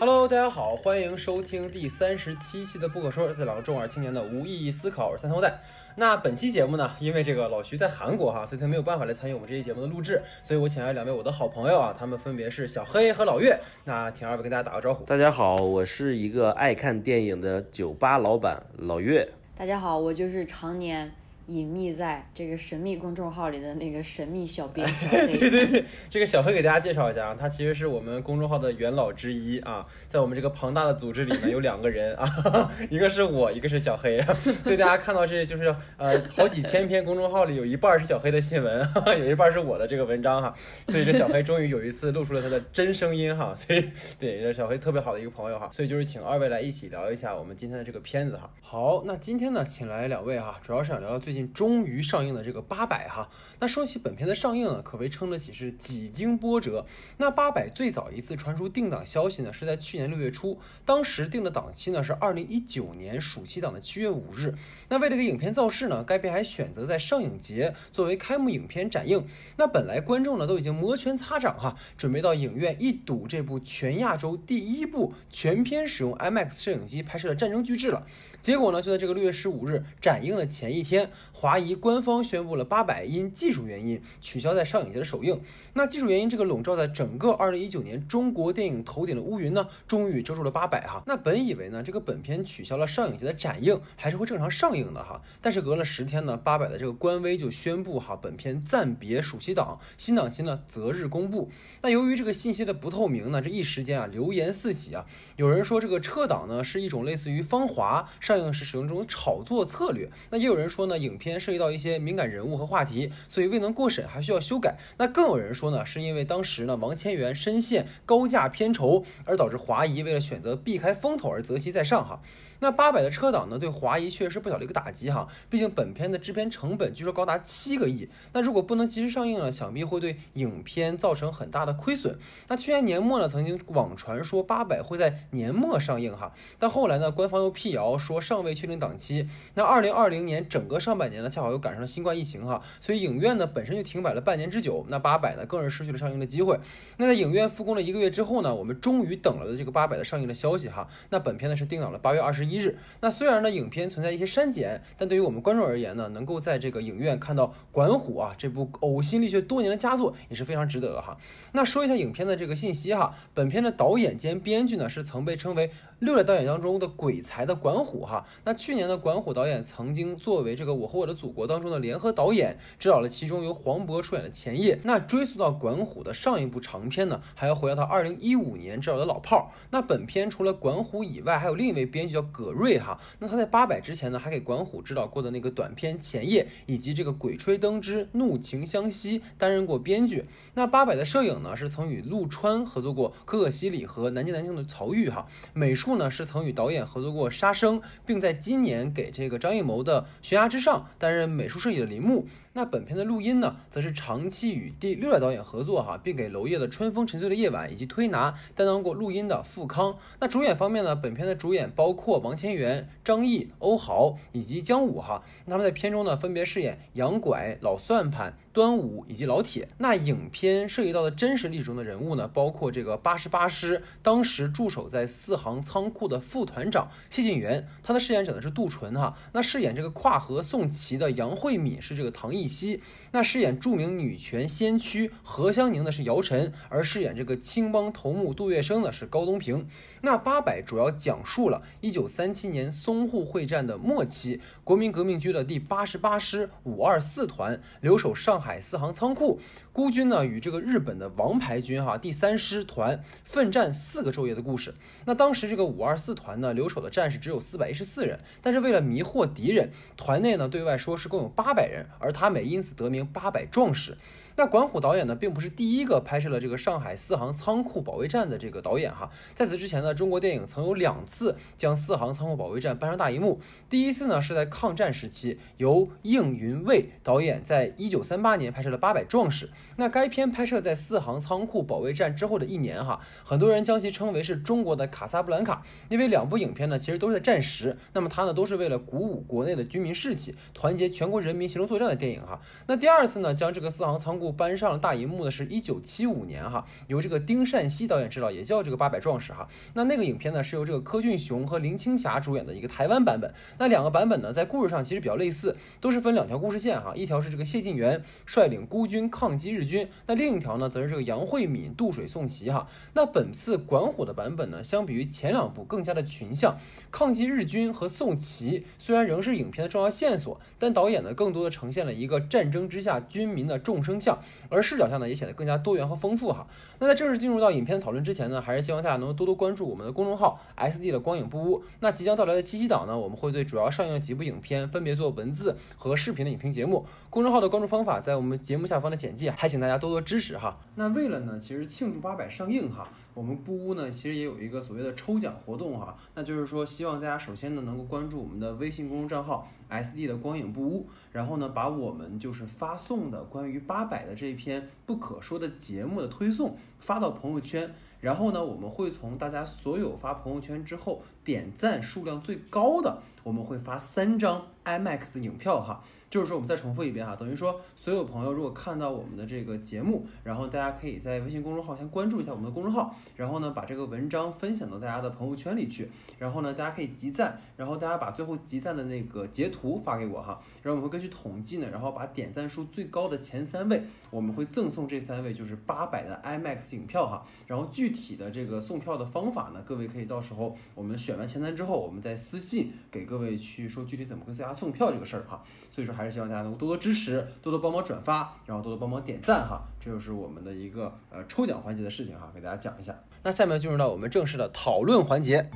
Hello，大家好，欢迎收听第三十七期的不可说，这两个中二青年的无意义思考三头带。那本期节目呢，因为这个老徐在韩国哈，所以他没有办法来参与我们这期节目的录制，所以我请来两位我的好朋友啊，他们分别是小黑和老岳。那请二位跟大家打个招呼。大家好，我是一个爱看电影的酒吧老板老岳。大家好，我就是常年。隐秘在这个神秘公众号里的那个神秘小编 对对对，这个小黑给大家介绍一下啊，他其实是我们公众号的元老之一啊，在我们这个庞大的组织里面，有两个人啊，一个是我，一个是小黑，所以大家看到这就是呃好几千篇公众号里有一半是小黑的新闻，有一半是我的这个文章哈，所以这小黑终于有一次露出了他的真声音哈，所以对，这小黑特别好的一个朋友哈，所以就是请二位来一起聊一下我们今天的这个片子哈。好，那今天呢，请来两位哈，主要是想聊聊最近。终于上映的这个八百哈，那说起本片的上映呢，可谓称得起是几经波折。那八百最早一次传出定档消息呢，是在去年六月初，当时定的档期呢是二零一九年暑期档的七月五日。那为了给影片造势呢，该片还选择在上影节作为开幕影片展映。那本来观众呢都已经摩拳擦掌哈，准备到影院一睹这部全亚洲第一部全片使用 IMAX 摄影机拍摄的战争巨制了。结果呢，就在这个六月十五日展映的前一天，华谊官方宣布了八百因技术原因取消在上影节的首映。那技术原因这个笼罩在整个二零一九年中国电影头顶的乌云呢，终于遮住了八百哈。那本以为呢，这个本片取消了上影节的展映，还是会正常上映的哈。但是隔了十天呢，八百的这个官微就宣布哈，本片暂别暑期档，新档期呢择日公布。那由于这个信息的不透明呢，这一时间啊流言四起啊。有人说这个撤档呢是一种类似于芳华。上映时使用这种炒作策略，那也有人说呢，影片涉及到一些敏感人物和话题，所以未能过审，还需要修改。那更有人说呢，是因为当时呢，王千源深陷高价片酬，而导致华谊为了选择避开风头而择其在上哈。那八百的车档呢，对华谊确实是不小的一个打击哈。毕竟本片的制片成本据说高达七个亿，那如果不能及时上映呢，想必会对影片造成很大的亏损。那去年年末呢，曾经网传说八百会在年末上映哈，但后来呢，官方又辟谣说尚未确定档期。那二零二零年整个上半年呢，恰好又赶上了新冠疫情哈，所以影院呢本身就停摆了半年之久。那八百呢，更是失去了上映的机会。那在影院复工了一个月之后呢，我们终于等了的这个八百的上映的消息哈。那本片呢是定档了八月二十一。一日，那虽然呢影片存在一些删减，但对于我们观众而言呢，能够在这个影院看到管虎啊这部呕心沥血多年的佳作，也是非常值得的哈。那说一下影片的这个信息哈，本片的导演兼编剧呢是曾被称为六代导演当中的鬼才的管虎哈。那去年的管虎导演曾经作为这个我和我的祖国当中的联合导演，指导了其中由黄渤出演的前夜。那追溯到管虎的上一部长片呢，还要回到他二零一五年指导的老炮儿。那本片除了管虎以外，还有另一位编剧叫。葛瑞哈，那他在八百之前呢，还给管虎指导过的那个短片《前夜》，以及这个《鬼吹灯之怒晴湘西》担任过编剧。那八百的摄影呢，是曾与陆川合作过《可可西里》和《南京南京》的曹郁哈。美术呢，是曾与导演合作过《杀生》，并在今年给这个张艺谋的《悬崖之上》担任美术设计的林木。那本片的录音呢，则是长期与第六代导演合作哈，并给娄烨的《春风沉醉的夜晚》以及《推拿》担当过录音的付康。那主演方面呢，本片的主演包括王千源、张译、欧豪以及姜武哈。他们在片中呢，分别饰演杨拐、老算盘。端午以及老铁，那影片涉及到的真实历史中的人物呢，包括这个八十八师当时驻守在四行仓库的副团长谢晋元，他的饰演者呢是杜淳哈。那饰演这个跨河送旗的杨慧敏是这个唐艺西，那饰演著名女权先驱何香凝的是姚晨，而饰演这个青帮头目杜月笙的是高东平。那八百主要讲述了一九三七年淞沪会战的末期，国民革命军的第八十八师五二四团留守上。海四行仓库，孤军呢与这个日本的王牌军哈第三师团奋战四个昼夜的故事。那当时这个五二四团呢留守的战士只有四百一十四人，但是为了迷惑敌人，团内呢对外说是共有八百人，而他们因此得名八百壮士。那管虎导演呢，并不是第一个拍摄了这个上海四行仓库保卫战的这个导演哈。在此之前呢，中国电影曾有两次将四行仓库保卫战搬上大荧幕。第一次呢是在抗战时期，由应云卫导演在一九三八年拍摄了《八百壮士》。那该片拍摄在四行仓库保卫战之后的一年哈，很多人将其称为是中国的卡萨布兰卡，因为两部影片呢其实都是在战时，那么它呢都是为了鼓舞国内的军民士气，团结全国人民协同作战的电影哈。那第二次呢将这个四行仓故搬上了大银幕的是一九七五年哈，由这个丁善熙导演执导，也叫这个《八百壮士》哈。那那个影片呢是由这个柯俊雄和林青霞主演的一个台湾版本。那两个版本呢，在故事上其实比较类似，都是分两条故事线哈，一条是这个谢晋元率领孤军抗击日军，那另一条呢则是这个杨慧敏渡水送旗哈。那本次管虎的版本呢，相比于前两部更加的群像，抗击日军和送旗虽然仍是影片的重要线索，但导演呢更多的呈现了一个战争之下军民的众生相，而视角下呢也显得更加多元和丰富哈。那在正式进入到影片讨论之前呢，还是希望大家能够多多关注我们的公众号 S D 的光影不污。那即将到来的七夕档呢，我们会对主要上映的几部影片分别做文字和视频的影评节目。公众号的关注方法在我们节目下方的简介，还请大家多多支持哈。那为了呢，其实庆祝八百上映哈，我们不屋呢其实也有一个所谓的抽奖活动哈，那就是说希望大家首先呢能够关注我们的微信公众账号 S D 的光影不屋，然后呢把我们就是发送的关于八百的这一篇不可说的节目的推送发到朋友圈。然后呢，我们会从大家所有发朋友圈之后点赞数量最高的，我们会发三张 IMAX 影票哈。就是说，我们再重复一遍哈，等于说，所有朋友如果看到我们的这个节目，然后大家可以在微信公众号先关注一下我们的公众号，然后呢，把这个文章分享到大家的朋友圈里去，然后呢，大家可以集赞，然后大家把最后集赞的那个截图发给我哈，然后我们会根据统计呢，然后把点赞数最高的前三位，我们会赠送这三位就是八百的 IMAX 影票哈，然后具体的这个送票的方法呢，各位可以到时候我们选完前三之后，我们再私信给各位去说具体怎么跟大家送票这个事儿哈，所以说还是希望大家能够多多支持，多多帮忙转发，然后多多帮忙点赞哈，这就是我们的一个呃抽奖环节的事情哈，给大家讲一下。那下面进入到我们正式的讨论环节。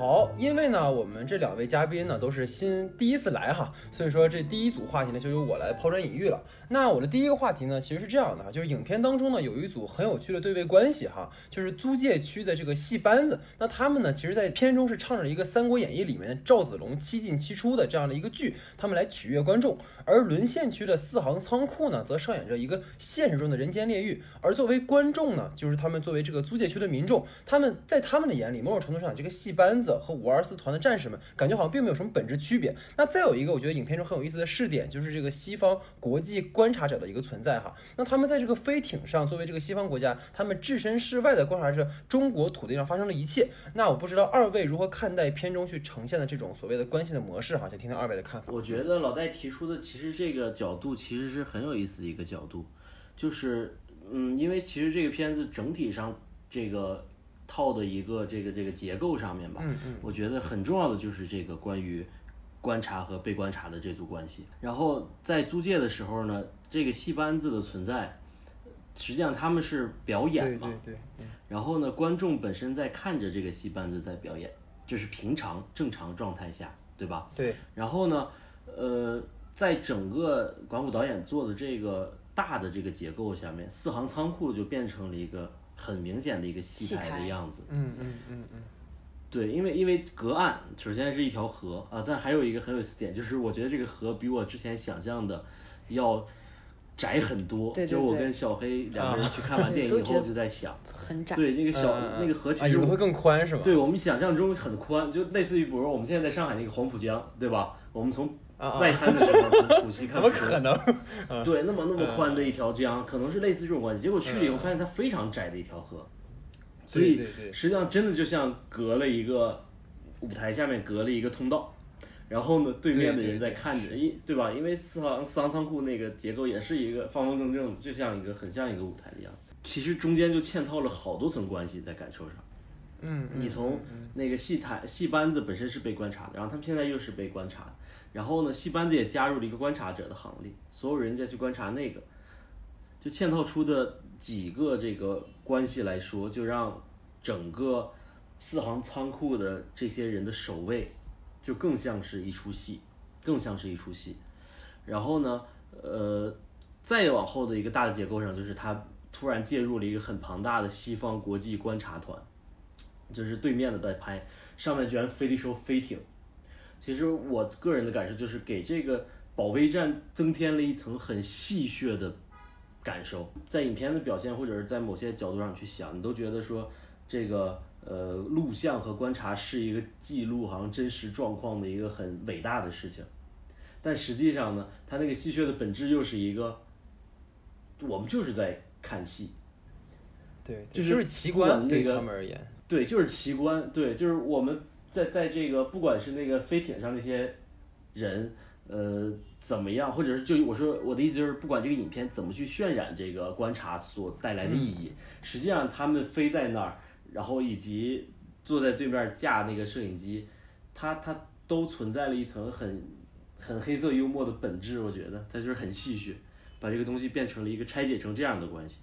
好，因为呢，我们这两位嘉宾呢都是新第一次来哈，所以说这第一组话题呢就由我来抛砖引玉了。那我的第一个话题呢，其实是这样的哈，就是影片当中呢有一组很有趣的对位关系哈，就是租界区的这个戏班子，那他们呢其实，在片中是唱着一个《三国演义》里面赵子龙七进七出的这样的一个剧，他们来取悦观众。而沦陷区的四行仓库呢，则上演着一个现实中的人间炼狱。而作为观众呢，就是他们作为这个租界区的民众，他们在他们的眼里，某种程度上，这个戏班子和五二四团的战士们，感觉好像并没有什么本质区别。那再有一个，我觉得影片中很有意思的试点，就是这个西方国际观察者的一个存在哈。那他们在这个飞艇上，作为这个西方国家，他们置身事外的观察着中国土地上发生的一切。那我不知道二位如何看待片中去呈现的这种所谓的关系的模式哈？想听听二位的看法。我觉得老戴提出的其实这个角度其实是很有意思的一个角度，就是嗯，因为其实这个片子整体上这个套的一个这个这个结构上面吧，嗯嗯，我觉得很重要的就是这个关于观察和被观察的这组关系。然后在租界的时候呢，这个戏班子的存在，实际上他们是表演对嘛，对对，然后呢，观众本身在看着这个戏班子在表演，这是平常正常状态下，对吧？对，然后呢，呃，在整个管虎导演做的这个大的这个结构下面，四行仓库就变成了一个很明显的一个戏台的样子。嗯嗯嗯嗯，对，因为因为隔岸首先是一条河啊，但还有一个很有意思点，就是我觉得这个河比我之前想象的要窄很多。对对就我跟小黑两个人去看完电影以后对都觉得就在想，很窄。对那个小、那个河其啊，实以为会更宽是吧？对我们想象中很宽，就类似于比如我们现在在上海那个黄浦江，对吧？我们从外滩的时候从浦西看怎么可能？对，那么那么宽的一条江，可能是类似这种关系。结果去了以后，嗯发现它非常窄的一条河，所以实际上真的就像隔了一个舞台下面隔了一个通道，然后呢，对面的人在看着，因对吧？因为四行四行仓库那个结构也是一个方方正正，就像一个很像一个舞台的样子。其实中间就嵌套了好多层关系在感受上。嗯，嗯你从那个戏台戏班子本身是被观察的，然后他们现在又是被观察的，然后呢，戏班子也加入了一个观察者的行列，所有人再去观察那个，就嵌套出的几个这个关系来说，就让整个四行仓库的这些人的守卫，就更像是一出戏，更像是一出戏。然后呢，呃，再往后的一个大的结构上，就是他突然介入了一个很庞大的西方国际观察团。就是对面的在拍，上面居然飞了一艘飞艇。其实我个人的感受就是给这个保卫战增添了一层很戏谑的感受。在影片的表现或者是在某些角度上去想，你都觉得说这个呃录像和观察是一个记录好像真实状况的一个很伟大的事情。但实际上呢，它那个戏谑的本质又是一个，我们就是在看戏，对，就就是是奇观对那个他们而言，对，就是奇观，对，就是我们在在这个不管是那个飞艇上那些人，呃，怎么样，或者是就我说我的意思就是，不管这个影片怎么去渲染这个观察所带来的意义，实际上他们飞在那儿，然后以及坐在对面架那个摄影机，它它都存在了一层很很黑色幽默的本质，我觉得它就是很戏谑，把这个东西变成了一个拆解成这样的关系。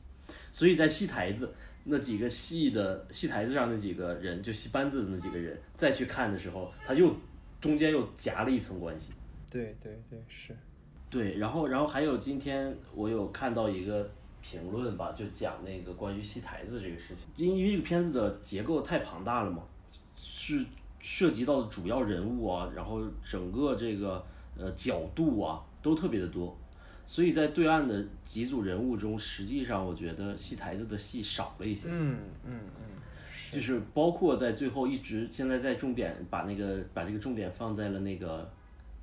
所以在戏台子那几个戏的戏台子上那几个人，就戏班子的那几个人，再去看的时候，他又中间又夹了一层关系。对对对是，对，然后然后还有今天我有看到一个评论吧，就讲那个关于戏台子这个事情，因为这个片子的结构太庞大了嘛，是涉及到的主要人物啊，然后整个这个呃角度啊都特别的多，所以在对岸的几组人物中，实际上我觉得戏台子的戏少了一些。嗯嗯嗯，就是包括在最后一直现在在重点把那个把这个重点放在了那个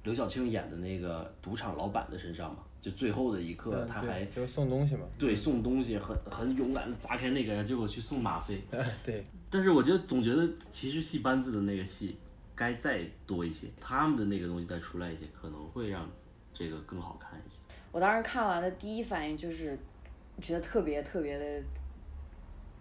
刘晓庆演的那个赌场老板的身上嘛，就最后的一刻他还就是送东西嘛，对送东西很很勇敢的砸开那个人，结果去送吗啡。对，但是我觉得总觉得其实戏班子的那个戏该再多一些，他们的那个东西再出来一些，可能会让这个更好看一些。我当时看完的第一反应就是，觉得特别特别的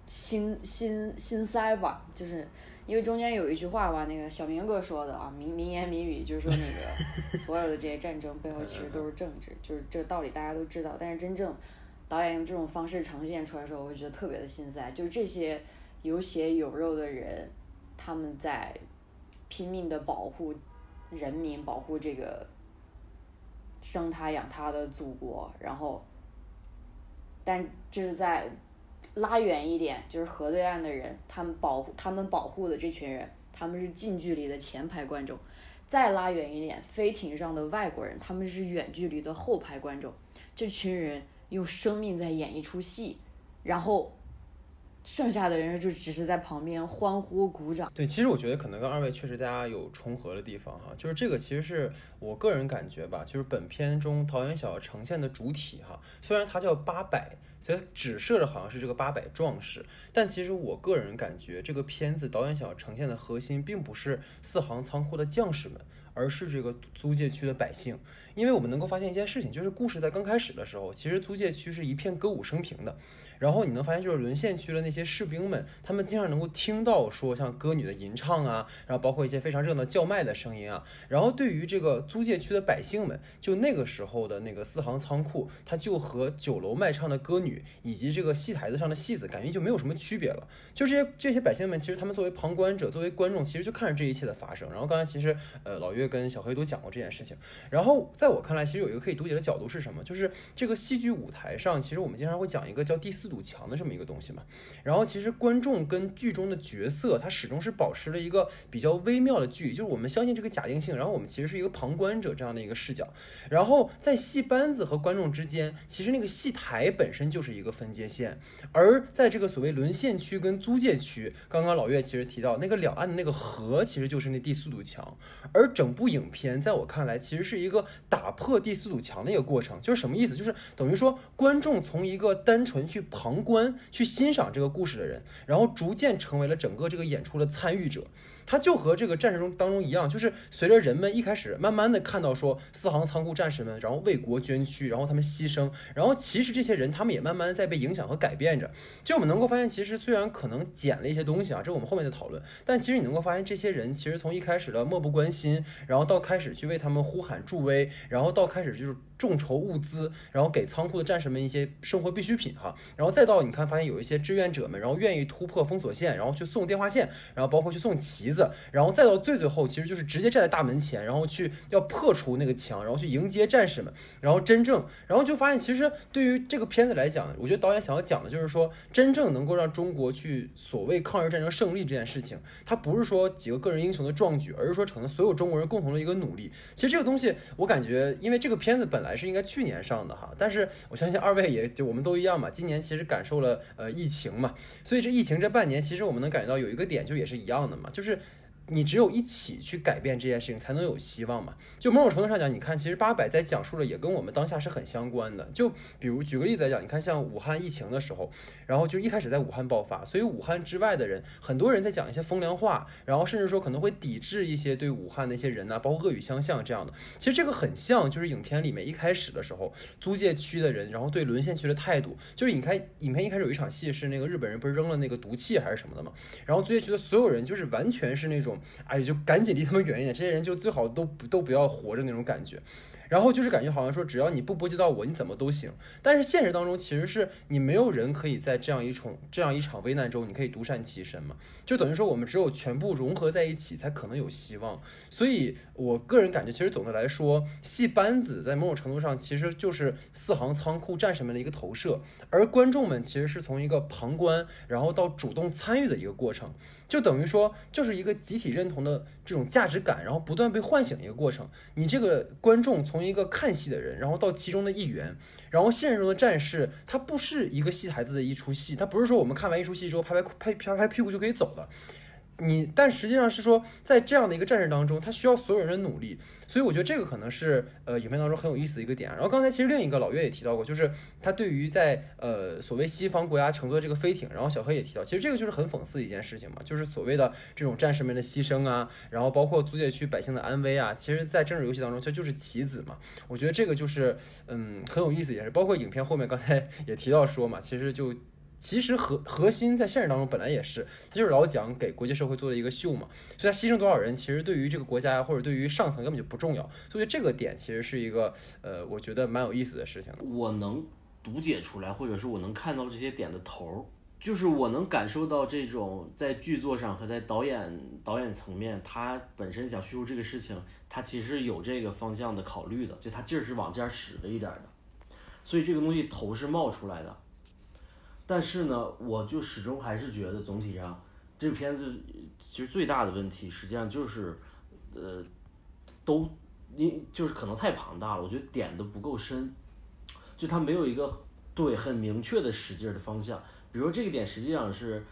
心心心塞吧，就是因为中间有一句话吧，那个小明哥说的啊，名名言名语，就是说那个 所有的这些战争背后其实都是政治，就是这个道理大家都知道，但是真正导演用这种方式呈现出来的时候，我会觉得特别的心塞，就是这些有血有肉的人，他们在拼命的保护人民，保护这个生他养他的祖国，然后，但这是在拉远一点，就是河对岸的人，他们保护他们保护的这群人，他们是近距离的前排观众；再拉远一点，飞艇上的外国人，他们是远距离的后排观众。这群人用生命在演一出戏，然后剩下的人就只是在旁边欢呼鼓掌。对，其实我觉得可能跟二位确实大家有重合的地方哈，就是这个其实是我个人感觉吧，就是本片中导演想要呈现的主体哈，虽然它叫八百，所以指设的好像是这个八百壮士，但其实我个人感觉这个片子导演想要呈现的核心并不是四行仓库的将士们。而是这个租界区的百姓，因为我们能够发现一件事情，就是故事在刚开始的时候，其实租界区是一片歌舞升平的，然后你能发现，就是沦陷区的那些士兵们，他们经常能够听到说像歌女的吟唱啊，然后包括一些非常热闹叫卖的声音啊。然后对于这个租界区的百姓们，就那个时候的那个四行仓库，它就和酒楼卖唱的歌女以及这个戏台子上的戏子，感觉就没有什么区别了。就这些这些百姓们，其实他们作为旁观者，作为观众，其实就看着这一切的发生。然后刚才其实呃老岳跟小黑都讲过这件事情。然后在我看来，其实有一个可以读解的角度是什么？就是这个戏剧舞台上，其实我们经常会讲一个叫第四堵墙的这么一个东西嘛。然后其实观众跟剧中的角色，他始终是保持了一个比较微妙的距离，就是我们相信这个假定性，然后我们其实是一个旁观者这样的一个视角。然后在戏班子和观众之间，其实那个戏台本身就是一个分界线。而在这个所谓沦陷区跟租界区，刚刚老岳其实提到那个两岸的那个河，其实就是那第四堵墙。而整部影片在我看来，其实是一个打破第四堵墙的一个过程。就是什么意思？就是等于说观众从一个单纯去旁旁观、去欣赏这个故事的人，然后逐渐成为了整个这个演出的参与者。他就和这个战士中当中一样，就是随着人们一开始慢慢的看到说四行仓库战士们，然后为国捐躯，然后他们牺牲，然后其实这些人他们也慢慢的在被影响和改变着。就我们能够发现，其实虽然可能减了一些东西啊，这我们后面的讨论，但其实你能够发现，这些人其实从一开始的漠不关心，然后到开始去为他们呼喊助威，然后到开始就是众筹物资，然后给仓库的战士们一些生活必需品哈，然后再到你看发现有一些志愿者们，然后愿意突破封锁线，然后去送电话线，然后包括去送旗子，然后再到最最后，其实就是直接站在大门前，然后去要破除那个墙，然后去迎接战士们，然后真正，然后就发现其实对于这个片子来讲，我觉得导演想要讲的就是说，真正能够让中国去所谓抗日战争胜利这件事情，它不是说几个个人英雄的壮举，而是说可能所有中国人共同的一个努力。其实这个东西，我感觉，因为这个片子本来是应该去年上的哈，但是我相信二位也就我们都一样嘛，今年其实感受了呃疫情嘛，所以这疫情这半年，其实我们能感觉到有一个点就也是一样的嘛，就是。你只有一起去改变这件事情，才能有希望嘛。就某种程度上讲，你看，其实八百在讲述的也跟我们当下是很相关的。就比如举个例子来讲，你看像武汉疫情的时候，然后就一开始在武汉爆发，所以武汉之外的人，很多人在讲一些风凉话，然后甚至说可能会抵制一些对武汉的一些人呐、包括恶语相向这样的。其实这个很像，就是影片里面一开始的时候，租界区的人，然后对沦陷区的态度，就是你看影片一开始有一场戏是那个日本人不是扔了那个毒气还是什么的嘛，然后租界区的所有人就是完全是那种，哎，就赶紧离他们远一点，这些人就最好都不都不要活着那种感觉。然后就是感觉好像说，只要你不波及到我，你怎么都行。但是现实当中，其实是你没有人可以在这样一种这样一场危难中，你可以独善其身嘛？就等于说，我们只有全部融合在一起，才可能有希望。所以我个人感觉，其实总的来说，戏班子在某种程度上其实就是四行仓库战士们的一个投射，而观众们其实是从一个旁观，然后到主动参与的一个过程。就等于说，就是一个集体认同的这种价值感，然后不断被唤醒的一个过程。你这个观众从一个看戏的人，然后到其中的一员，然后现实中的战士，他不是一个戏台子的一出戏，他不是说我们看完一出戏之后拍拍拍拍拍屁股就可以走了。你，但实际上是说，在这样的一个战士当中，他需要所有人的努力，所以我觉得这个可能是呃影片当中很有意思的一个点。然后刚才其实另一个老岳也提到过，就是他对于在呃所谓西方国家乘坐这个飞艇，然后小黑也提到，其实这个就是很讽刺的一件事情嘛，就是所谓的这种战士们的牺牲啊，然后包括租界区百姓的安危啊，其实在政治游戏当中它就是棋子嘛。我觉得这个就是嗯很有意思也是，包括影片后面刚才 也提到说嘛，其实就。其实核核心在现实当中本来也是，他就是老蒋给国际社会做的一个秀嘛，所以他牺牲多少人，其实对于这个国家或者对于上层根本就不重要，所以这个点其实是一个呃，我觉得蛮有意思的事情。我能读解出来，或者是我能看到这些点的头儿，就是我能感受到这种在剧作上和在导演导演层面，他本身想叙述这个事情，他其实有这个方向的考虑的，就他劲儿是往这儿使了一点的，所以这个东西头是冒出来的。但是呢，我就始终还是觉得总体上这片子其实最大的问题，实际上就是，呃，都因就是可能太庞大了，我觉得点都不够深，就它没有一个对很明确的使劲的方向。比如说这个点实际上是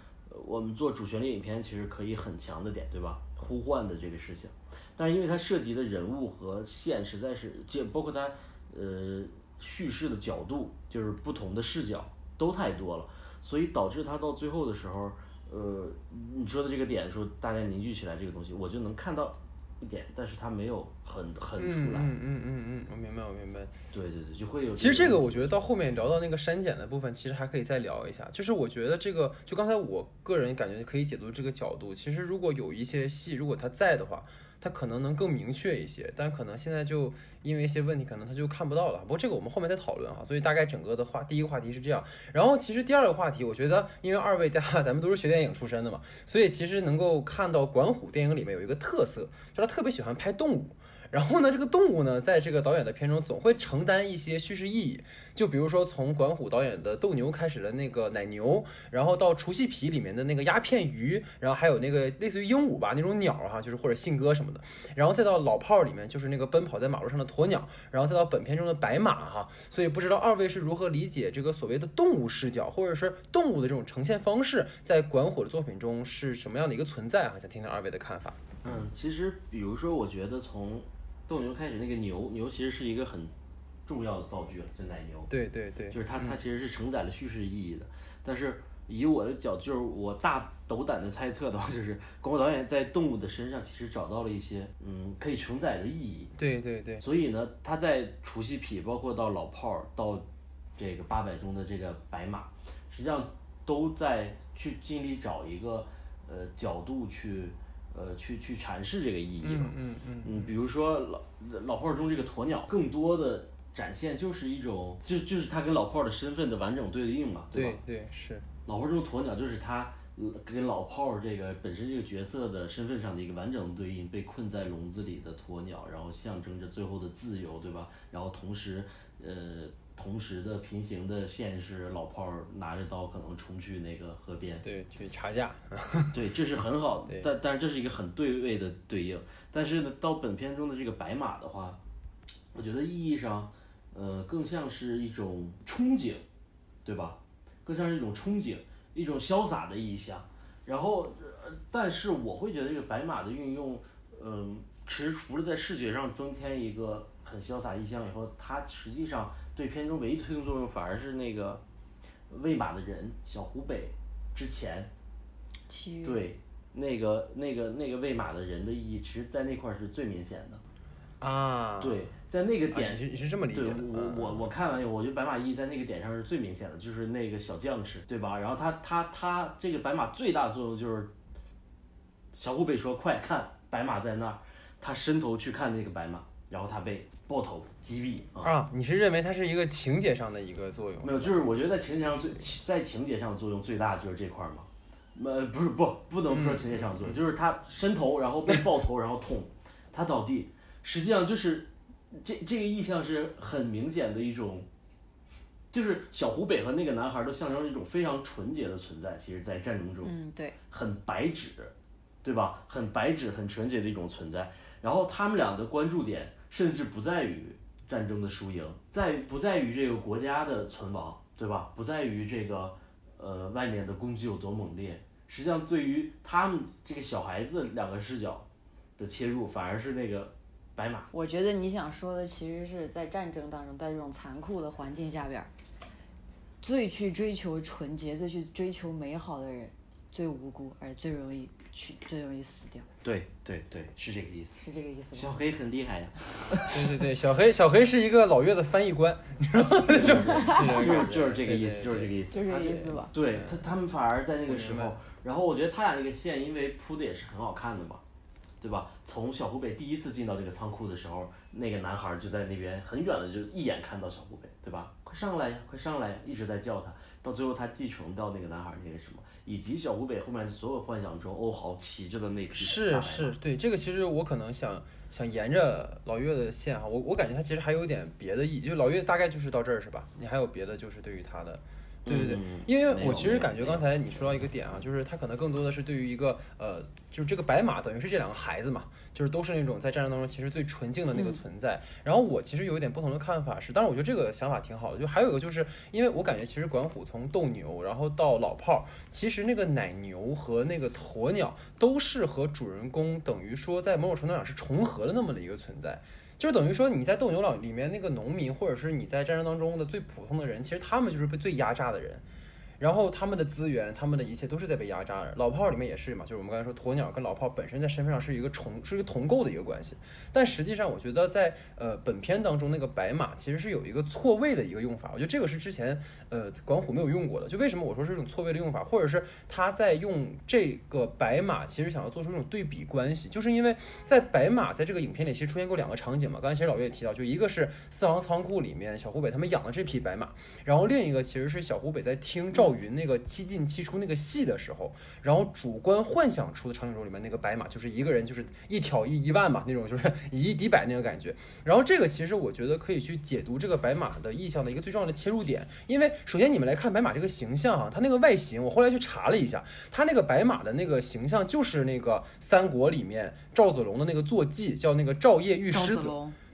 我们做主旋律影片其实可以很强的点，对吧？呼唤的这个事情，但是因为它涉及的人物和线实在是，就包括它呃叙事的角度，就是不同的视角都太多了，所以导致他到最后的时候，呃，你说的这个点说大家凝聚起来这个东西，我就能看到一点，但是他没有很很出来。嗯嗯嗯嗯，我明白我明白。对对对，就会有。其实这个我觉得到后面聊到那个删减的部分，其实还可以再聊一下。就是我觉得这个，就刚才我个人感觉可以解读这个角度，其实如果有一些戏，如果它在的话，他可能能更明确一些，但可能现在就因为一些问题，可能他就看不到了。不过这个我们后面再讨论哈。所以大概整个的话，第一个话题是这样。然后其实第二个话题，我觉得因为二位 大家咱们都是学电影出身的嘛，所以其实能够看到管虎电影里面有一个特色，就是他特别喜欢拍动物。然后呢，这个动物呢，在这个导演的片中总会承担一些叙事意义。就比如说从管虎导演的斗牛开始的那个奶牛，然后到除夕皮里面的那个鸦片鱼，然后还有那个类似于鹦鹉吧那种鸟哈，就是或者信鸽什么的，然后再到老炮儿里面就是那个奔跑在马路上的鸵鸟，然后再到本片中的白马哈。所以不知道二位是如何理解这个所谓的动物视角，或者是动物的这种呈现方式，在管虎的作品中是什么样的一个存在哈？想听听二位的看法。嗯，其实比如说，我觉得从斗牛开始，那个牛牛其实是一个很重要的道具了，就奶牛。对对对，就是它，它其实是承载了叙事意义的。但是以我的角，就是我大斗胆的猜测的话，就是广告导演在动物的身上其实找到了一些嗯可以承载的意义。对对对，所以呢，他在除夕匹，包括到老炮儿，到这个八百中的这个白马，实际上都在去尽力找一个呃角度去呃去去阐释这个意义吧。嗯嗯嗯，比如说老老炮儿中这个鸵鸟，更多的展现就是一种，就就是他跟老炮儿的身份的完整对应嘛，对吧？对对是，老炮儿中鸵鸟就是他呃跟老炮儿这个本身这个角色的身份上的一个完整的对应，被困在笼子里的鸵鸟，然后象征着最后的自由，对吧？然后同时，呃，同时的平行的线是老炮儿拿着刀可能冲去那个河边，对去查价。对，这是很好的，但但是这是一个很对位的对应。但是呢，到本片中的这个白马的话，我觉得意义上，呃，更像是一种憧憬，对吧？更像是一种憧憬，一种潇洒的意象。然后，呃但是我会觉得这个白马的运用，嗯、其实除了在视觉上增添一个很潇洒意象以后，它实际上对片中唯一的推动作用反而是那个喂马的人小湖北之前对那个那个那个喂马的人的意义，其实在那块儿是最明显的。啊，对，在那个啊，点你是你是这么理解的？嗯我我我看完以后，我觉得白马意义在那个点上是最明显的，就是那个小将士，对吧？然后他他他这个白马最大的作用就是，小湖北说快看，白马在那儿，他伸头去看那个白马，然后他被爆头击毙啊。啊，你是认为它是一个情节上的一个作用？没有，就是我觉得在情节上最在情节上的作用最大就是这块儿嘛。呃，不是不不能说情节上的作用，就是他伸头，然后被爆头，然后捅，他倒地，实际上就是这这个意象是很明显的一种，就是小湖北和那个男孩都象征一种非常纯洁的存在，其实，在战争中，嗯，对，很白纸，对吧？很白纸、很纯洁的一种存在。然后他们俩的关注点甚至不在于战争的输赢，在不在于这个国家的存亡，对吧？不在于这个呃外面的攻击有多猛烈。实际上，对于他们这个小孩子两个视角的切入，反而是那个白马。我觉得你想说的其实是在战争当中，在这种残酷的环境下边，最去追求纯洁、最去追求美好的人，最无辜而最容易去最容易死掉，对对对，是这个意思。是这个意思吗？小黑很厉害呀、对对对，小黑小黑是一个老岳的翻译官，你知道吗？那种那种就是就是这个意思，就是这个意思。就是这个意思吧。对他，他们反而在那个时候，然后我觉得他俩那个线，因为铺的也是很好看的嘛，对吧？从小湖北第一次进到这个仓库的时候，那个男孩就在那边很远的就一眼看到小湖北，对吧？快上来呀，快上来呀，一直在叫他，到最后他继承到那个男孩那个什么，以及小湖北后面所有幻想中欧豪骑着的那匹是是，对这个其实我可能想想沿着老岳的线哈，我我感觉他其实还有点别的意义，就老岳大概就是到这儿是吧？你还有别的就是对于他的。对对对，因为我其实感觉刚才你说到一个点啊，就是他可能更多的是对于一个呃，就是这个白马等于是这两个孩子嘛，就是都是那种在战争当中其实最纯净的那个存在。然后我其实有一点不同的看法是，当然我觉得这个想法挺好的，就还有一个就是因为我感觉其实管虎从斗牛然后到老炮儿，其实那个奶牛和那个鸵鸟都是和主人公等于说在某种程度上是重合的那么的一个存在。就等于说你在斗牛老里面那个农民，或者是你在战争当中的最普通的人，其实他们就是被最压榨的人。然后他们的资源，他们的一切都是在被压榨的。老炮里面也是嘛，就是我们刚才说鸵鸟跟老炮本身在身份上是一个重，是一个同构的一个关系。但实际上，我觉得在呃本片当中那个白马其实是有一个错位的一个用法，我觉得这个是之前呃管虎没有用过的。就为什么我说是一种错位的用法，或者是他在用这个白马其实想要做出一种对比关系，就是因为在白马在这个影片里其实出现过两个场景嘛。刚才其实老岳也提到，就一个是四行仓库里面小湖北他们养的这匹白马，然后另一个其实是小湖北在听赵云那个七进七出那个戏的时候，然后主观幻想出的场景中里面那个白马就是一个人就是一挑一一万嘛那种就是以一敌百那个感觉。然后这个其实我觉得可以去解读这个白马的意象的一个最重要的切入点，因为首先你们来看白马这个形象啊、它那个外形，我后来去查了一下，它那个白马的那个形象就是那个三国里面赵子龙的那个坐骑叫那个赵夜玉狮子。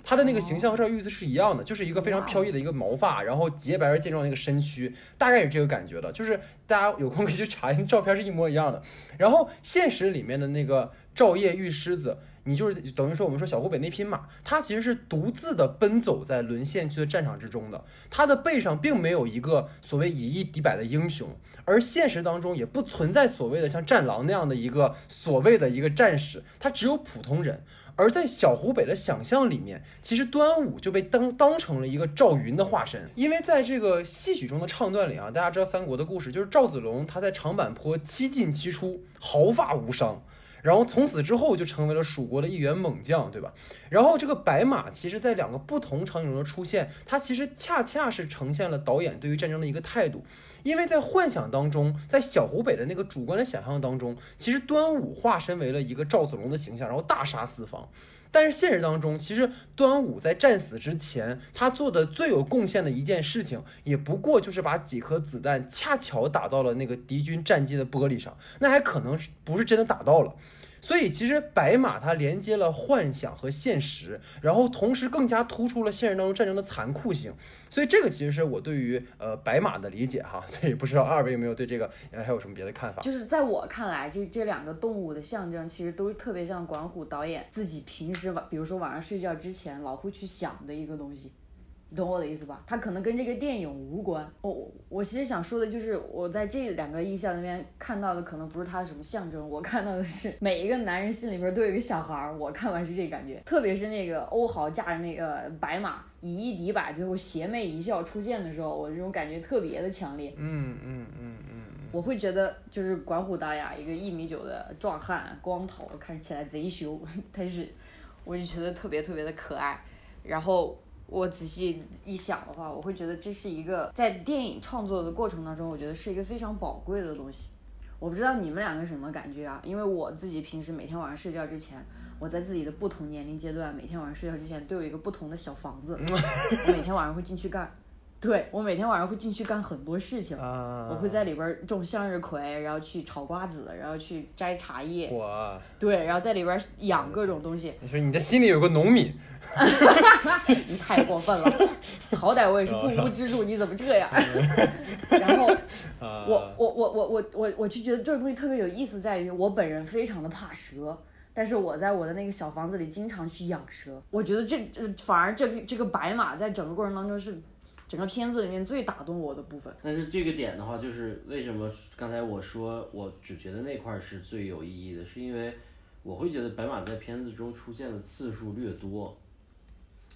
他的那个形象和赵玉子是一样的，就是一个非常飘逸的一个毛发，然后洁白而健壮的一个身躯，大概是这个感觉的。就是大家有空可以去查一下，照片是一模一样的。然后现实里面的那个赵夜玉狮子，你就是等于说我们说小湖北那匹马，它其实是独自的奔走在沦陷区的战场之中的，它的背上并没有一个所谓以一敌百的英雄，而现实当中也不存在所谓的像战狼那样的一个所谓的一个战士，他只有普通人。而在小湖北的想象里面，其实端午就被当当成了一个赵云的化身，因为在这个戏曲中的唱段里啊，大家知道三国的故事，就是赵子龙他在长坂坡七进七出，毫发无伤。然后从此之后就成为了蜀国的一员猛将，对吧？然后这个白马，其实在两个不同场景中的出现，它其实恰恰是呈现了导演对于战争的一个态度。因为在幻想当中，在小湖北的那个主观的想象当中，其实端午化身为了一个赵子龙的形象，然后大杀四方。但是现实当中，其实端午在战死之前，他做的最有贡献的一件事情，也不过就是把几颗子弹恰巧打到了那个敌军战机的玻璃上，那还可能是不是真的打到了。所以其实白马它连接了幻想和现实，然后同时更加突出了现实当中战争的残酷性。所以这个其实是我对于呃白马的理解哈。所以不知道二位有没有对这个还有什么别的看法？就是在我看来，这这两个动物的象征，其实都特别像管虎导演自己平时晚，比如说晚上睡觉之前老会去想的一个东西。你懂我的意思吧？它可能跟这个电影无关。我我我其实想说的就是，我在这两个印象里面看到的可能不是它的什么象征，我看到的是每一个男人心里边都有一个小孩儿。我看完是这感觉，特别是那个欧豪驾着那个白马以一敌百，最后邪魅一笑出现的时候，我这种感觉特别的强烈。嗯嗯嗯嗯，我会觉得就是管虎大雅一个一米九的壮汉，光头，看起来贼凶，但是我就觉得特别特别的可爱，然后。我仔细一想的话，我会觉得这是一个在电影创作的过程当中，我觉得是一个非常宝贵的东西。我不知道你们两个什么感觉啊？因为我自己平时每天晚上睡觉之前，我在自己的不同年龄阶段，每天晚上睡觉之前都有一个不同的小房子，我每天晚上会进去干。对我每天晚上会进去干很多事情，我会在里边种向日葵，然后去炒瓜子，然后去摘茶叶。哇！对，然后在里边养各种东西。你说你的心里有个农民？你太过分了！好歹我也是不屋之主，你怎么这 样？然后我我我我我我我就觉得这个东西特别有意思，在于我本人非常的怕蛇，但是我在我的那个小房子里经常去养蛇。我觉得这反而这个这个白马在整个过程当中是。整个片子里面最打动我的部分，但是这个点的话，就是为什么刚才我说我只觉得那块是最有意义的，是因为我会觉得白马在片子中出现的次数略多，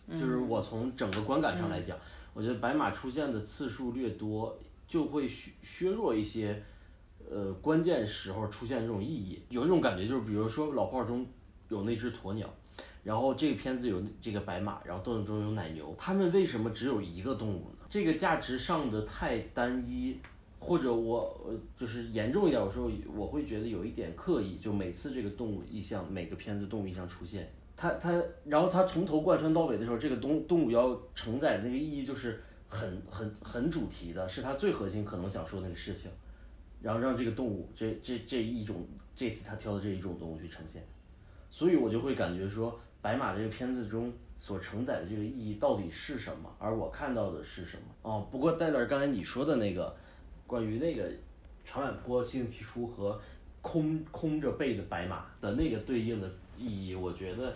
就是我从整个观感上来讲，我觉得白马出现的次数略多，就会削削弱一些，呃，关键时候出现这种意义。有这种感觉，就是比如说老炮中有那只鸵鸟。然后这个片子有这个白马，然后动物中有奶牛，他们为什么只有一个动物呢？这个价值上的太单一，或者我呃就是严重一点，我说我会觉得有一点刻意，就每次这个动物意象，每个片子动物意象出现，它它，然后它从头贯穿到尾的时候，这个动动物要承载的那个意义就是很很很主题的，是它最核心可能想说那个事情，然后让这个动物这这这一种这次他挑的这一种动物去呈现，所以我就会感觉说。白马这个片子中所承载的这个意义到底是什么？而我看到的是什么？哦，不过戴尔刚才你说的那个关于那个长坂坡七进七出和空空着背的白马的那个对应的意义，我觉得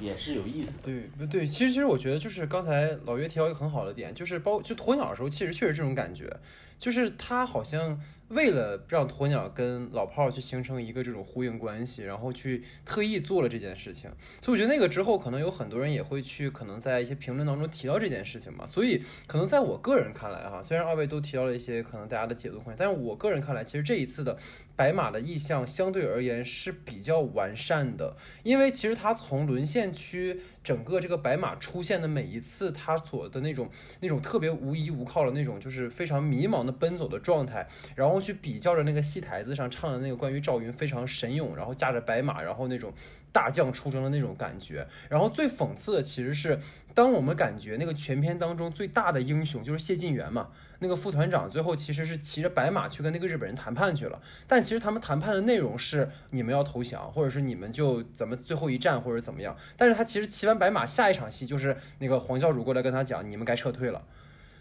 也是有意思的。对，不对，其实其实我觉得就是刚才老岳提到一个很好的点，就是包就鸵鸟的时候，其实确实这种感觉，就是它好像。为了让鸵鸟跟老炮儿去形成一个这种呼应关系，然后去特意做了这件事情，所以我觉得那个之后可能有很多人也会去可能在一些评论当中提到这件事情嘛。所以可能在我个人看来哈，虽然二位都提到了一些可能大家的解读空间，但是我个人看来，其实这一次的白马的意象相对而言是比较完善的，因为其实他从沦陷区整个这个白马出现的每一次，他所的那种那种特别无依无靠的那种，就是非常迷茫的奔走的状态，然后。去比较着那个戏台子上唱的那个关于赵云非常神勇，然后驾着白马，然后那种大将出征的那种感觉。然后最讽刺的其实是，当我们感觉那个全片当中最大的英雄就是谢晋元嘛，那个副团长最后其实是骑着白马去跟那个日本人谈判去了。但其实他们谈判的内容是你们要投降，或者是你们就怎么最后一战或者怎么样。但是他其实骑完白马，下一场戏就是那个黄教主过来跟他讲，你们该撤退了。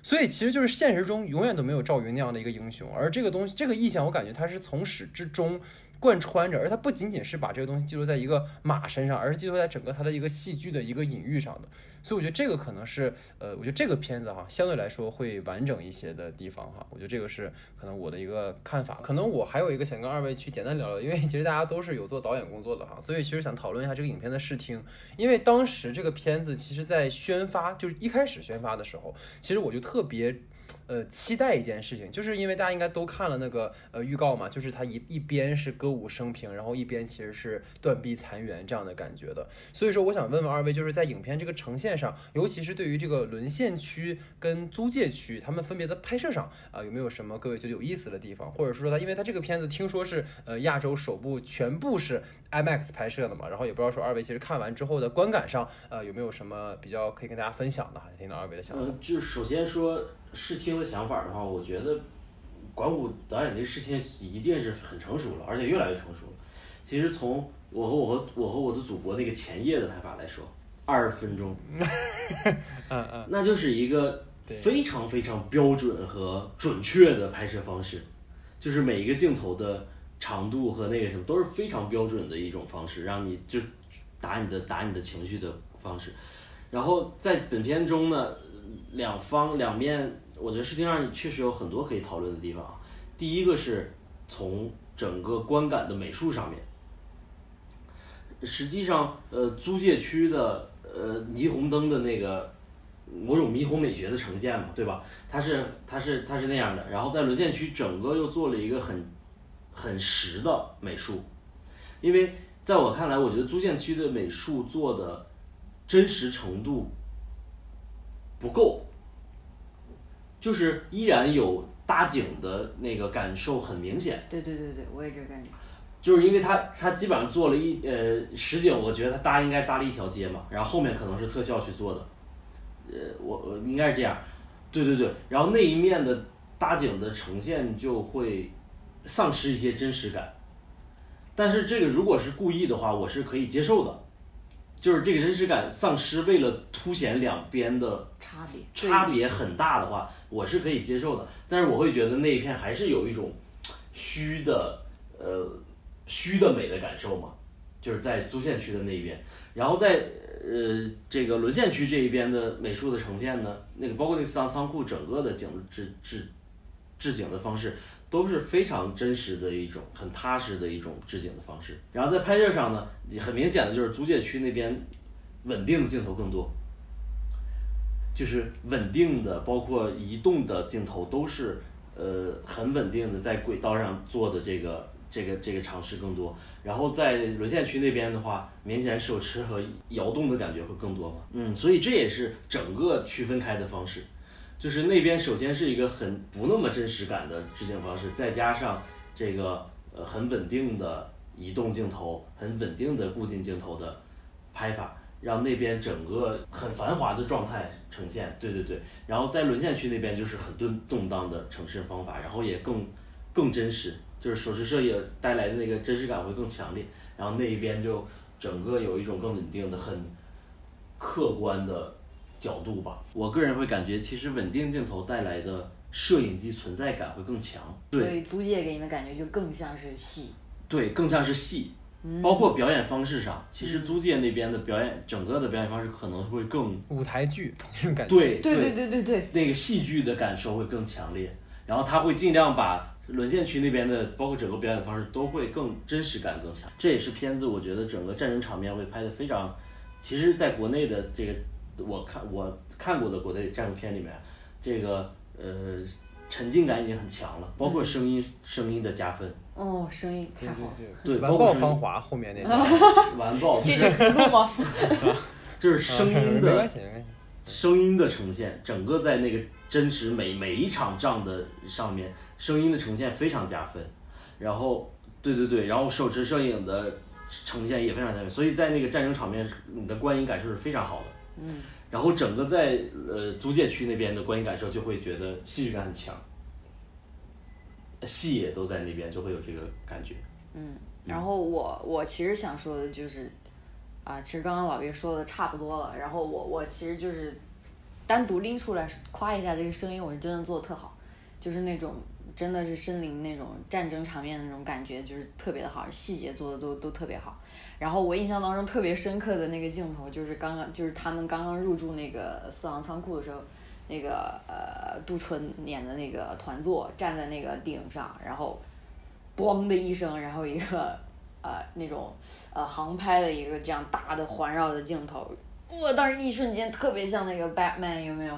所以其实就是现实中永远都没有赵云那样的一个英雄，而这个东西，这个意象，我感觉它是从始至终。贯穿着，而它不仅仅是把这个东西记录在一个马身上，而是记录在整个它的一个戏剧的一个隐喻上的。所以我觉得这个可能是，呃，我觉得这个片子哈，相对来说会完整一些的地方哈。我觉得这个是可能我的一个看法。可能我还有一个想跟二位去简单聊聊，因为其实大家都是有做导演工作的哈，所以其实想讨论一下这个影片的视听。因为当时这个片子其实在宣发，就是一开始宣发的时候，其实我就特别。呃，期待一件事情，就是因为大家应该都看了那个呃预告嘛，就是它一一边是歌舞升平，然后一边其实是断壁残垣这样的感觉的。所以说，我想问问二位，就是在影片这个呈现上，尤其是对于这个沦陷区跟租界区，他们分别的拍摄上啊，有没有什么各位觉得有意思的地方？或者说它，因为它这个片子听说是呃亚洲首部全部是 IMAX 拍摄的嘛，然后也不知道说二位其实看完之后的观感上，呃有没有什么比较可以跟大家分享的？听到二位的想法。嗯，就首先说。视听的想法的话，我觉得管虎导演这视听一定是很成熟了，而且越来越成熟了。其实从我和我和我和我的祖国那个前夜的拍法来说，二十分钟，嗯嗯，那就是一个非常非常标准和准确的拍摄方式，就是每一个镜头的长度和那个什么都是非常标准的一种方式，让你就打你的打你的情绪的方式。然后在本片中呢，两方两面，我觉得视听上确实有很多可以讨论的地方啊。第一个是从整个观感的美术上面，实际上，呃，租界区的呃霓虹灯的那个某种霓虹美学的呈现嘛，对吧？它是它是它是那样的。然后在沦陷区整个又做了一个很很实的美术，因为在我看来，我觉得租界区的美术做的真实程度不够，就是依然有搭景的那个感受很明显。对对对对，我也这个感觉。就是因为他他基本上做了一呃实景，我觉得他搭应该搭了一条街嘛，然后后面可能是特效去做的，呃，我我应该是这样，对对对，然后那一面的搭景的呈现就会丧失一些真实感，但是这个如果是故意的话，我是可以接受的，就是这个真实感丧失，为了凸显两边的差别差别很大的话，我是可以接受的。但是我会觉得那一片还是有一种虚的，呃，虚的美的感受嘛，就是在租县区的那一边。然后在呃这个沦陷区这一边的美术的呈现呢，那个包括那个四行仓库整个的景的置置置景的方式都是非常真实的一种很踏实的一种置景的方式。然后在拍摄上呢，很明显的就是租界区那边稳定的镜头更多。就是稳定的，包括移动的镜头都是呃很稳定的，在轨道上做的这个这个这个尝试更多。然后在沦陷区那边的话，明显手持和摇动的感觉会更多嘛。嗯，所以这也是整个区分开的方式。就是那边首先是一个很不那么真实感的置景方式，再加上这个呃很稳定的移动镜头、很稳定的固定镜头的拍法，让那边整个很繁华的状态呈现。对对对，然后在沦陷区那边就是很动动荡的呈现方法，然后也更更真实，就是手持摄影带来的那个真实感会更强烈。然后那一边就整个有一种更稳定的、很客观的角度吧。我个人会感觉，其实稳定镜头带来的摄影机存在感会更强。所对以租界给你的感觉就更像是戏。对，更像是戏。嗯包括表演方式上，其实租界那边的表演，整个的表演方式可能会更舞台剧那种感觉。对对对对对对，那个戏剧的感受会更强烈，然后他会尽量把沦陷区那边的，包括整个表演方式都会更真实感更强。这也是片子我觉得整个战争场面会拍的非常，其实在国内的这个我看我看过的国内战争片里面，这个呃沉浸感已经很强了，包括声音、声音的加分，哦，声音对太好了，对 完爆芳华后面那段，完爆，这就可录吗？就是声音没的。声音的呈现，整个在那个真实每每一场仗的上面，声音的呈现非常加分。然后，对对对，然后手持摄影的呈现也非常加分，所以在那个战争场面，你的观影感受是非常好的。嗯，然后整个在呃租界区那边的观影感受就会觉得戏剧感很强，戏也都在那边，就会有这个感觉。嗯，然后我我其实想说的就是，啊，其实刚刚老岳说的差不多了，然后我我其实就是单独拎出来夸一下这个声音，我是真的做的特好，就是那种真的是身临那种战争场面的那种感觉，就是特别的好，细节做的都都特别好。然后我印象当中特别深刻的那个镜头，就是刚刚就是他们刚刚入住那个四行仓库的时候，那个呃杜淳演的那个团座站在那个顶上，然后咣的一声，然后一个呃那种呃航拍的一个这样大的环绕的镜头，我当时一瞬间特别像那个 Batman 有没有？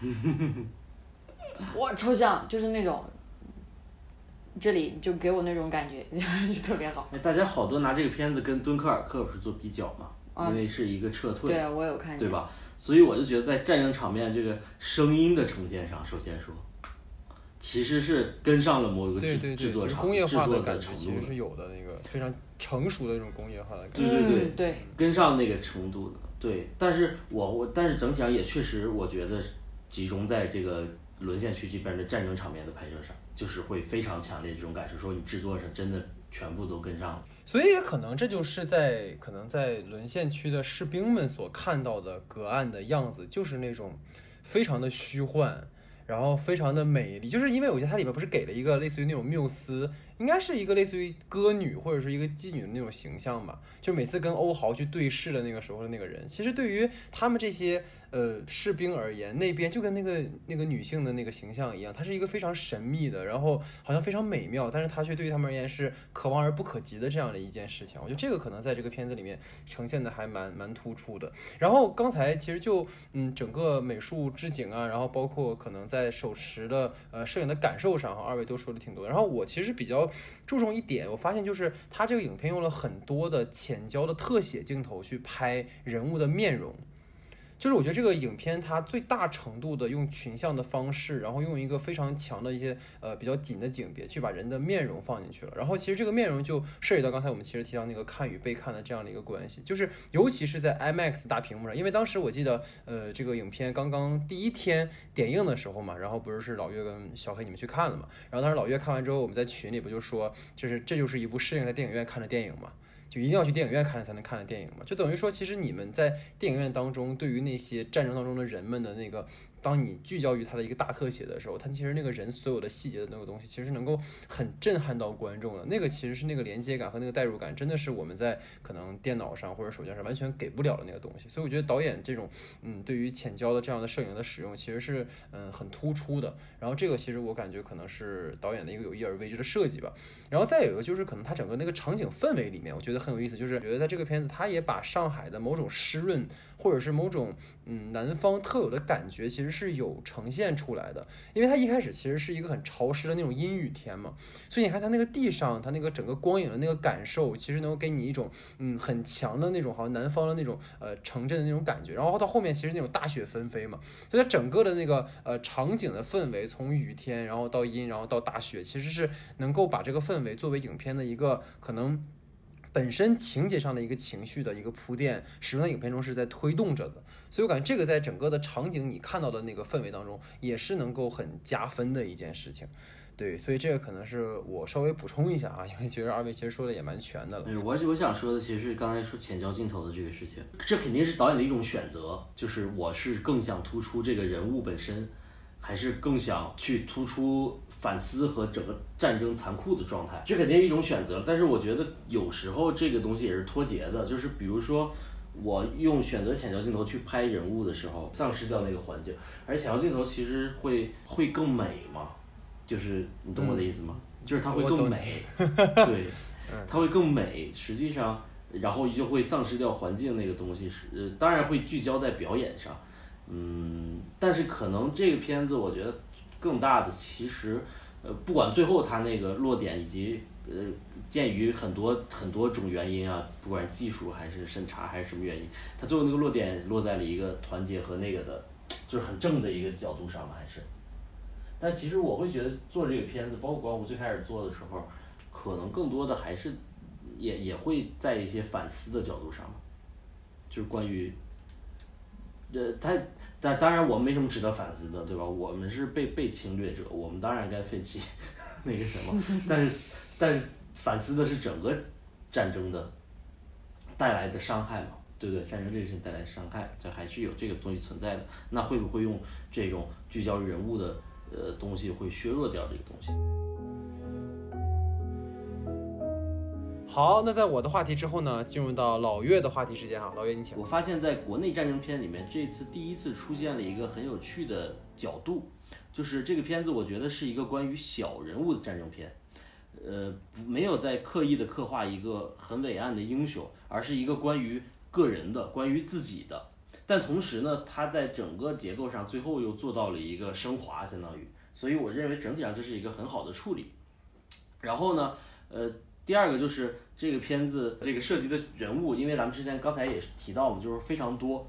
哇，抽象，就是那种，这里就给我那种感觉，就特别好。哎，大家好多拿这个片子跟敦刻尔克不是做比较嘛？啊因为是一个撤退。对，我有看见。对？吧？所以我就觉得在战争场面这个声音的呈现上，首先说，其实是跟上了某一个制对对对，制作厂工业化制作的感觉程度的，其实是有的，那个非常成熟的那种工业化的感觉。对对对嗯、对，跟上那个程度的。对，但是我我但是整体上也确实，我觉得集中在这个沦陷区这边的战争场面的拍摄上，就是会非常强烈的这种感受，说你制作上真的全部都跟上了。所以也可能这就是在可能在沦陷区的士兵们所看到的隔岸的样子，就是那种非常的虚幻，然后非常的美丽，就是因为我觉得它里边不是给了一个类似于那种缪斯，应该是一个类似于歌女或者是一个妓女的那种形象吧，就每次跟欧豪去对视的那个时候的那个人，其实对于他们这些呃士兵而言，那边就跟那个那个女性的那个形象一样，它是一个非常神秘的，然后好像非常美妙，但是它却对于他们而言是可望而不可及的这样的一件事情。我觉得这个可能在这个片子里面呈现的还蛮蛮突出的。然后刚才其实就嗯整个美术置景啊，然后包括可能在手持的呃摄影的感受上，二位都说的挺多。然后我其实比较注重一点，我发现就是它这个影片用了很多的浅焦的特写镜头去拍人物的面容。就是我觉得这个影片它最大程度的用群像的方式，然后用一个非常强的一些呃比较紧的景别去把人的面容放进去了。然后其实这个面容就涉及到刚才我们其实提到那个看与被看的这样的一个关系，就是尤其是在 IMAX 大屏幕上，因为当时我记得呃这个影片刚刚第一天点映的时候嘛，然后不是是老岳跟小黑你们去看了嘛，然后当时老岳看完之后，我们在群里不就说，就是这就是一部适应在电影院看的电影嘛。就一定要去电影院看才能看的电影嘛，就等于说，其实你们在电影院当中，对于那些战争当中的人们的那个。当你聚焦于它的一个大特写的时候，它其实那个人所有的细节的那个东西，其实能够很震撼到观众的。那个其实是那个连接感和那个代入感，真的是我们在可能电脑上或者手机上完全给不了的那个东西。所以我觉得导演这种嗯，对于浅焦的这样的摄影的使用，其实是嗯很突出的。然后这个其实我感觉可能是导演的一个有意而为之的设计吧。然后再有一个就是可能它整个那个场景氛围里面，我觉得很有意思，就是觉得在这个片子，它也把上海的某种湿润或者是某种嗯南方特有的感觉，其实是有呈现出来的。因为它一开始其实是一个很潮湿的那种阴雨天嘛，所以你看它那个地上，它那个整个光影的那个感受，其实能够给你一种嗯很强的那种好像南方的那种呃城镇的那种感觉。然后到后面其实那种大雪纷飞嘛，所以它整个的那个呃场景的氛围，从雨天然后到阴，然后到大雪，其实是能够把这个氛围作为影片的一个可能。本身情节上的一个情绪的一个铺垫，使用在影片中是在推动着的，所以我感觉这个在整个的场景你看到的那个氛围当中，也是能够很加分的一件事情。对，所以这个可能是我稍微补充一下啊，因为觉得二位其实说的也蛮全的了。对，我我想说的其实是刚才说浅焦镜头的这个事情，这肯定是导演的一种选择，就是我是更想突出这个人物本身，还是更想去突出反思和整个战争残酷的状态，这肯定是一种选择。但是我觉得有时候这个东西也是脱节的，就是比如说我用选择浅焦镜头去拍人物的时候，丧失掉那个环境，而浅焦镜头其实会会更美嘛。就是你懂我的意思吗？就是它会更美，对，它会更美。实际上，然后就会丧失掉环境那个东西，是呃，当然会聚焦在表演上，嗯，但是可能这个片子我觉得更大的其实，呃，不管最后它那个落点以及呃，鉴于很多很多种原因啊，不管技术还是审查还是什么原因，它最后那个落点落在了一个团结和那个的，就是很正的一个角度上嘛，还是。但其实我会觉得做这个片子，包括我最开始做的时候，可能更多的还是也也会在一些反思的角度上，就是关于，呃，他但当然我们没什么值得反思的，对吧？我们是被被侵略者，我们当然该废弃 那个什么，但是但是反思的是整个战争的带来的伤害嘛，对不对？战争这个事情带来的伤害，这还是有这个东西存在的。那会不会用这种聚焦人物的？呃，东西会削弱掉这个东西。好，那在我的话题之后呢，进入到老岳的话题时间哈，老岳你请。我发现在国内战争片里面，这次第一次出现了一个很有趣的角度，就是这个片子我觉得是一个关于小人物的战争片，呃，没有在刻意的刻画一个很伟岸的英雄，而是一个关于个人的，关于自己的。但同时呢，它在整个结构上最后又做到了一个升华，相当于，所以我认为整体上这是一个很好的处理。然后呢，呃，第二个就是这个片子这个涉及的人物，因为咱们之前刚才也提到嘛，就是非常多，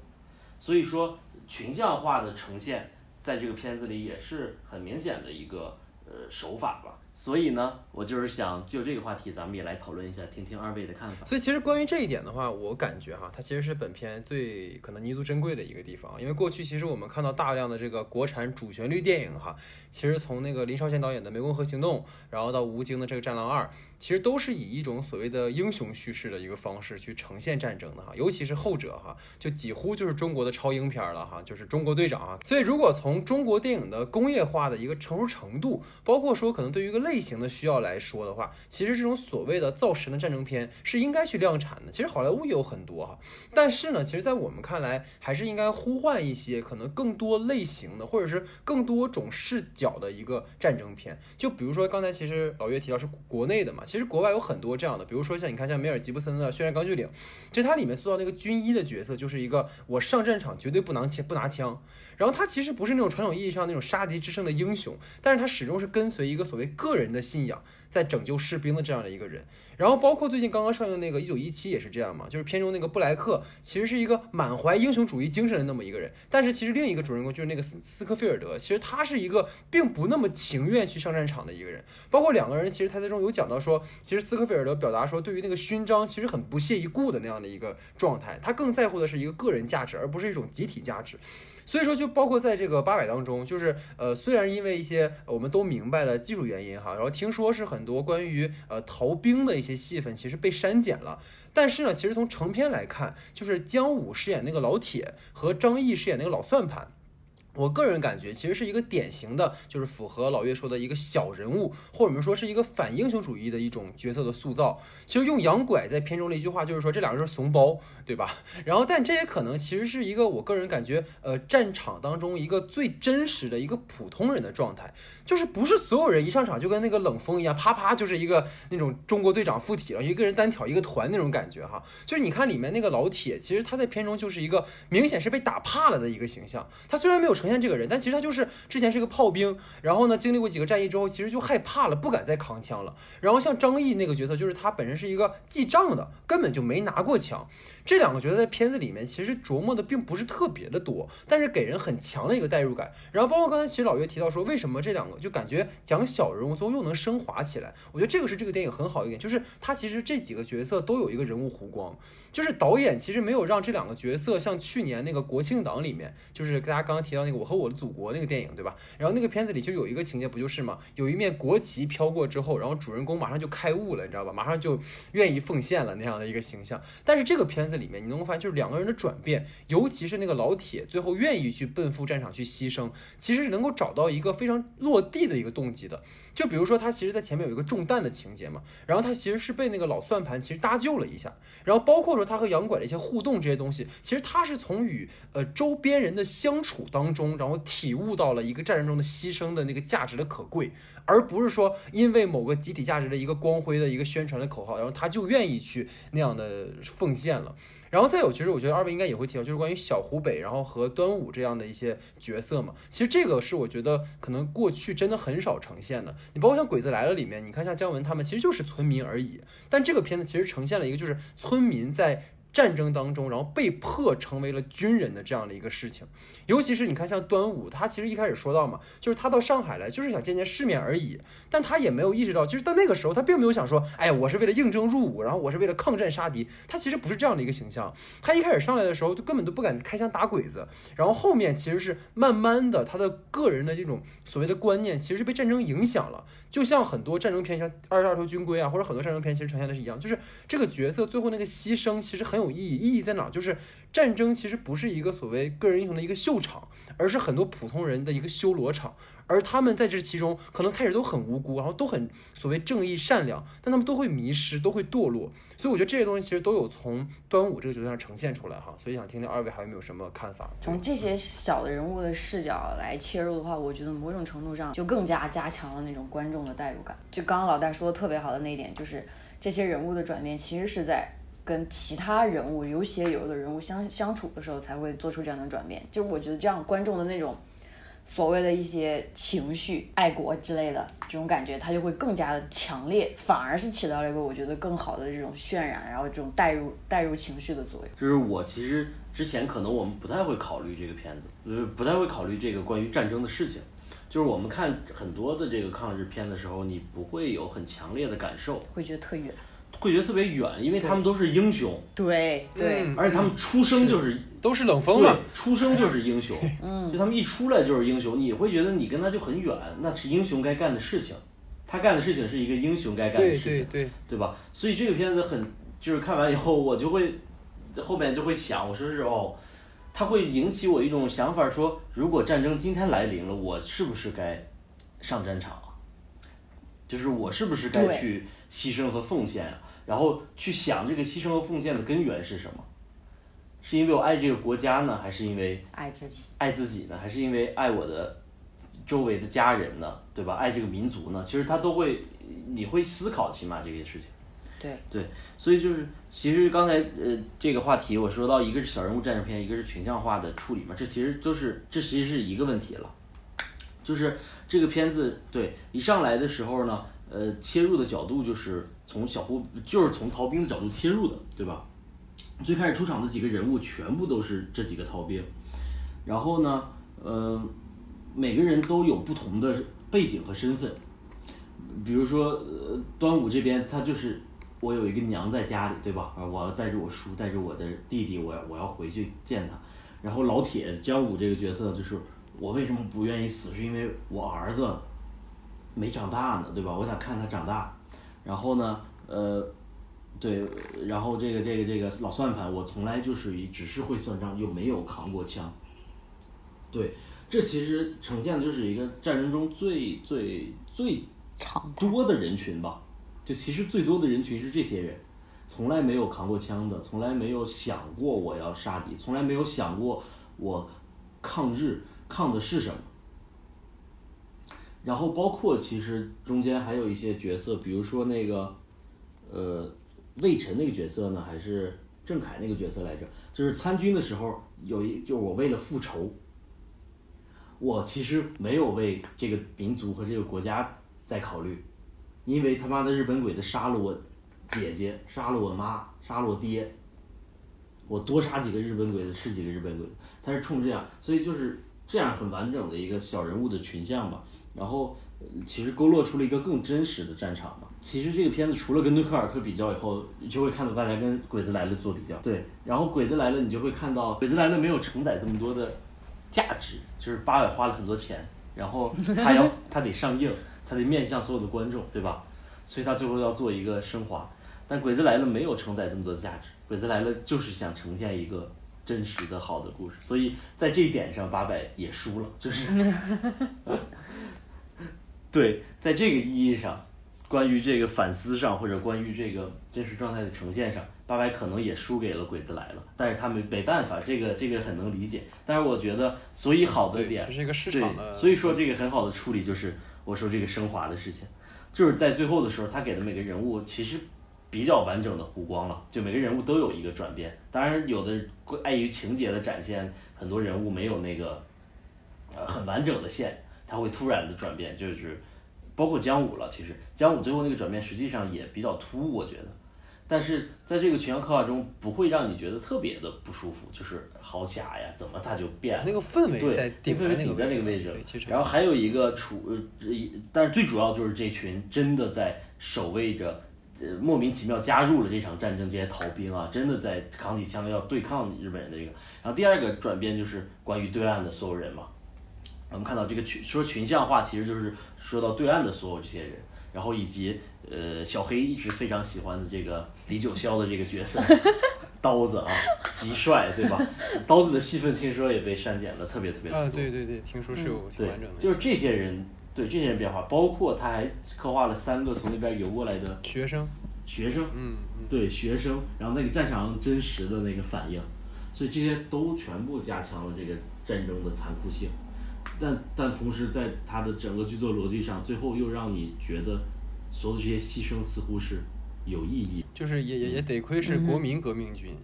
所以说群像化的呈现在这个片子里也是很明显的一个呃手法吧。所以呢，我就是想就这个话题，咱们也来讨论一下，听听二位的看法。所以其实关于这一点的话，我感觉哈，它其实是本片最可能弥足珍贵的一个地方。因为过去其实我们看到大量的这个国产主旋律电影哈，其实从那个林超贤导演的《湄公河行动》，然后到吴京的这个《战狼二》，其实都是以一种所谓的英雄叙事的一个方式去呈现战争的哈。尤其是后者哈，就几乎就是中国的超英片了哈，就是中国队长啊。所以如果从中国电影的工业化的一个成熟程度，包括说可能对于一个类型的需要来说的话，其实这种所谓的造神的战争片是应该去量产的。其实好莱坞也有很多哈，但是呢，其实在我们看来，还是应该呼唤一些可能更多类型的，或者是更多种视角的一个战争片。就比如说刚才其实老岳提到是国内的嘛，其实国外有很多这样的，比如说像你看像梅尔吉布森的《血战钢锯岭》，其实它里面塑造那个军医的角色就是一个我上战场绝对不拿枪不拿枪。然后他其实不是那种传统意义上那种杀敌之胜的英雄，但是他始终是跟随一个所谓个人的信仰，在拯救士兵的这样的一个人。然后包括最近刚刚上映那个《一九一七》也是这样嘛，就是片中那个布莱克其实是一个满怀英雄主义精神的那么一个人，但是其实另一个主人公就是那个斯斯科菲尔德，其实他是一个并不那么情愿去上战场的一个人。包括两个人其实台词中有讲到说，其实斯科菲尔德表达说对于那个勋章其实很不屑一顾的那样的一个状态，他更在乎的是一个个人价值，而不是一种集体价值。所以说，就包括在这个八百当中，就是呃，虽然因为一些我们都明白的技术原因哈，然后听说是很多关于呃逃兵的一些戏份其实被删减了，但是呢，其实从成片来看，就是姜武饰演那个老铁和张译饰演那个老算盘。我个人感觉，其实是一个典型的，就是符合老岳说的一个小人物，或者我们说是一个反英雄主义的一种角色的塑造。其实用杨拐在片中的一句话就是说，这两个人怂包，对吧？然后，但这也可能其实是一个我个人感觉，呃，战场当中一个最真实的一个普通人的状态，就是不是所有人一上场就跟那个冷风一样，啪啪就是一个那种中国队长附体了，一个人单挑一个团那种感觉哈。就是你看里面那个老铁，其实他在片中就是一个明显是被打怕了的一个形象。他虽然没有。呈现这个人，但其实他就是之前是个炮兵，然后呢，经历过几个战役之后，其实就害怕了，不敢再扛枪了。然后像张译那个角色，就是他本身是一个记账的，根本就没拿过枪。这两个角色在片子里面其实琢磨的并不是特别的多，但是给人很强的一个代入感。然后包括刚才其实老岳提到说，为什么这两个就感觉讲小人物最后又能升华起来？我觉得这个是这个电影很好一点，就是它其实这几个角色都有一个人物弧光。就是导演其实没有让这两个角色像去年那个国庆档里面，就是大家刚刚提到那个我和我的祖国那个电影，对吧？然后那个片子里就有一个情节，不就是吗？有一面国旗飘过之后，然后主人公马上就开悟了，你知道吧？马上就愿意奉献了那样的一个形象。但是这个片子里面，你能够发现就是两个人的转变，尤其是那个老铁最后愿意去奔赴战场去牺牲，其实是能够找到一个非常落地的一个动机的。就比如说他其实，在前面有一个中弹的情节嘛，然后他其实是被那个老算盘其实搭救了一下，然后包括说他和杨拐的一些互动这些东西，其实他是从与呃周边人的相处当中，然后体悟到了一个战争中的牺牲的那个价值的可贵，而不是说因为某个集体价值的一个光辉的一个宣传的口号，然后他就愿意去那样的奉献了。然后再有，其实我觉得二位应该也会提到，就是关于小湖北，然后和端午这样的一些角色嘛。其实这个是我觉得可能过去真的很少呈现的。你包括像《鬼子来了》里面，你看像姜文他们，其实就是村民而已。但这个片子其实呈现了一个，就是村民在。战争当中，然后被迫成为了军人的这样的一个事情，尤其是你看，像端午，他其实一开始说到嘛，就是他到上海来就是想见见世面而已，但他也没有意识到，就是到那个时候，他并没有想说，哎，我是为了应征入伍，然后我是为了抗战杀敌，他其实不是这样的一个形象。他一开始上来的时候，就根本都不敢开枪打鬼子，然后后面其实是慢慢的，他的个人的这种所谓的观念，其实是被战争影响了。就像很多战争片，像《二十二条军规》啊，或者很多战争片，其实呈现的是一样，就是这个角色最后那个牺牲，其实很有意义。意义在哪？就是战争其实不是一个所谓个人英雄的一个秀场，而是很多普通人的一个修罗场。而他们在这其中，可能开始都很无辜，然后都很所谓正义善良，但他们都会迷失，都会堕落。所以我觉得这些东西其实都有从端午这个角色上呈现出来哈。所以想听听二位还有没有什么看法？从这些小的人物的视角来切入的话，我觉得某种程度上就更加加强了那种观众的代入感。就刚刚老大说的特别好的那一点，就是这些人物的转变其实是在跟其他人物有血有肉的人物相相处的时候才会做出这样的转变。就我觉得这样观众的那种。所谓的一些情绪、爱国之类的这种感觉，它就会更加的强烈，反而是起到了一个我觉得更好的这种渲染，然后这种带入带入情绪的作用。就是我其实之前可能我们不太会考虑这个片子，就是不太会考虑这个关于战争的事情。就是我们看很多的这个抗日片的时候，你不会有很强烈的感受，会觉得特远。会觉得特别远，因为他们都是英雄，对对，嗯而且他们出生就是都是冷锋对嘛，，出生就是英雄，嗯，就他们一出来就是英雄，你会觉得你跟他就很远，那是英雄该干的事情，他干的事情是一个英雄该干的事情，对对，对吧？所以这个片子很，就是看完以后我就会后面就会想，我说是哦，它会引起我一种想法，说如果战争今天来临了，我是不是该上战场啊？就是我是不是该去牺牲和奉献啊？然后去想这个牺牲和奉献的根源是什么？是因为我爱这个国家呢，还是因为爱自己。爱自己呢，还是因为爱我的周围的家人呢？对吧？爱这个民族呢？其实他都会，你会思考起码这些事情。对，对，所以就是其实刚才呃这个话题我说到一个是小人物战争片，一个是群像化的处理嘛，这其实都是这其实是一个问题了，就是这个片子对一上来的时候呢，呃切入的角度就是从小胡就是从逃兵的角度切入的，对吧？最开始出场的几个人物全部都是这几个逃兵，然后呢，呃，每个人都有不同的背景和身份，比如说，呃，端午这边他就是我有一个娘在家里，对吧？啊，我要带着我叔，带着我的弟弟，我要我要回去见他。然后老铁姜武这个角色就是我为什么不愿意死，是因为我儿子没长大呢，对吧？我想看他长大。然后呢，呃，对，然后这个这个这个老算盘，我从来就是一只是会算账，又没有扛过枪。对，这其实呈现的就是一个战争中最最最。多的人群吧，就其实最多的人群是这些人，从来没有扛过枪的，从来没有想过我要杀敌，从来没有想过我抗日抗的是什么。然后包括其实中间还有一些角色，比如说那个，呃，魏晨那个角色呢，还是郑恺那个角色来着？就是参军的时候有一，就是我为了复仇，我其实没有为这个民族和这个国家在考虑，因为他妈的日本鬼子杀了我姐姐，杀了我妈，杀了我爹，我多杀几个日本鬼子是几个日本鬼子，他是冲这样，所以就是这样很完整的一个小人物的群像吧。然后呃其实勾勒出了一个更真实的战场嘛。其实这个片子除了跟敦刻尔克比较以后，就会看到大家跟《鬼子来了》做比较。对，然后《鬼子来了》你就会看到，《鬼子来了》没有承载这么多的价值，就是八百花了很多钱，然后他要他得上映，他得面向所有的观众，对吧？所以他最后要做一个升华。但《鬼子来了》没有承载这么多的价值，《鬼子来了》就是想呈现一个真实的好的故事，所以在这一点上，八百也输了，就是。对，在这个意义上，关于这个反思上，或者关于这个真实状态的呈现上，八佰可能也输给了《鬼子来了》，但是他没没办法，这个这个很能理解。但是我觉得，所以好的对，点这，是一个市对场的，，所以说这个很好的处理就是我说这个升华的事情，就是在最后的时候，他给的每个人物其实比较完整的弧光了，就每个人物都有一个转变。当然，有的碍于情节的展现，很多人物没有那个呃很完整的线，他会突然的转变，就是包括姜武了。其实姜武最后那个转变实际上也比较突兀，我觉得。但是在这个群像刻画中，不会让你觉得特别的不舒服，就是好假呀，怎么他就变了？那个氛围对，在顶氛围顶在那个位置然后还有一个处，呃，一但是最主要就是这群真的在守卫着，呃，莫名其妙加入了这场战争，这些逃兵啊，真的在扛起枪要对抗日本人的这个。然后第二个转变就是关于对岸的所有人嘛，我们看到这个群说群像化，其实就是说到对岸的所有这些人，然后以及呃小黑一直非常喜欢的这个李九霄的这个角色，刀子啊，极帅，对吧？刀子的戏份听说也被删减了，特别特别的多。啊，对对对，听说是有挺对完整的，，就是这些人，对这些人变化，包括他还刻画了三个从那边游过来的学生，学生，嗯嗯，对学生，然后那个战场上真实的那个反应，所以这些都全部加强了这个战争的残酷性，但但同时在他的整个剧作逻辑上，最后又让你觉得所有的这些牺牲似乎是有意义。就是也也也得亏是国民革命军。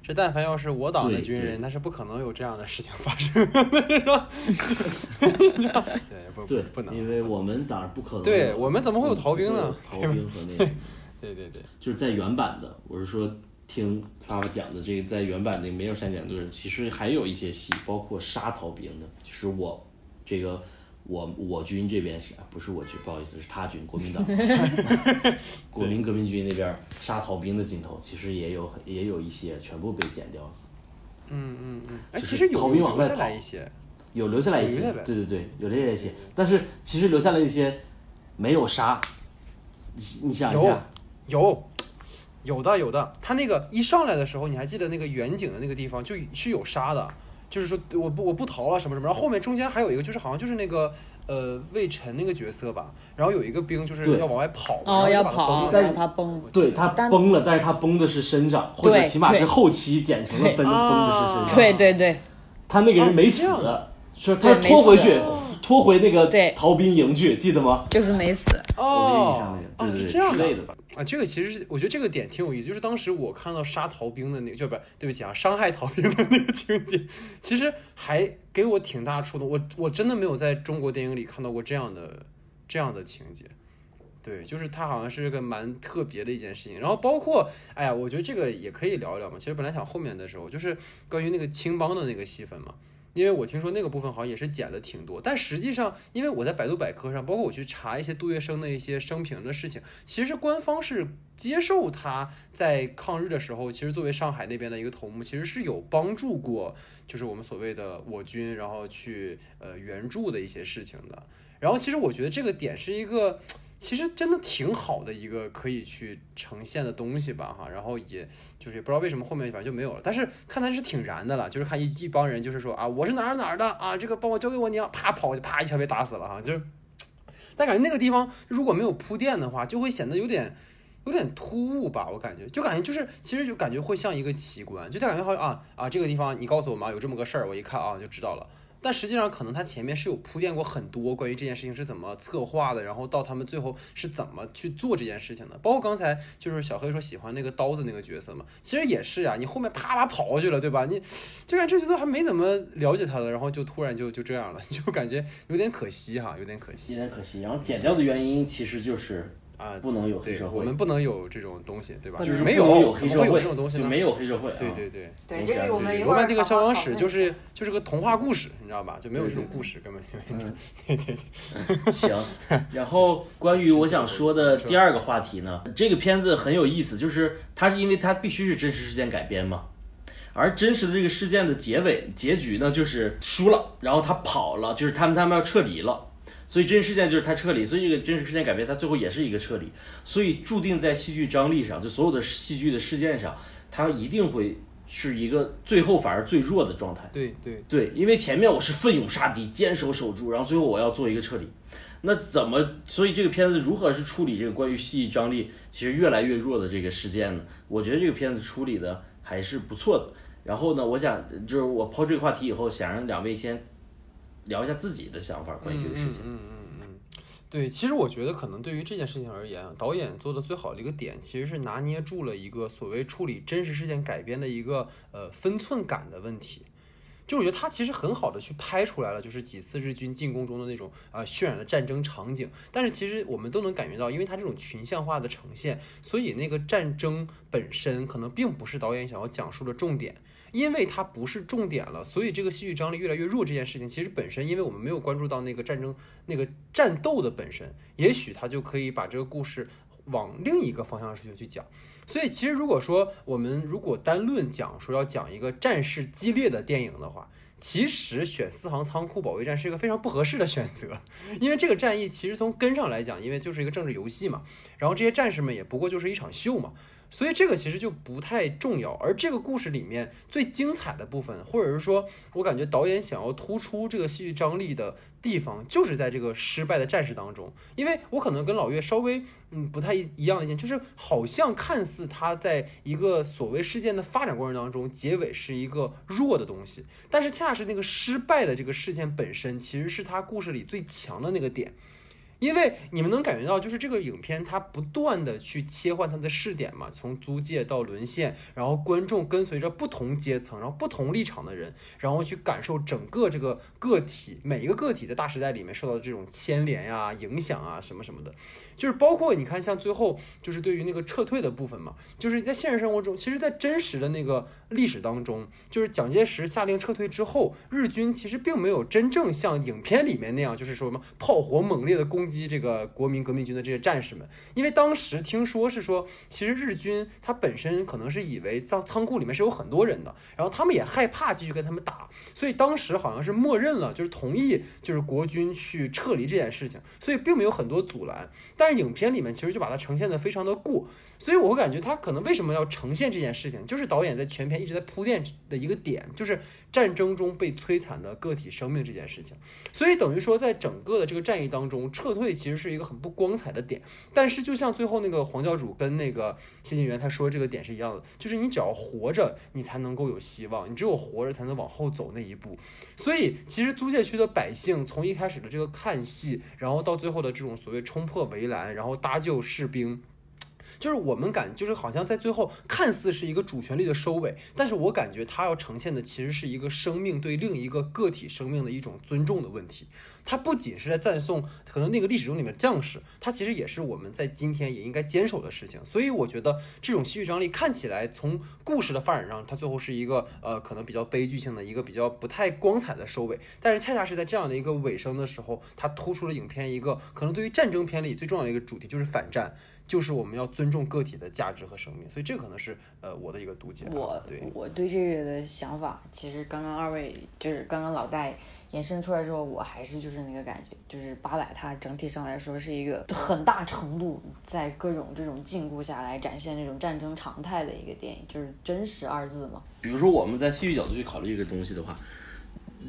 这但凡要是我党的军人，那是不可能有这样的事情发生的，是吧？对，不对，不能，因为我们当然不可能。对我们怎么会有逃兵呢逃兵和那个。对对对，就是在原版的，我是说听爸爸讲的这个在原版那个没有删减的，其实还有一些戏，包括杀逃兵的，就是我这个我我军这边是啊不是我军，不好意思，是他军，国民党，国民革命军那边杀逃兵的镜头，其实也有也有一些全部被剪掉了，嗯嗯嗯，哎，就是其实有逃兵往留下外跑来一些，有留下来一些对对对，有留下来一些，但是其实留下来一些没有杀，你你想一有下，有有的有的，他那个一上来的时候，你还记得那个远景的那个地方就是有杀的，就是说我不我不逃了什么什么，然后后面中间还有一个就是好像就是那个呃魏晨那个角色吧，然后有一个兵就是要往外跑，然哦，后要跑，把他崩了但是他崩，对他崩了，但是他崩的是身上，或者对对起码是后期剪成了崩崩的是身上。对对对，他那个人没死说他拖回去，拖回那个对逃兵营去，记得吗？就是没死。哦那个，对对对哦是这样的啊，这个其实是我觉得这个点挺有意思，就是当时我看到杀逃兵的那个，就不对不起啊，伤害逃兵的那个情节，其实还给我挺大触动。我我真的没有在中国电影里看到过这样的这样的情节。对，就是它好像是个蛮特别的一件事情，然后包括，哎呀，我觉得这个也可以聊一聊嘛。其实本来想后面的时候，就是关于那个青帮的那个戏份嘛，因为我听说那个部分好像也是剪的挺多，但实际上，因为我在百度百科上，包括我去查一些杜月笙的一些生平的事情，其实官方是接受他在抗日的时候，其实作为上海那边的一个头目，其实是有帮助过，就是我们所谓的我军，然后去呃援助的一些事情的。然后其实我觉得这个点是一个。其实真的挺好的一个可以去呈现的东西吧，哈，然后也就是也不知道为什么后面反正就没有了，但是看来是挺燃的了，就是看一一帮人就是说啊，我是哪儿哪儿的啊，这个帮我交给我娘，啪跑就啪一下被打死了哈，就是，但感觉那个地方如果没有铺垫的话，就会显得有点有点突兀吧，我感觉就感觉就是其实就感觉会像一个奇观，就感觉好像啊啊这个地方你告诉我嘛有这么个事儿，我一看啊就知道了。但实际上，可能他前面是有铺垫过很多关于这件事情是怎么策划的，然后到他们最后是怎么去做这件事情的。包括刚才就是小黑说喜欢那个刀子那个角色嘛，其实也是啊，你后面啪啪跑过去了，对吧？你就感觉这角色还没怎么了解他的，然后就突然就就这样了，就感觉有点可惜哈，有点可惜有点可惜。然后剪掉的原因其实就是啊。不能有黑，社会，我们不能有这种东西，对吧？就是没不能有有黑社会这种东西？就没有黑社会啊。对对对。对，这个我们罗曼蒂克儿好好消亡史就是就是个童话故事，你知道吧？就没有这种对对故事，根本就嗯对对对。行，然后关于我想说的第二个话题呢，这个片子很有意思，就是它是因为它必须是真实事件改编嘛，而真实的这个事件的结尾结局呢，就是输了，然后他跑了，就是他们他们要撤离了。所以真实事件就是他撤离，所以这个真实事件改编，它最后也是一个撤离，所以注定在戏剧张力上，就所有的戏剧的事件上，它一定会是一个最后反而最弱的状态。对对对，因为前面我是奋勇杀敌，坚守守住，然后最后我要做一个撤离，那怎么？所以这个片子如何是处理这个关于戏剧张力其实越来越弱的这个事件呢？我觉得这个片子处理的还是不错的。然后呢，我想就是我抛这个话题以后，想让两位先聊一下自己的想法关于这个事情。嗯嗯嗯，对，其实我觉得可能对于这件事情而言，导演做的最好的一个点，其实是拿捏住了一个所谓处理真实事件改编的一个呃分寸感的问题。就我觉得他其实很好的去拍出来了，就是几次日军进攻中的那种啊、呃渲染的战争场景。但是其实我们都能感觉到，因为他这种群像化的呈现，所以那个战争本身可能并不是导演想要讲述的重点。因为它不是重点了，所以这个戏剧张力越来越弱。这件事情其实本身，因为我们没有关注到那个战争、那个战斗的本身，也许他就可以把这个故事往另一个方向去去讲。所以，其实如果说我们如果单论讲说要讲一个战事激烈的电影的话，其实选四行仓库保卫战是一个非常不合适的选择，因为这个战役其实从根上来讲，因为就是一个政治游戏嘛，然后这些战士们也不过就是一场秀嘛。所以这个其实就不太重要，而这个故事里面最精彩的部分，或者是说我感觉导演想要突出这个戏剧张力的地方，就是在这个失败的战士当中。因为我可能跟老岳稍微嗯不太一一样的一点，就是好像看似他在一个所谓事件的发展过程当中，结尾是一个弱的东西，但是恰是那个失败的这个事件本身，其实是他故事里最强的那个点。因为你们能感觉到，就是这个影片它不断的去切换它的视点嘛，从租界到沦陷，然后观众跟随着不同阶层，然后不同立场的人，然后去感受整个这个个体每一个个体在大时代里面受到的这种牵连呀、影响啊什么什么的，就是包括你看像最后就是对于那个撤退的部分嘛，就是在现实生活中，其实，在真实的那个历史当中，就是蒋介石下令撤退之后，日军其实并没有真正像影片里面那样，就是说什么炮火猛烈的攻击这个国民革命军的这些战士们，因为当时听说是说，其实日军他本身可能是以为仓仓库里面是有很多人的，然后他们也害怕继续跟他们打，所以当时好像是默认了，就是同意就是国军去撤离这件事情，所以并没有很多阻拦。但是影片里面其实就把它呈现的非常的过，所以我会感觉他可能为什么要呈现这件事情，就是导演在全片一直在铺垫的一个点，就是战争中被摧残的个体生命这件事情。所以等于说，在整个的这个战役当中，撤退其实是一个很不光彩的点。但是就像最后那个黄教主跟那个谢晋元他说这个点是一样的，就是你只要活着，你才能够有希望，你只有活着才能往后走那一步。所以其实租界区的百姓从一开始的这个看戏，然后到最后的这种所谓冲破围栏，然后搭救士兵。就是我们感，就是好像在最后看似是一个主旋律的收尾，但是我感觉它要呈现的其实是一个生命对另一个个体生命的一种尊重的问题。它不仅是在赞颂可能那个历史中里面将士，它其实也是我们在今天也应该坚守的事情。所以我觉得这种戏剧张力看起来从故事的发展上，它最后是一个呃可能比较悲剧性的一个比较不太光彩的收尾，但是恰恰是在这样的一个尾声的时候，它突出了影片一个可能对于战争片里最重要的一个主题，就是反战。就是我们要尊重个体的价值和生命，所以这可能是呃我的一个读解啊。我对我对这个的想法，其实刚刚二位就是刚刚老戴延伸出来之后，我还是就是那个感觉，就是八百它整体上来说是一个很大程度在各种这种禁锢下来展现这种战争常态的一个电影，就是真实二字嘛。比如说我们在戏剧角度去考虑这个东西的话，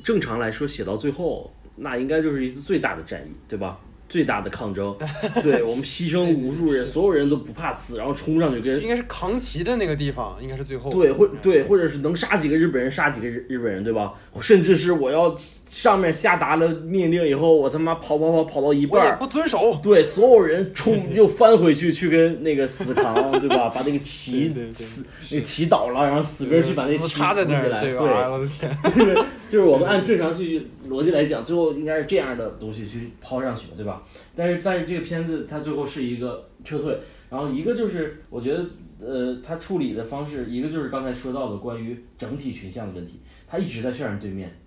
正常来说写到最后，那应该就是一次最大的战役，对吧？最大的抗争，对我们牺牲无数人，所有人都不怕死，然后冲上去跟应该是扛旗的那个地方，应该是最后。对，或对，或者是能杀几个日本人，杀几个日日本人，对吧？甚至是我要上面下达了命令以后，我他妈跑跑跑跑到一半儿，不遵守。对，所有人冲又翻回去去跟那个死扛，对吧？把那个旗死那个旗倒了，然后死根儿去把那旗插在那儿，来，对我的天，就是就是我们按正常戏剧逻辑来讲，最后应该是这样的东西去抛上去的，对吧？但是但是这个片子它最后是一个撤退，然后一个就是我觉得呃它处理的方式，一个就是刚才说到的关于整体群像的问题，它一直在渲染对面，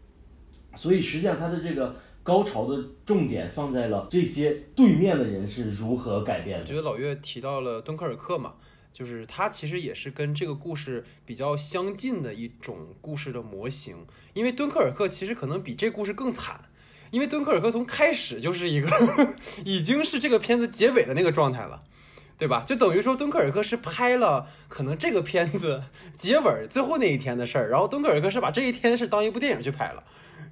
所以实际上它的这个高潮的重点放在了这些对面的人是如何改变的我觉。得老岳提到了敦刻尔克嘛，就是它其实也是跟这个故事比较相近的一种故事的模型，因为敦刻尔克其实可能比这故事更惨。因为敦刻尔克从开始就是一个已经是这个片子结尾的那个状态了，对吧？就等于说敦刻尔克是拍了可能这个片子结尾最后那一天的事儿，然后敦刻尔克是把这一天是当一部电影去拍了。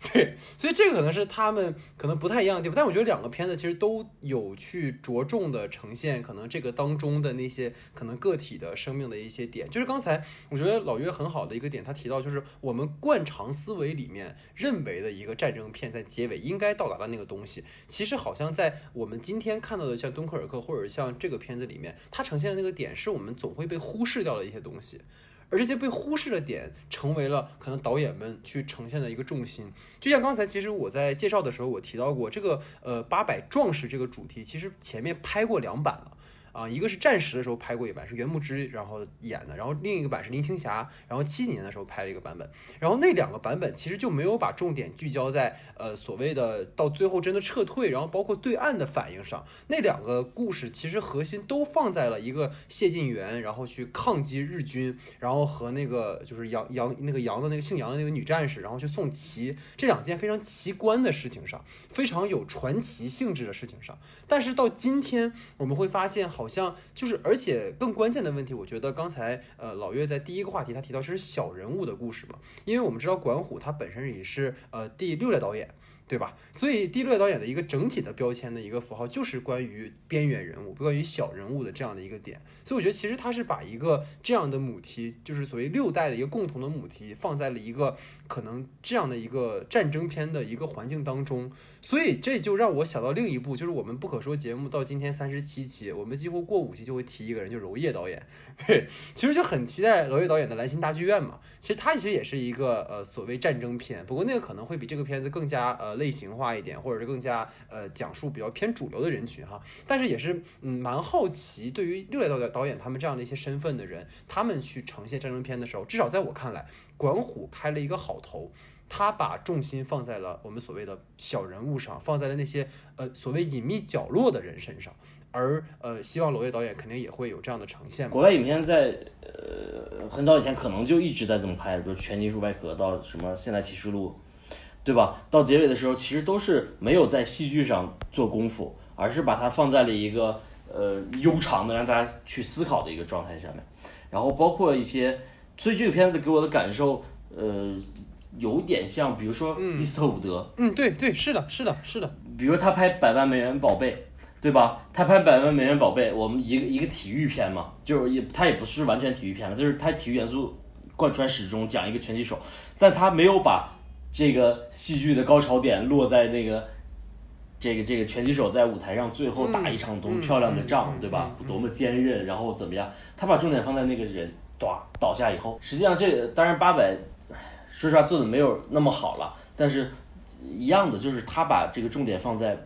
对，所以这个可能是他们可能不太一样的地方，但我觉得两个片子其实都有去着重的呈现可能这个当中的那些可能个体的生命的一些点。就是刚才我觉得老约很好的一个点，他提到就是我们惯常思维里面认为的一个战争片在结尾应该到达的那个东西，其实好像在我们今天看到的像敦刻尔克或者像这个片子里面，它呈现的那个点是我们总会被忽视掉的一些东西。而这些被忽视的点，成为了可能导演们去呈现的一个重心。就像刚才，其实我在介绍的时候，我提到过这个呃八百壮士这个主题，其实前面拍过两版了。啊，一个是战时的时候拍过一版，是袁牧之然后演的，然后另一个版是林青霞，然后七几年的时候拍了一个版本，然后那两个版本其实就没有把重点聚焦在呃所谓的到最后真的撤退，然后包括对岸的反应上，那两个故事其实核心都放在了一个谢晋元，然后去抗击日军，然后和那个就是杨杨那个杨的那个姓杨的那个女战士，然后去送旗这两件非常奇观的事情上，非常有传奇性质的事情上，但是到今天我们会发现。好好像就是，而且更关键的问题，我觉得刚才呃老岳在第一个话题他提到是小人物的故事嘛，因为我们知道管虎他本身也是呃第六代导演。对吧？所以第六代导演的一个整体的标签的一个符号，就是关于边缘人物、关于小人物的这样的一个点。所以我觉得其实他是把一个这样的母题，就是所谓六代的一个共同的母题，放在了一个可能这样的一个战争片的一个环境当中，所以这就让我想到另一部，就是我们不可说节目到今天三十七期，我们几乎过五期就会提一个人，就是娄烨导演。对，其实就很期待娄烨导演的《兰心大剧院》嘛。其实他其实也是一个呃所谓战争片，不过那个可能会比这个片子更加呃类型化一点，或者是更加呃讲述比较偏主流的人群哈。但是也是嗯蛮好奇，对于六代导导导演他们这样的一些身份的人，他们去呈现战争片的时候，至少在我看来，管虎开了一个好头。他把重心放在了我们所谓的小人物上，放在了那些呃所谓隐秘角落的人身上，而呃，希望娄烨导演肯定也会有这样的呈现。国外影片在呃很早以前可能就一直在这么拍，比如《全金属外壳》到什么《现代启示录》，对吧？到结尾的时候，其实都是没有在戏剧上做功夫，而是把它放在了一个呃悠长的让大家去思考的一个状态上面。然后包括一些，所以这个片子给我的感受，呃，有点像，比如说伊斯特伍德，嗯，对对，是的，是的，是的，比如他拍《百万美元宝贝》，对吧？他拍《百万美元宝贝》，我们一个一个体育片嘛，就是也他也不是完全体育片了，就是他体育元素贯穿始终，讲一个拳击手，但他没有把这个戏剧的高潮点落在那个这个这个拳击手在舞台上最后打一场多么漂亮的仗，嗯对吧多么坚韧，然后怎么样？他把重点放在那个人倒倒下以后，实际上这个当然八百，说实话做的没有那么好了，但是一样的就是他把这个重点放在。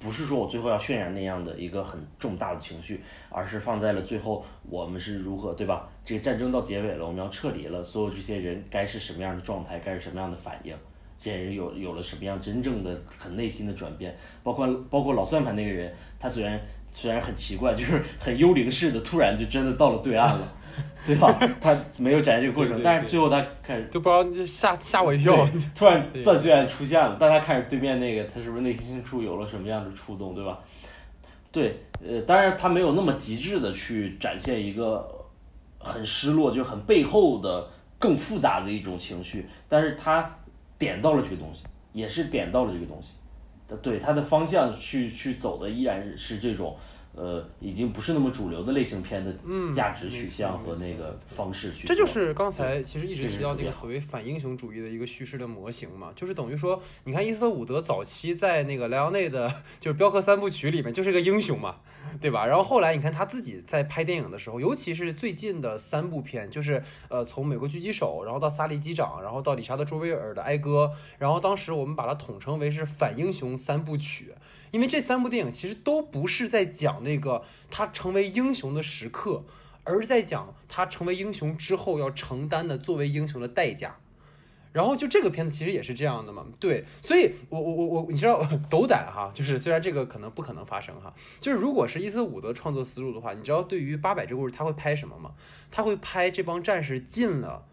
不是说我最后要渲染那样的一个很重大的情绪，而是放在了最后我们是如何，对吧？这个战争到结尾了，我们要撤离了，所有这些人该是什么样的状态，该是什么样的反应，这些人有有了什么样真正的很内心的转变，包括包括老算盘那个人，他虽然虽然很奇怪，就是很幽灵似的，突然就真的到了对岸了，对吧？他没有展现这个过程，对对对但是最后他开始就不知道就吓吓我一跳。突然对到对岸出现了，但他看着对面那个，他是不是内心深处有了什么样的触动，对吧？对，呃，当然他没有那么极致的去展现一个很失落，就是很背后的更复杂的一种情绪，但是他点到了这个东西，也是点到了这个东西，对他的方向去去走的依然是是这种。呃，已经不是那么主流的类型片的嗯价值取向和那个方式去做，这就是刚才其实一直提到那个所谓反英雄主义的一个叙事的模型嘛，就是等于说，你看伊斯特伍德早期在那个莱昂内的就是《镖客三部曲》里面就是个英雄嘛，对吧？然后后来你看他自己在拍电影的时候，尤其是最近的三部片，就是呃从《美国狙击手》，然后到《萨利机长》，然后到理查德·朱维尔的《哀歌》，然后当时我们把它统称为是反英雄三部曲。因为这三部电影其实都不是在讲那个他成为英雄的时刻，而是在讲他成为英雄之后要承担的作为英雄的代价。然后就这个片子其实也是这样的嘛，对，所以我我我我，你知道 斗胆哈，就是虽然这个可能不可能发生哈，就是如果是一四五的创作思路的话，你知道对于八百这个故事他会拍什么吗？他会拍这帮战士进了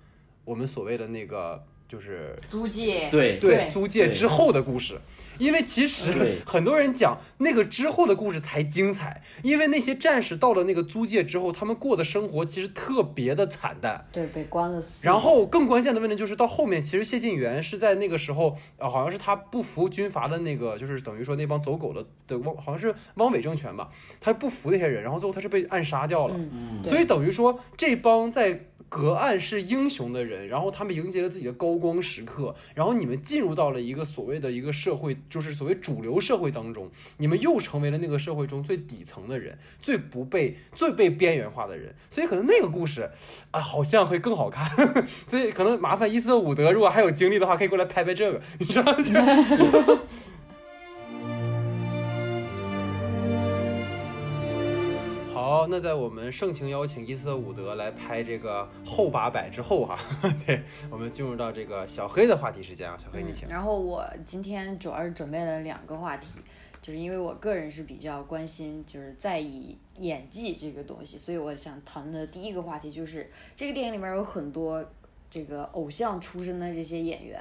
我们所谓的那个就是租界，对对租界之后的故事。因为其实 很多人讲那个之后的故事才精彩，因为那些战士到了那个租界之后，他们过的生活其实特别的惨淡。对，被关了。然后更关键的问题就是到后面，其实谢晋元是在那个时候，呃，好像是他不服军阀的那个，就是等于说那帮走狗的的汪，好像是汪伪政权吧，他不服那些人，然后最后他是被暗杀掉了。嗯，所以等于说这帮在隔岸是英雄的人，然后他们迎接了自己的高光时刻，然后你们进入到了一个所谓的一个社会，就是所谓主流社会当中，你们又成为了那个社会中最底层的人，最不被最被边缘化的人，所以可能那个故事啊，好像会更好看，所以可能麻烦伊斯特伍德，如果还有精力的话，可以过来拍拍这个，你知道吗？好，那在我们盛情邀请伊斯特伍德来拍这个后八百之后哈，对我们进入到这个小黑的话题时间啊，小黑你请。然后我今天主要是准备了两个话题，就是因为我个人是比较关心，就是在意演技这个东西，所以我想谈的第一个话题就是这个电影里面有很多这个偶像出身的这些演员，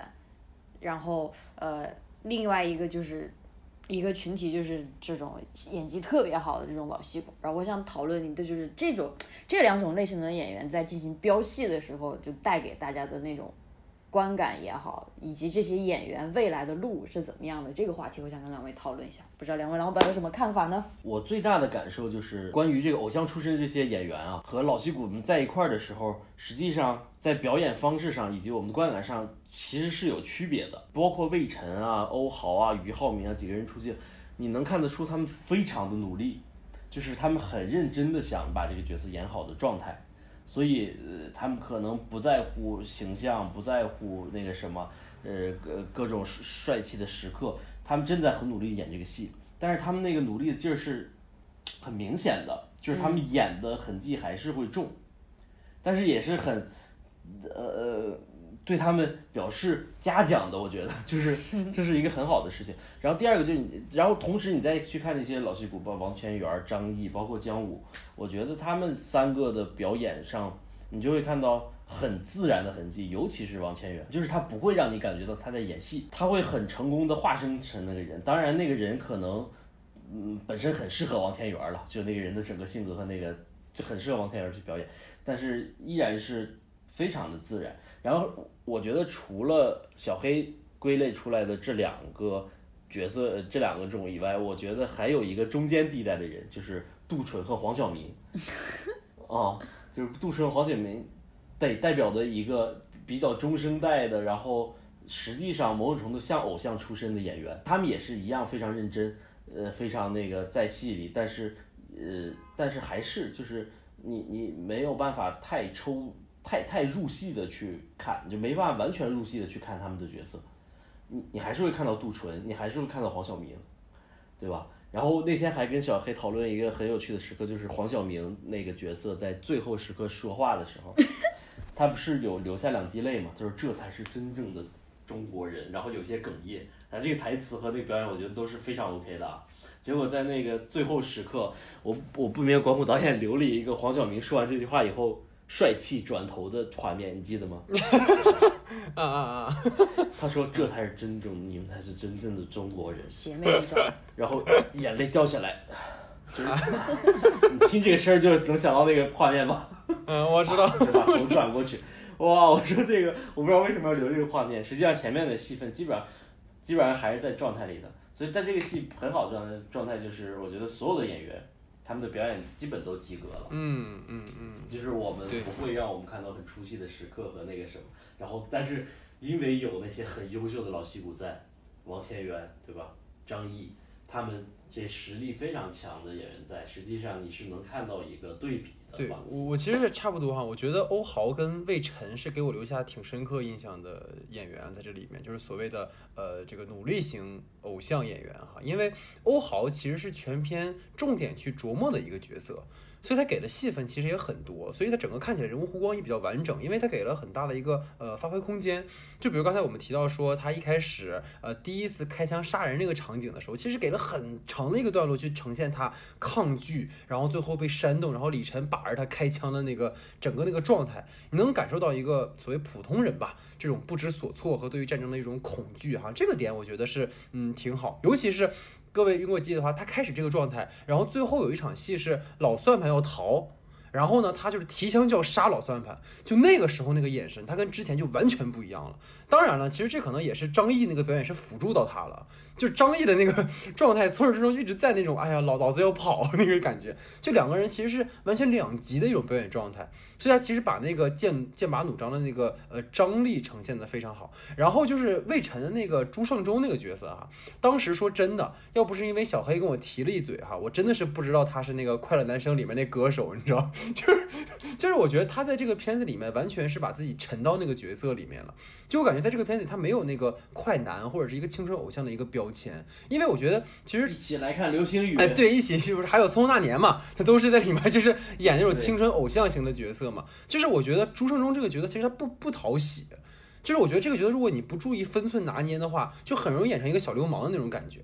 然后呃，另外一个就是。一个群体就是这种演技特别好的这种老戏骨，然后我想讨论的就是这种这两种类型的演员在进行飙戏的时候，就带给大家的那种观感也好，以及这些演员未来的路是怎么样的，这个话题我想跟两位讨论一下。不知道两位老板有什么看法呢？我最大的感受就是关于这个偶像出身的这些演员啊，和老戏骨们在一块儿的时候，实际上在表演方式上以及我们的观感上其实是有区别的。包括魏晨啊、欧豪啊、俞灏明啊几个人出镜，你能看得出他们非常的努力，就是他们很认真的想把这个角色演好的状态。所以，呃，他们可能不在乎形象，不在乎那个什么，呃，各各种帅气的时刻，他们真在很努力演这个戏。但是他们那个努力的劲儿是很明显的，就是他们演的痕迹还是会重，但是也是很，呃，对他们表示嘉奖的。我觉得 就是这是一个很好的事情。然后第二个就是，然后同时你再去看那些老戏骨，包括王全元、张译，包括姜武，我觉得他们三个的表演上，你就会看到很自然的痕迹，尤其是王千源，就是他不会让你感觉到他在演戏，他会很成功的化身成那个人。当然，那个人可能，嗯，本身很适合王千源了，就那个人的整个性格和那个就很适合王千源去表演，但是依然是非常的自然。然后我觉得除了小黑归类出来的这两个角色，这两个种以外，我觉得还有一个中间地带的人，就是杜淳和黄晓明。哦，就是杜淳和黄晓明代代表的一个比较中生代的，然后实际上某种程度像偶像出身的演员，他们也是一样非常认真，呃，非常那个在戏里，但是呃，但是还是就是你你没有办法太抽太太入戏的去看，就没办法完全入戏的去看他们的角色，你你还是会看到杜淳，你还是会看到黄晓明，对吧？然后那天还跟小黑讨论一个很有趣的时刻，就是黄晓明那个角色在最后时刻说话的时候，他不是有流下两滴泪嘛？就是这才是真正的中国人，然后有些哽咽。然后这个台词和那个表演，我觉得都是非常 OK 的。结果在那个最后时刻，我我不明白管虎导演留了一个黄晓明说完这句话以后帅气转头的画面，你记得吗？啊 啊啊！他说这才是真正，你们才是真正的中国人。邪魅一转，然后眼泪掉下来，就是你听这个声儿就能想到那个画面吧？嗯，我知道。就把头转过去，哇！我说这个，我不知道为什么要留这个画面。实际上前面的戏份基本上基本上还是在状态里的，所以在这个戏很好的状态状态就是，我觉得所有的演员他们的表演基本都及格了。嗯嗯嗯，就是我们不会让我们看到很出戏的时刻和那个什么，然后但是因为有那些很优秀的老戏骨在，王千源对吧，张译他们这实力非常强的演员在，实际上你是能看到一个对比的对。我我其实也差不多哈，我觉得欧豪跟魏晨是给我留下挺深刻印象的演员，在这里面就是所谓的呃这个努力型偶像演员哈，因为欧豪其实是全片重点去琢磨的一个角色。所以他给的戏份其实也很多，所以他整个看起来人物弧光也比较完整，因为他给了很大的一个呃发挥空间。就比如刚才我们提到说，他一开始呃第一次开枪杀人那个场景的时候，其实给了很长的一个段落去呈现他抗拒，然后最后被煽动，然后李晨把着他开枪的那个整个那个状态，你能感受到一个所谓普通人吧这种不知所措和对于战争的一种恐惧哈，这个点我觉得是嗯挺好，尤其是。各位如果记得的话，他开始这个状态，然后最后有一场戏是老算盘要逃，然后呢，他就是提枪就要杀老算盘，就那个时候那个眼神，他跟之前就完全不一样了。当然了，其实这可能也是张译那个表演是辅助到他了，就张译的那个 状态，从始至终一直在那种哎呀老老子要跑 那个感觉，就两个人其实是完全两极的一种表演状态，所以他其实把那个剑剑拔弩张的那个呃张力呈现的非常好。然后就是魏晨的那个朱胜洲那个角色哈，当时说真的，要不是因为小黑跟我提了一嘴哈，我真的是不知道他是那个快乐男声里面那歌手，你知道，就是就是我觉得他在这个片子里面完全是把自己沉到那个角色里面了，就我感觉在这个片子里他没有那个快男或者是一个青春偶像的一个标签，因为我觉得其实一起来看流星雨。哎，对，一起是不是还有《匆匆那年》嘛？他都是在里面，就是演那种青春偶像型的角色嘛。就是我觉得朱胜中这个角色其实他不不讨喜，就是我觉得这个角色如果你不注意分寸拿捏的话，就很容易演成一个小流氓的那种感觉。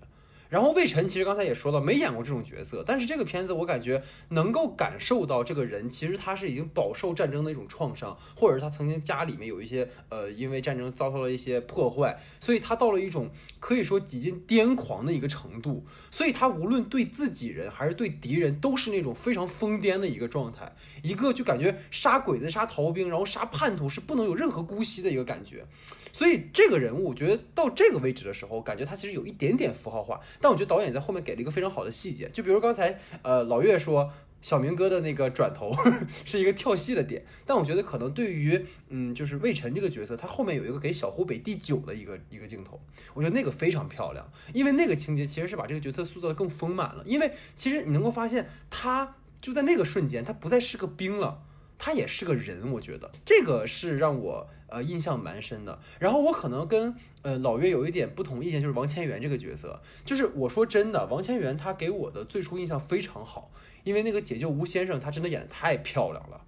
然后魏晨其实刚才也说了，没演过这种角色，但是这个片子我感觉能够感受到这个人其实他是已经饱受战争的一种创伤，或者是他曾经家里面有一些呃因为战争遭受了一些破坏，所以他到了一种可以说几近癫狂的一个程度，所以他无论对自己人还是对敌人都是那种非常疯癫的一个状态，一个就感觉杀鬼子、杀逃兵，然后杀叛徒是不能有任何姑息的一个感觉。所以这个人物，我觉得到这个位置的时候，感觉他其实有一点点符号化，但我觉得导演在后面给了一个非常好的细节，就比如刚才呃老岳说。小明哥的那个转头 是一个跳戏的点，但我觉得可能对于嗯，就是魏晨这个角色，他后面有一个给小湖北第九的一个一个镜头，我觉得那个非常漂亮，因为那个情节其实是把这个角色塑造的更丰满了。因为其实你能够发现，他就在那个瞬间，他不再是个兵了，他也是个人。我觉得这个是让我呃印象蛮深的。然后我可能跟呃老岳有一点不同意见，就是王千源这个角色，就是我说真的，王千源他给我的最初印象非常好。因为那个解救吴先生，他真的演的太漂亮了，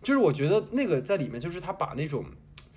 就是我觉得那个在里面，就是他把那种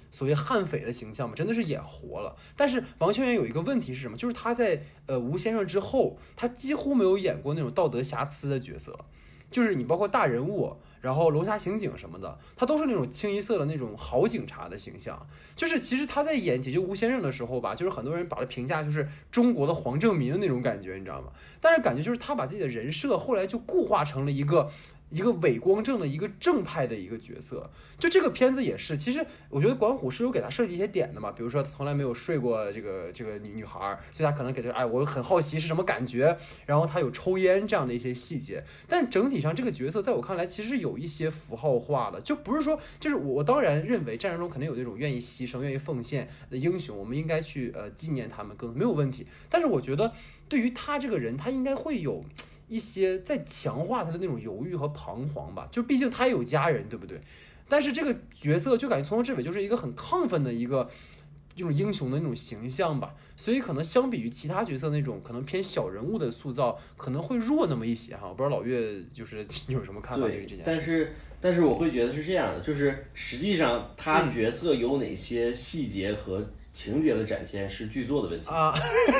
所谓悍匪的形象嘛，真的是演活了。但是王千源有一个问题是什么？就是他在呃吴先生之后，他几乎没有演过那种道德瑕疵的角色，就是你包括大人物。然后龙虾刑警什么的，他都是那种清一色的那种好警察的形象。就是其实他在演解救吴先生的时候吧，就是很多人把他评价就是中国的黄正民的那种感觉，你知道吗？但是感觉就是他把自己的人设后来就固化成了一个。一个伪光正的一个正派的一个角色，就这个片子也是。其实我觉得管虎是有给他设计一些点的嘛，比如说他从来没有睡过这个这个女女孩，所以他可能给他哎，我很好奇是什么感觉。然后他有抽烟这样的一些细节，但整体上这个角色在我看来其实有一些符号化的，就不是说就是我当然认为战争中肯定有那种愿意牺牲、愿意奉献的英雄，我们应该去呃纪念他们，更没有问题。但是我觉得对于他这个人，他应该会有。一些在强化他的那种犹豫和彷徨吧，就毕竟他也有家人，对不对？但是这个角色就感觉从头至尾就是一个很亢奋的一个这种英雄的那种形象吧，所以可能相比于其他角色那种可能偏小人物的塑造，可能会弱那么一些哈。我不知道老岳就是 你有什么看法对于这件事？但是但是我会觉得是这样的，就是实际上他角色有哪些细节和。情节的展现是剧作的问题。啊，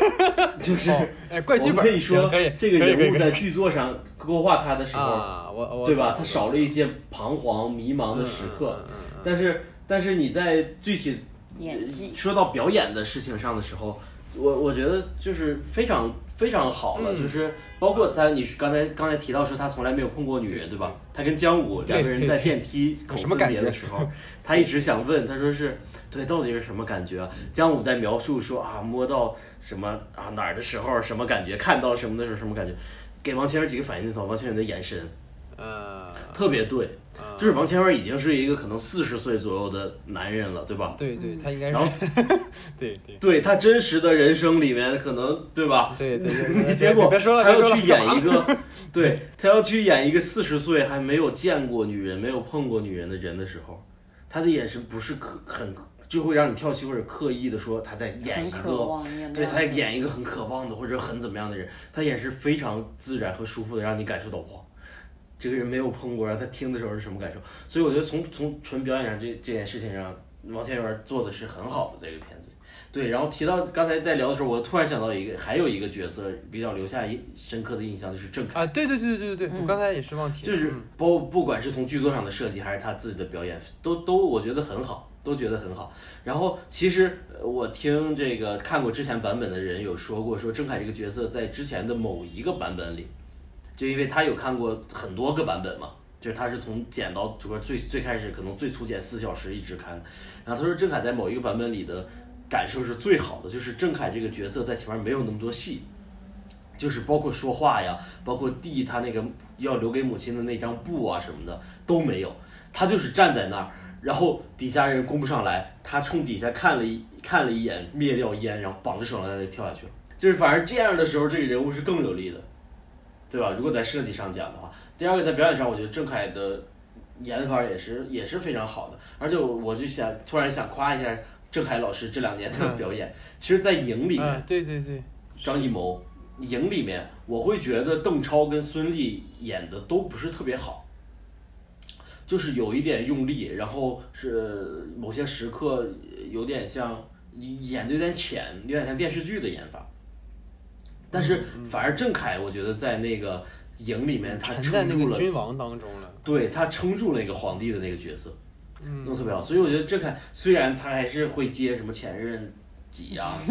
就是哎，怪剧本可以说这个人物在剧作上勾画他的时候，我对吧？他少了一些彷徨迷茫的时刻，但是但是你在具体演技。说到表演的事情上的时候，我我觉得就是非常非常好了，就是包括他，你刚才刚才提到说他从来没有碰过女人，对吧？他跟江武两个人在电梯口分别的时候，他一直想问，他说是。对，到底是什么感觉啊？姜武在描述说啊，摸到什么啊哪儿的时候什么感觉，看到什么的时候什么感觉，给王千源几个反应镜头，王千源的眼神，呃，特别对，就是王千源已经是一个可能四十岁左右的男人了，对吧？对对，他应该是，然后，对对，对他真实的人生里面可能对吧？对对 对，结果他要去演一个，对他要去演一个四十岁还没有见过女人、没有碰过女人的人的时候，他的眼神不是可很。就会让你跳戏，或者刻意的说他在演一个，对他在演一个很渴望的或者很怎么样的人，他眼神非常自然和舒服的，让你感受到哇，这个人没有碰过，然后他听的时候是什么感受？所以我觉得从从纯表演上这这件事情上，王千源做的是很好的这个片子。对，然后提到刚才在聊的时候，我突然想到一个，还有一个角色比较留下印深刻的印象，就是郑恺啊，对对对对对对，我刚才也是忘提，就是不不管是从剧作上的设计，还是他自己的表演，都都我觉得很好。都觉得很好，然后其实我听这个看过之前版本的人有说过，说郑恺这个角色在之前的某一个版本里，就因为他有看过很多个版本嘛，就是他是从剪到主要最最开始可能最粗剪四小时一直看，然后他说郑恺在某一个版本里的感受是最好的，就是郑恺这个角色在前面没有那么多戏，就是包括说话呀，包括递他那个要留给母亲的那张布啊什么的都没有，他就是站在那儿。然后底下人攻不上来，他冲底下看了一看了一眼，灭掉烟，然后绑着手上就跳下去了。就是反而这样的时候，这个人物是更有力的，对吧？如果在设计上讲的话，第二个在表演上，我觉得郑恺的演法也是也是非常好的。而且我我就想突然想夸一下郑恺老师这两年的表演。其实，在影里面，对对对，张艺谋影里面，我会觉得邓超跟孙俪演的都不是特别好。就是有一点用力，然后是某些时刻有点像演的有点浅，有点像电视剧的演法。但是反而郑恺，我觉得在那个影里面，他撑住了君王当中了。对他撑住了一个皇帝的那个角色，弄特别好。所以我觉得郑恺虽然他还是会接什么前任几啊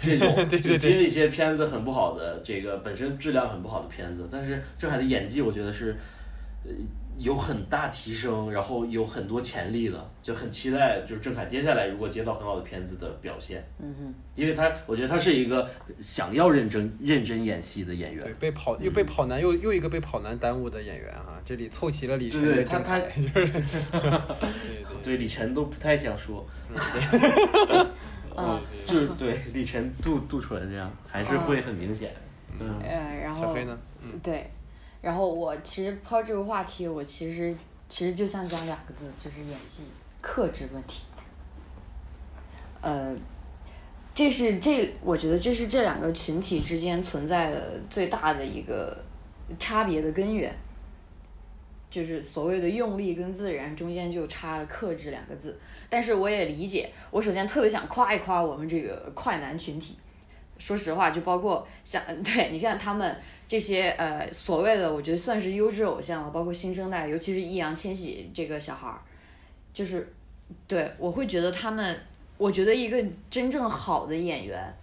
这种就，接一些片子很不好的，这个本身质量很不好的片子，但是郑恺的演技，我觉得是。呃有很大提升，然后有很多潜力的，就很期待就是郑恺接下来如果接到很好的片子的表现。嗯哼，因为他我觉得他是一个想要认真认真演戏的演员对，。被跑又被跑男又又一个被跑男耽误的演员啊，这里凑齐了李晨对对他他，就是 对对对李晨都不太想说，嗯就是对李晨杜杜淳这样还是会很明显。嗯，呃，然后小黑呢？嗯，对，然后我其实抛这个话题，我其实其实就想讲两个字，就是演戏克制问题。呃，这是这，我觉得这是这两个群体之间存在的最大的一个差别的根源，就是所谓的用力跟自然中间就差了克制两个字。但是我也理解，我首先特别想夸一夸我们这个快男群体。说实话，就包括像 对，你看他们这些呃所谓的，我觉得算是优质偶像了，包括新生代，尤其是易烊千玺这个小孩儿，就是对我会觉得他们，我觉得一个真正好的演员，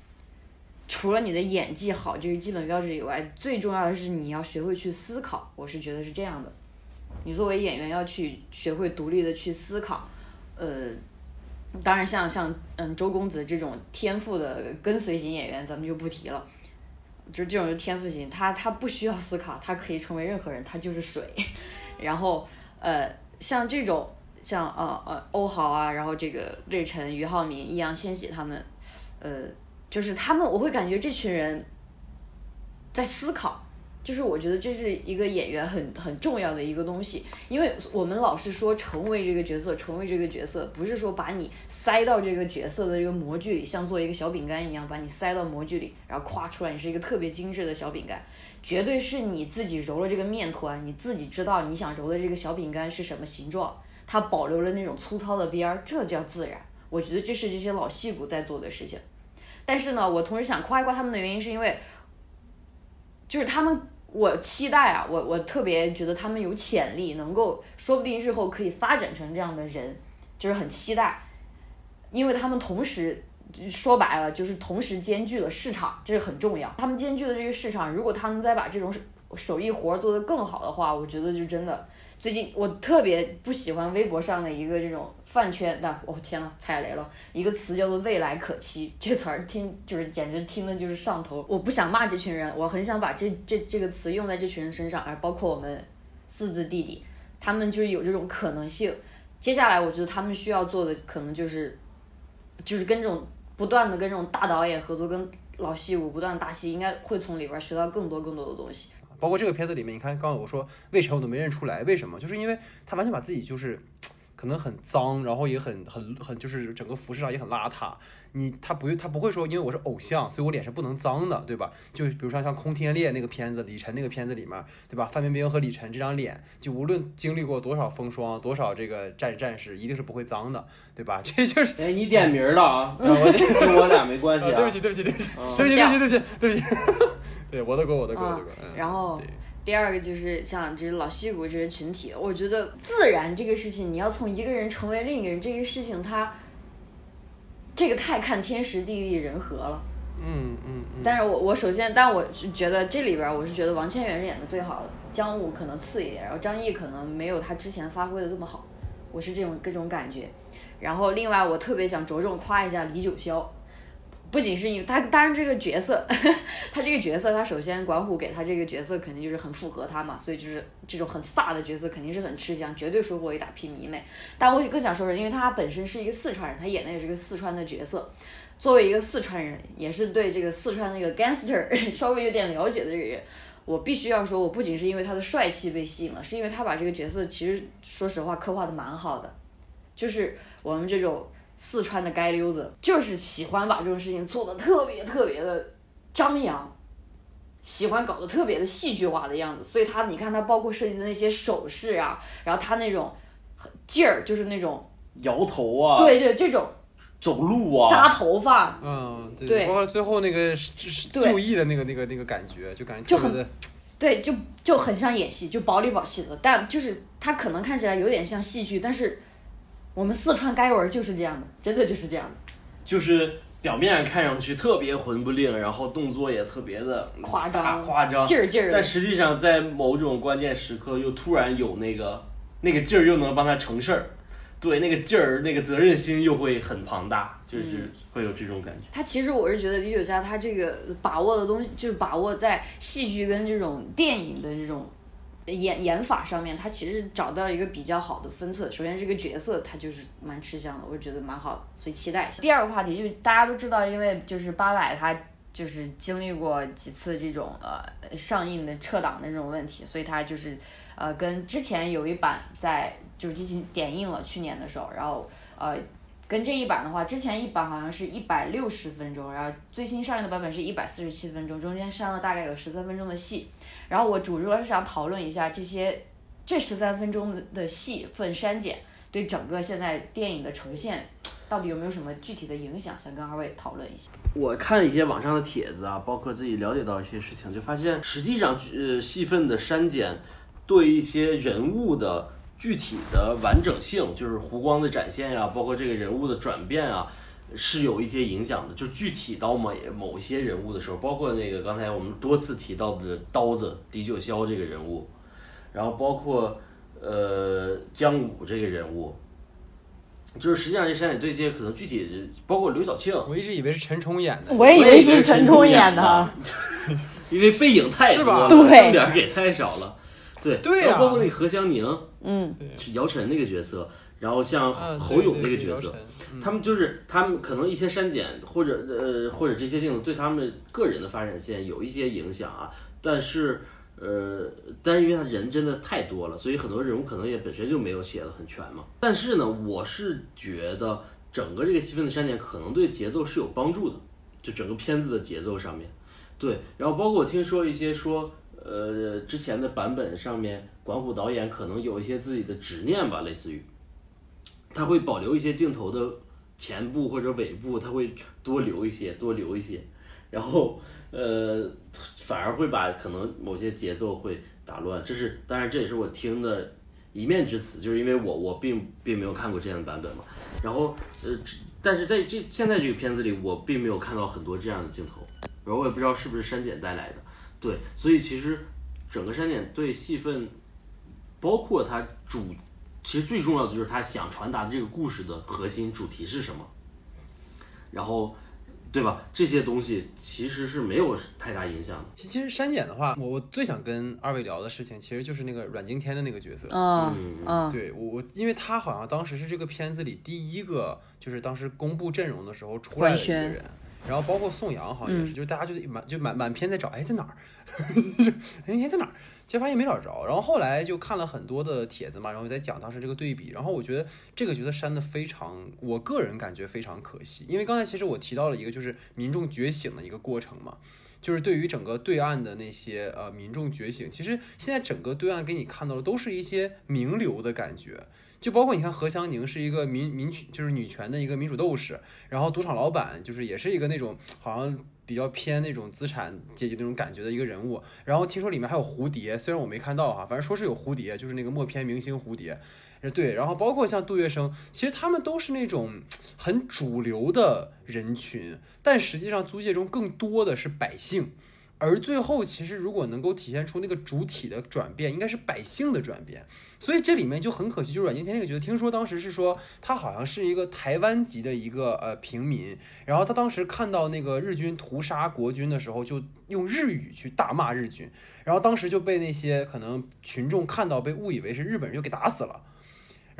除了你的演技好这个基本标志以外，最重要的是你要学会去思考，我是觉得是这样的，你作为演员要去学会独立的去思考，呃。当然像，像嗯周公子这种天赋的跟随型演员，咱们就不提了。就是这种是天赋型，他他不需要思考，他可以成为任何人，他就是水。然后呃，像这种像呃呃欧豪啊，然后这个瑞晨、俞灏明、易烊千玺他们，呃，就是他们，我会感觉这群人在思考。就是我觉得这是一个演员很很重要的一个东西，因为我们老是说成为这个角色，成为这个角色，不是说把你塞到这个角色的这个模具里，像做一个小饼干一样，把你塞到模具里，然后夸出来，你是一个特别精致的小饼干，绝对是你自己揉了这个面团，你自己知道你想揉的这个小饼干是什么形状，它保留了那种粗糙的边儿，这叫自然。我觉得这是这些老戏骨在做的事情。但是呢，我同时想夸一夸他们的原因，是因为就是他们。我期待啊，我我特别觉得他们有潜力，能够说不定日后可以发展成这样的人，就是很期待，因为他们同时说白了就是同时兼具了市场，这是很重要。他们兼具的这个市场，如果他们再把这种手艺活做得更好的话，我觉得就真的。最近我特别不喜欢微博上的一个这种饭圈的，我、哦、天呐，踩雷了！一个词叫做“未来可期”，这词儿听就是简直听的就是上头。我不想骂这群人，我很想把这这这个词用在这群人身上，而包括我们四字弟弟，他们就是有这种可能性。接下来我觉得他们需要做的可能就是，就是跟这种不断的跟这种大导演合作，跟老戏骨不断打戏，应该会从里边学到更多更多的东西。包括这个片子里面，你看刚才我说魏晨我都没认出来，为什么？就是因为他完全把自己就是可能很脏，然后也很很很就是整个服饰上也很邋遢。你他不他不会说，因为我是偶像，所以我脸是不能脏的，对吧？就比如说像《空天猎》那个片子，李晨那个片子里面，对吧？范冰冰和李晨这张脸，就无论经历过多少风霜，多少这个战战士，一定是不会脏的，对吧？这就是。哎，你点名了啊！我跟我俩没关系啊。对不起，对不起，对不起，对不起，对不起，对不起，对不起。对，我的锅，我的锅，我的锅。嗯然后对第二个就是像这老戏骨这些群体，我觉得自然这个事情，你要从一个人成为另一个人这个事情，它这个太看天时地利人和了。嗯嗯嗯。但是我我首先，但我是觉得这里边儿我是觉得王千源是演的最好的，姜武可能次一点，然后张译可能没有他之前发挥的这么好，我是这种这种感觉。然后另外我特别想着重夸一下李九霄，不仅是因为他，当然这个角色，他这个角色，他首先管虎给他这个角色肯定就是很符合他嘛，所以就是这种很飒的角色肯定是很吃香，绝对收获一大批迷妹。但我更想说的是，因为他本身是一个四川人，他演的也是个四川的角色。作为一个四川人，也是对这个四川那个 gangster 稍微有点了解的这个人，我必须要说，我不仅是因为他的帅气被吸引了，是因为他把这个角色其实说实话刻画的蛮好的，就是我们这种四川的街溜子，就是喜欢把这种事情做的特别特别的张扬，喜欢搞得特别的戏剧化的样子，所以他你看他包括设计的那些手势啊，然后他那种劲儿，就是那种摇头啊，对对这种走路啊，扎头发，嗯，对，对包括最后那个就义的那个那个那个感觉，就感觉就很，对，就就很像演戏，就薄里薄气的，但就是他可能看起来有点像戏剧，但是我们四川街文儿就是这样的，真的就是这样的。就是表面上看上去特别魂不吝，然后动作也特别的夸张夸张，劲儿劲儿，但实际上在某种关键时刻又突然有那个那个劲儿，又能帮他成事儿。对，那个劲儿，那个责任心又会很庞大，就是会有这种感觉。他其实我是觉得李九佳他这个把握的东西，就是把握在戏剧跟这种电影的这种演演法上面，他其实找到一个比较好的分寸。首先这个角色他就是蛮吃香的，我觉得蛮好的，所以期待一下。第二个话题就是大家都知道，因为就是八佰他就是经历过几次这种呃上映的撤档的这种问题，所以他就是呃跟之前有一版在就是进行点映了去年的时候，然后呃。跟这一版的话，之前一版好像是一百六十分钟，然后最新上映的版本是一百四十七分钟，中间删了大概有十三分钟的戏。然后我主要是想讨论一下这些这十三分钟的的戏份删减对整个现在电影的呈现到底有没有什么具体的影响，想跟二位讨论一下。我看一些网上的帖子啊，包括自己了解到一些事情，就发现实际上呃戏份的删减对一些人物的。具体的完整性，就是湖光的展现呀，包括这个人物的转变啊，是有一些影响的。就具体到某某一些人物的时候，包括那个刚才我们多次提到的刀子李九霄这个人物，然后包括呃姜武这个人物，就是实际上这删减对接可能具体包括刘晓庆，我一直以为是陈冲演的，我也以为是陈冲演的，因为背影太多了，重点给太少了。对对呀，包括那个何香凝，嗯，是姚晨那个角色，然后像侯勇那个角色，他们就是他们可能一些删减或者呃或者这些镜头对他们个人的发展线有一些影响啊，但是呃，但是因为他人真的太多了，所以很多人物可能也本身就没有写的很全嘛。但是呢，我是觉得整个这个戏份的删减可能对节奏是有帮助的，就整个片子的节奏上面，对，然后包括我听说一些说。呃，之前的版本上面，管虎导演可能有一些自己的执念吧，类似于，他会保留一些镜头的前部或者尾部，他会多留一些，多留一些，然后呃，反而会把可能某些节奏会打乱。这是当然，这也是我听的一面之词，就是因为我我并并没有看过这样的版本嘛。然后呃，但是在这现在这个片子里，我并没有看到很多这样的镜头，然后我也不知道是不是删减带来的。对，所以其实整个删减对戏份，包括它主，其实最重要的就是他想传达的这个故事的核心主题是什么，然后，对吧？这些东西其实是没有太大影响的。其实删减的话，我我最想跟二位聊的事情，其实就是那个阮经天的那个角色。嗯嗯，对我我，因为他好像当时是这个片子里第一个，就是当时公布阵容的时候出来的一个人。然后包括宋阳好像也是，就是大家就满就满满篇在找，哎在哪儿？哎在哪儿？结果发现没找着。然后后来就看了很多的帖子嘛，然后在讲当时这个对比。然后我觉得这个角色删的非常，我个人感觉非常可惜。因为刚才其实我提到了一个就是民众觉醒的一个过程嘛，就是对于整个对岸的那些呃民众觉醒，其实现在整个对岸给你看到的都是一些名流的感觉。就包括你看何香凝是一个民民，就是女权的一个民主斗士，然后赌场老板就是也是一个那种好像比较偏那种资产阶级那种感觉的一个人物，然后听说里面还有蝴蝶，虽然我没看到哈，反正说是有蝴蝶，就是那个默片明星蝴蝶，对，然后包括像杜月笙，其实他们都是那种很主流的人群，但实际上租界中更多的是百姓。而最后，其实如果能够体现出那个主体的转变，应该是百姓的转变。所以这里面就很可惜，就阮经天那个角色，听说当时是说他好像是一个台湾籍的一个呃平民，然后他当时看到那个日军屠杀国军的时候，就用日语去大骂日军，然后当时就被那些可能群众看到，被误以为是日本人，就给打死了。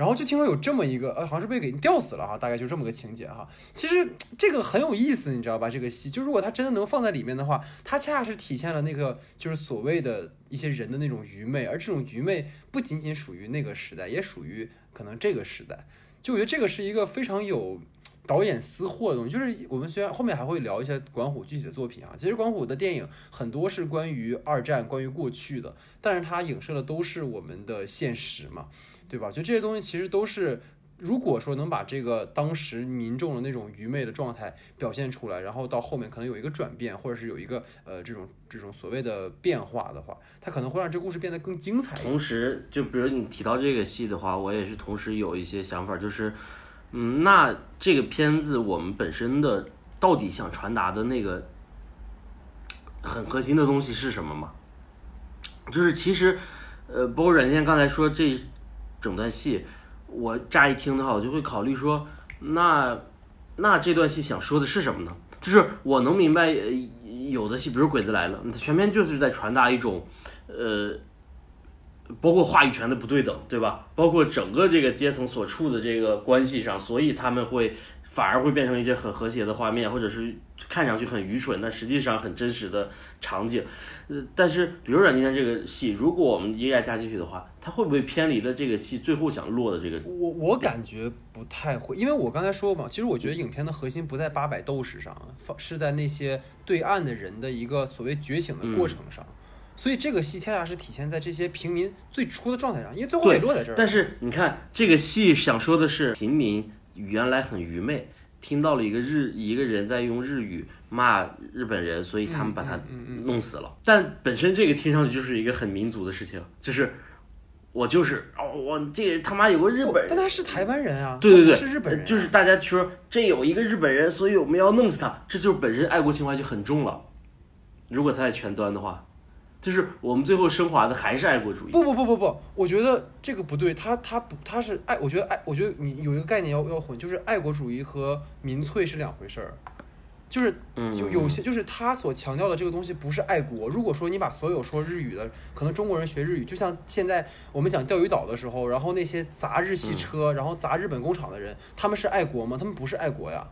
然后就听说有这么一个，呃，好像是被给吊死了哈，大概就这么个情节哈。其实这个很有意思，你知道吧？这个戏，就如果他真的能放在里面的话，它恰恰是体现了那个就是所谓的一些人的那种愚昧，而这种愚昧不仅仅属于那个时代，也属于可能这个时代。就我觉得这个是一个非常有导演私货的东西。就是我们虽然后面还会聊一些管虎具体的作品啊，其实管虎的电影很多是关于二战、关于过去的，但是它影射的都是我们的现实嘛。对吧？就这些东西其实都是，如果说能把这个当时民众的那种愚昧的状态表现出来，然后到后面可能有一个转变，或者是有一个呃这种这种所谓的变化的话，它可能会让这故事变得更精彩。同时，就比如你提到这个戏的话，我也是同时有一些想法，就是，嗯，那这个片子我们本身的到底想传达的那个很核心的东西是什么吗？就是其实，呃，包括软件刚才说这整段戏，我乍一听的话，我就会考虑说，那那这段戏想说的是什么呢？就是我能明白，呃，有的戏，比如《鬼子来了》，全篇就是在传达一种，呃，包括话语权的不对等，对吧？包括整个这个阶层所处的这个关系上，所以他们会反而会变成一些很和谐的画面，或者是看上去很愚蠢，但实际上很真实的场景。呃，但是比如阮经天这个戏，如果我们依然加进去的话，它会不会偏离了这个戏最后想落的这个？我我感觉不太会，因为我刚才说嘛，其实我觉得影片的核心不在八百斗士上，放是在那些对岸的人的一个所谓觉醒的过程上。所以这个戏恰恰是体现在这些平民最初的状态上，因为最后也落在这儿。但是你看，这个戏想说的是平民原来很愚昧，听到了一个日一个人在用日语骂日本人，所以他们把他弄死了。但本身这个听上去就是一个很民族的事情，就是我就是哦，我这他妈有个日本人，但他是台湾人啊，对对对，是日本人啊，就是大家说这有一个日本人，所以我们要弄死他，这就是本身爱国情怀就很重了。如果他在全端的话，就是我们最后升华的还是爱国主义。不不不不不，我觉得这个不对，他他不他是爱，我觉得爱，我觉得你有一个概念要要混，就是爱国主义和民粹是两回事儿。就是嗯就有些就是他所强调的这个东西不是爱国。如果说你把所有说日语的，可能中国人学日语，就像现在我们讲钓鱼岛的时候，然后那些砸日系车，然后砸日本工厂的人，他们是爱国吗？他们不是爱国呀。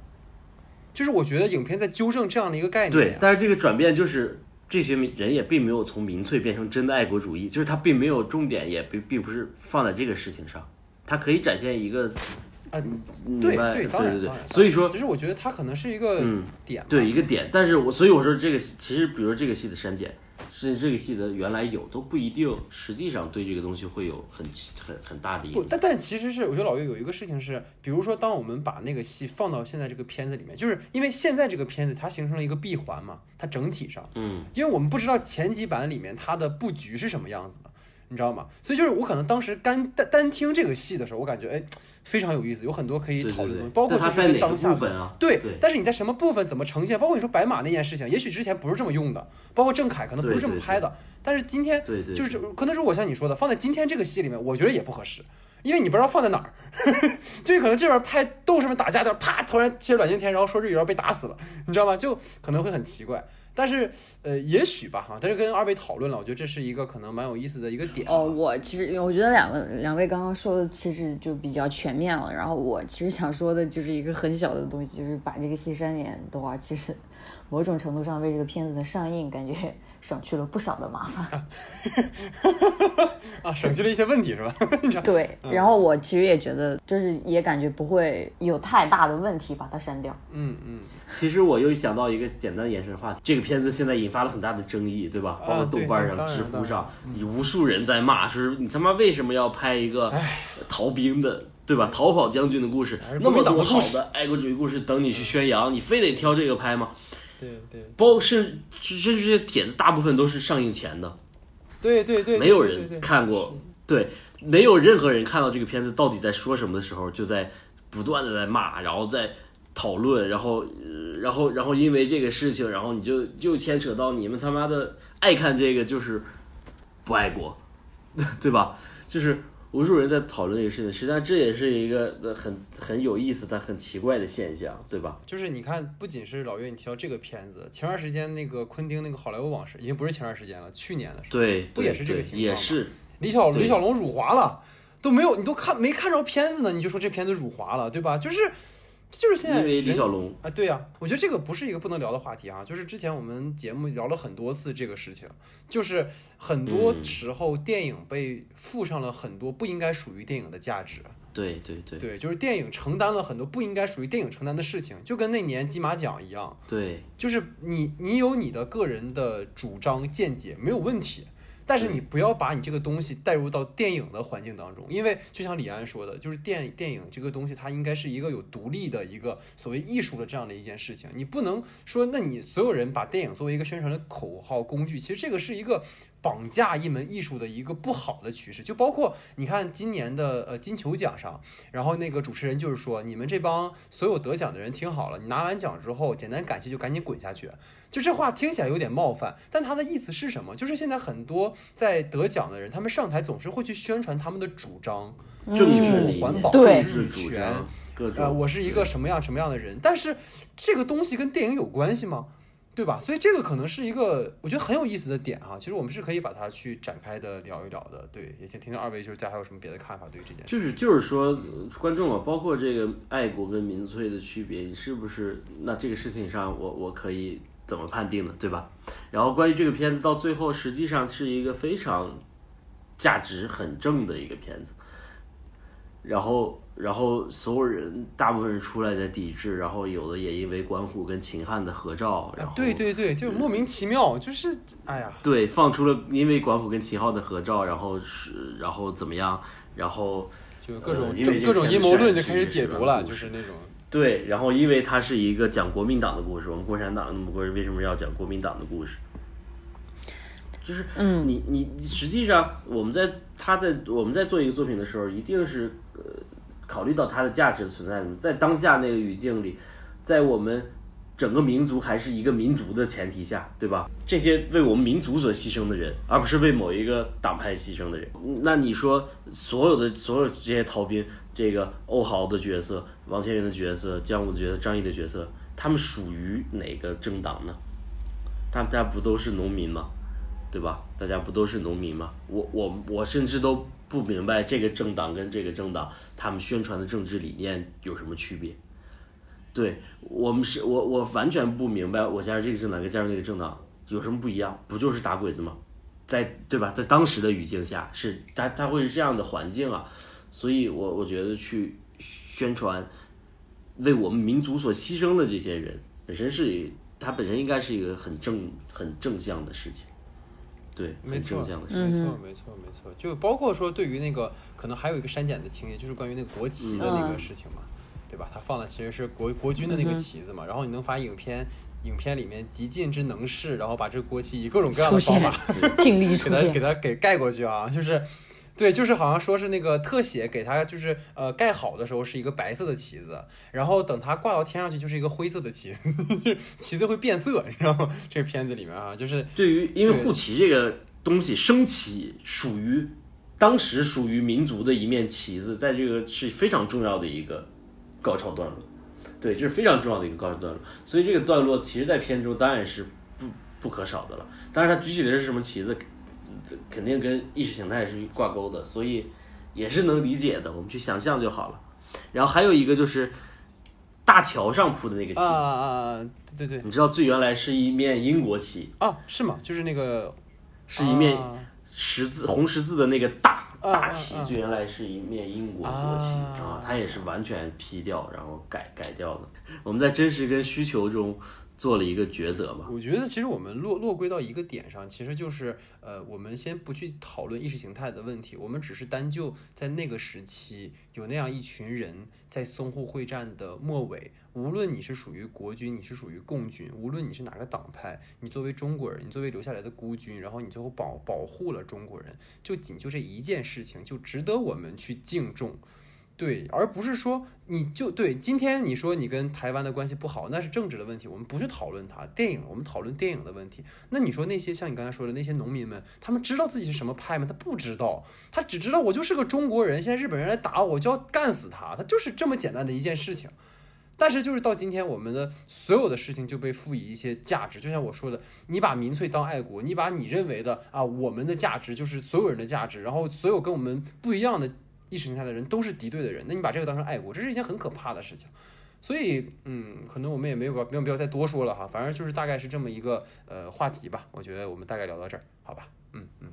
就是我觉得影片在纠正这样的一个概念。，对但是这个转变就是这些民人也并没有从民粹变成真的爱国主义，就是他并没有重点也并并不是放在这个事情上，他可以展现一个嗯，对对，当然对对。所以说其实我觉得他可能是一个嗯点吧，对一个点，但是我所以我说这个其实比如说这个戏的删减，甚至这个戏的原来有都不一定，实际上对这个东西会有很很很大的影，响。但但其实是我觉得老岳有一个事情是，比如说当我们把那个戏放到现在这个片子里面，就是因为现在这个片子它形成了一个闭环嘛，它整体上，嗯，因为我们不知道前几版里面它的布局是什么样子的，你知道吗？所以就是我可能当时单单单听这个戏的时候，我感觉哎非常有意思，有很多可以讨论的东西，，包括就是当下？对，对但是你在什么部分怎么呈现？包括你说白马那件事情，也许之前不是这么用的，包括郑恺可能不是这么拍的，但是今天就是可能如果像你说的，放在今天这个戏里面，我觉得也不合适，因为你不知道放在哪儿，就是可能这边拍斗士们打架的，啪突然切阮经天，然后说日语，然后被打死了，你知道吗？就可能会很奇怪。但是呃，也许吧哈，但是跟二位讨论了，我觉得这是一个可能蛮有意思的一个点啊。哦，我其实我觉得两个两位刚刚说的其实就比较全面了，然后我其实想说的就是一个很小的东西，就是把这个戏删减的话，其实某种程度上为这个片子的上映感觉 省去了不少的麻烦。啊，省去了一些问题是吧？对，然后我其实也觉得，就是也感觉不会有太大的问题把它删掉。嗯嗯，其实我又想到一个简单的延伸话题，这个片子现在引发了很大的争议，对吧？包括豆瓣上、知乎上，有无数人在骂，说你他妈为什么要拍一个逃兵的，对吧？逃跑将军的故事，那么多好的爱国主义故事等你去宣扬，你非得挑这个拍吗？对对。包甚甚至这些帖子大部分都是上映前的，对对对，没有人看过，对，没有任何人看到这个片子到底在说什么的时候，就在不断的在骂，然后在讨论，然后，呃然后，然后因为这个事情，然后你就就牵扯到你们他妈的爱看这个就是不爱国，对吧？就是无数人在讨论这个事情，实际上这也是一个呃很很有意思但很奇怪的现象，对吧？就是你看，不仅是老岳你提到这个片子，前段时间那个昆汀那个《好莱坞往事》已经不是前段时间了，去年的时候，对，不也是这个情况吗也是，李小对李小龙辱华了，都没有你都看没看着片子呢，你就说这片子辱华了，对吧？就是这就是现在因为李小龙，啊，对呀、我觉得这个不是一个不能聊的话题啊。就是之前我们节目聊了很多次这个事情，就是很多嗯时候电影被附上了很多不应该属于电影的价值。对对对对，就是电影承担了很多不应该属于电影承担的事情，就跟那年金马奖一样，对就是你你有你的个人的主张见解没有问题，但是你不要把你这个东西带入到电影的环境当中，因为就像李安说的，就是电电影这个东西它应该是一个有独立的一个所谓艺术的这样的一件事情，你不能说那你所有人把电影作为一个宣传的口号工具，其实这个是一个绑架一门艺术的一个不好的趋势。就包括你看今年的呃金球奖上，然后那个主持人就是说，你们这帮所有得奖的人听好了，你拿完奖之后简单感谢就赶紧滚下去。就这话听起来有点冒犯，但他的意思是什么？就是现在很多在得奖的人，他们上台总是会去宣传他们的主张，政治环保政治主权呃，我是一个什么样什么样的人，但是这个东西跟电影有关系吗？对吧？所以这个可能是一个我觉得很有意思的点哈。其实我们是可以把它去展开的聊一聊的。对，也想听听二位就是大家还有什么别的看法对于这件事。就是就是说，观众啊，包括这个爱国跟民粹的区别，你是不是？那这个事情上我，我可以怎么判定呢？对吧？然后关于这个片子到最后，实际上是一个非常价值很正的一个片子。然后，然后所有人，大部分人出来在抵制，然后有的也因为管虎跟秦汉的合照，然后啊，对对对，就莫名其妙，就是哎呀，对，放出了因为管虎跟秦昊的合照，然后是然后怎么样，然后就各种呃因为各种阴谋论就开始解读了，就是那种。对，然后因为它是一个讲国民党的故事，我们共产党那么多人为什么要讲国民党的故事？就是，嗯。你你实际上我们在他在我们在做一个作品的时候，一定是呃考虑到它的价值存在的，在当下那个语境里，在我们整个民族还是一个民族的前提下，对吧？这些为我们民族所牺牲的人，而不是为某一个党派牺牲的人，那你说所有的所有这些逃兵，这个欧豪的角色、王千源的角色、姜武的角色、张译的角色，他们属于哪个政党呢？他们家不都是农民吗？对吧？大家不都是农民吗？我我我甚至都不明白这个政党跟这个政党他们宣传的政治理念有什么区别。对我们是我我完全不明白，我加入这个政党跟加入那个政党有什么不一样？不就是打鬼子吗？在对吧？在当时的语境下，是它它会是这样的环境啊，所以我我觉得去宣传为我们民族所牺牲的这些人，本身是他本身应该是一个很正很正向的事情，对，没错。没错，没错，没错，就包括说对于那个可能还有一个删减的情节，就是关于那个国旗的那个嗯事情嘛，对吧？他放的其实是国国军的那个旗子嘛，然后你能发影片影片里面极尽之能事，然后把这个国旗以各种各样的方法 尽力 给它给出现，他给盖过去啊，就是。对，就是好像说是那个特写给他，就是呃盖好的时候是一个白色的旗子，然后等他挂到天上去就是一个灰色的旗子，就是旗子会变色，你知道吗？这个片子里面啊，就是对于因为护旗这个东西升旗属于当时属于民族的一面旗子，在这个是非常重要的一个高潮段落。对，这是非常重要的一个高潮段落。所以这个段落其实，在片中当然是不不可少的了。当然，它举起的是什么旗子，肯定跟意识形态是挂钩的，所以也是能理解的。我们去想象就好了。然后还有一个就是大桥上铺的那个旗，啊啊啊，对对对，你知道最原来是一面英国旗，啊，是吗？就是那个是一面啊十字红十字的那个大啊大旗最原来是一面英国国旗啊啊，它也是完全 P 掉，然后改改掉的。我们在真实跟需求中做了一个抉择吧。我觉得其实我们落落归到一个点上，其实就是呃，我们先不去讨论意识形态的问题，我们只是单就在那个时期有那样一群人在淞沪会战的末尾，无论你是属于国军，你是属于共军，无论你是哪个党派，你作为中国人，你作为留下来的孤军，然后你最后保保护了中国人，就仅就这一件事情，就值得我们去敬重。对，而不是说你就对今天你说你跟台湾的关系不好，那是政治的问题，我们不去讨论它。电影我们讨论电影的问题。那你说那些像你刚才说的那些农民们，他们知道自己是什么派吗？他不知道，他只知道我就是个中国人，现在日本人来打我，我就要干死他，他就是这么简单的一件事情。但是就是到今天，我们的所有的事情就被赋予一些价值，就像我说的，你把民粹当爱国，你把你认为的啊我们的价值就是所有人的价值，然后所有跟我们不一样的意识形态的人都是敌对的人，那你把这个当成爱国，这是一件很可怕的事情。所以，嗯，可能我们也没有没有必要再多说了哈，反正就是大概是这么一个呃话题吧。我觉得我们大概聊到这儿，好吧？嗯嗯。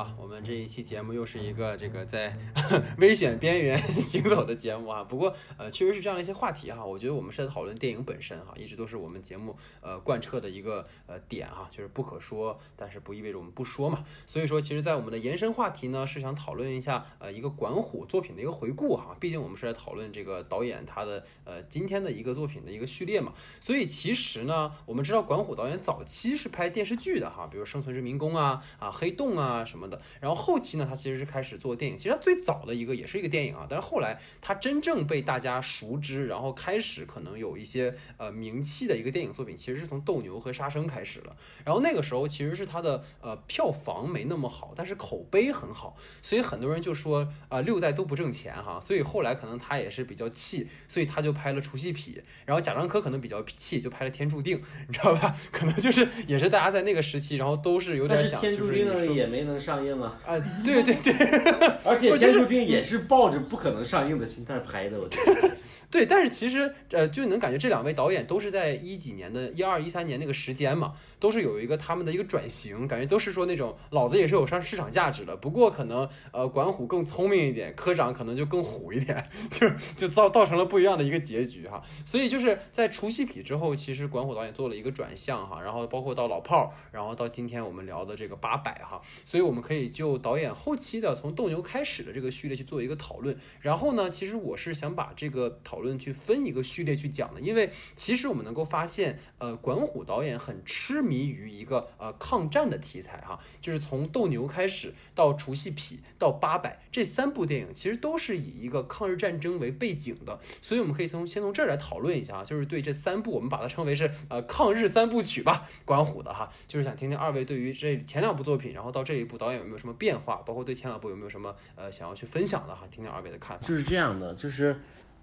啊，我们这一期节目又是一个这个在 危险边缘行走的节目啊。不过呃，确实是这样的一些话题哈，我觉得我们是在讨论电影本身哈，一直都是我们节目呃贯彻的一个呃点哈，就是不可说，但是不意味着我们不说嘛。所以说，其实，在我们的延伸话题呢，是想讨论一下呃一个管虎作品的一个回顾哈，毕竟我们是在讨论这个导演他的呃今天的一个作品的一个序列嘛。所以其实呢，我们知道管虎导演早期是拍电视剧的哈，比如《生存之民工》啊啊黑洞啊什么的。然后后期呢，他其实是开始做电影。其实他最早的一个也是一个电影啊，但是后来他真正被大家熟知，然后开始可能有一些呃名气的一个电影作品，其实是从《斗牛》和《杀生》开始了。然后那个时候其实是他的呃票房没那么好，但是口碑很好，所以很多人就说啊、六代都不挣钱哈。所以后来可能他也是比较气，所以他就拍了《除夕痞》，然后贾樟柯可能比较气，就拍了《天注定》，你知道吧？可能就是也是大家在那个时期，然后都是有点想，天注定的时候》也没能上映啊，啊，对对对。而且《天注定》也是抱着不可能上映的心态拍的，我觉得。对，但是其实呃，就能感觉这两位导演都是在一几年的一二一三年那个时间嘛，都是有一个他们的一个转型，感觉都是说那种老子也是有上市场价值的，不过可能呃管虎更聪明一点，科长可能就更虎一点，就就造造成了不一样的一个结局哈。所以就是在除夕痞之后，其实管虎导演做了一个转向哈，然后包括到老炮儿，然后到今天我们聊的这个八百哈，所以我们可以就导演后期的从斗牛开始的这个序列去做一个讨论。然后呢，其实我是想把这个讨讨论去分一个序列去讲的，因为其实我们能够发现，呃，管虎导演很痴迷于一个呃抗战的题材哈，就是从斗牛开始到除夕痞到八百这三部电影，其实都是以一个抗日战争为背景的，所以我们可以从先从这儿来讨论一下啊，就是对这三部我们把它称为是呃抗日三部曲吧，管虎的哈，就是想听听二位对于这前两部作品，然后到这一部导演有没有什么变化，包括对前两部有没有什么呃想要去分享的哈，听听二位的看法。就是这样的，就是，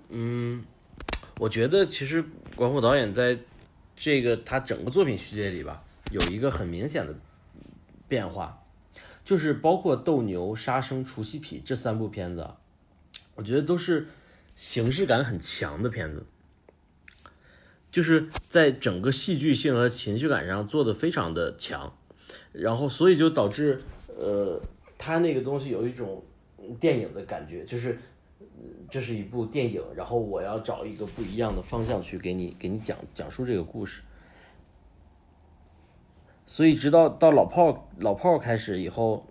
嗯，我觉得其实管虎导演在这个他整个作品序列里吧，有一个很明显的变化，就是包括《斗牛》《杀生》《除夕痞》这三部片子，我觉得都是形式感很强的片子，就是在整个戏剧性和情绪感上做的非常的强，然后所以就导致呃，他那个东西有一种电影的感觉，就是这是一部电影，然后我要找一个不一样的方向去给你给你讲讲述这个故事。所以直到到老炮老炮开始以后，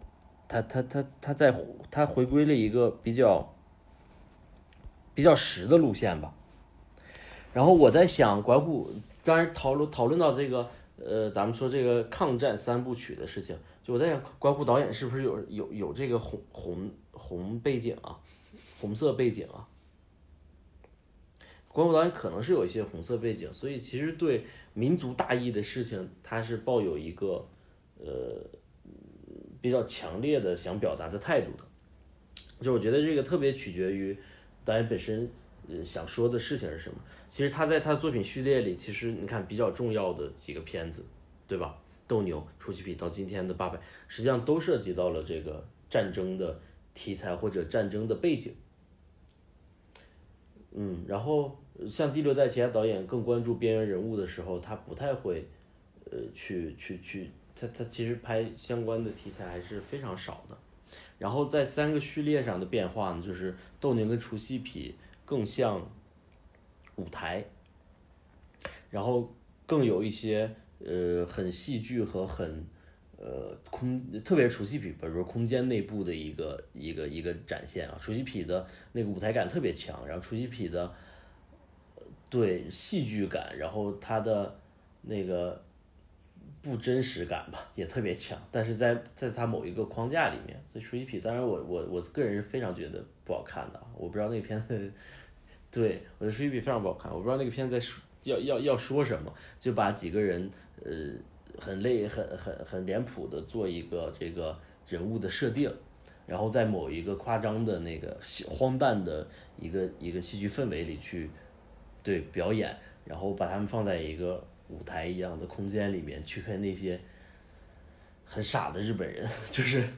他他他他在他回归了一个比较比较实的路线吧。然后我在想，管虎当然讨论讨论到这个呃，咱们说这个抗战三部曲的事情，就我在想，管虎导演是不是有有有这个红红红背景啊？红色背景啊。管虎导演可能是有一些红色背景，所以其实对民族大义的事情，他是抱有一个呃比较强烈的想表达的态度的。就我觉得这个特别取决于导演本身呃想说的事情是什么。其实他在他的作品序列里，其实你看比较重要的几个片子，对吧？斗牛、除夕痞到今天的八百，实际上都涉及到了这个战争的题材或者战争的背景。嗯，然后像第六代其他导演更关注边缘人物的时候，他不太会，呃，去去去，他他其实拍相关的题材还是非常少的。然后在三个序列上的变化呢，就是斗牛跟除夕痞更像舞台，然后更有一些呃很戏剧和很呃空，特别是除夕痞，比如说空间内部的一个一个一个展现啊，除夕痞的那个舞台感特别强，然后除夕痞的对戏剧感，然后它的那个不真实感吧 也特别强，但是在在它某一个框架里面，所以除夕痞当然我我我个人是非常觉得不好看的啊，我不知道那个片子，对我的除夕痞非常不好看，我不知道那个片子在说要要要说什么，就把几个人呃很累很很很脸谱的做一个这个人物的设定。然后在某一个夸张的那个荒诞的一个一个戏剧氛围里去对表演，然后把他们放在一个舞台一样的空间里面去看那些很傻的日本人，就是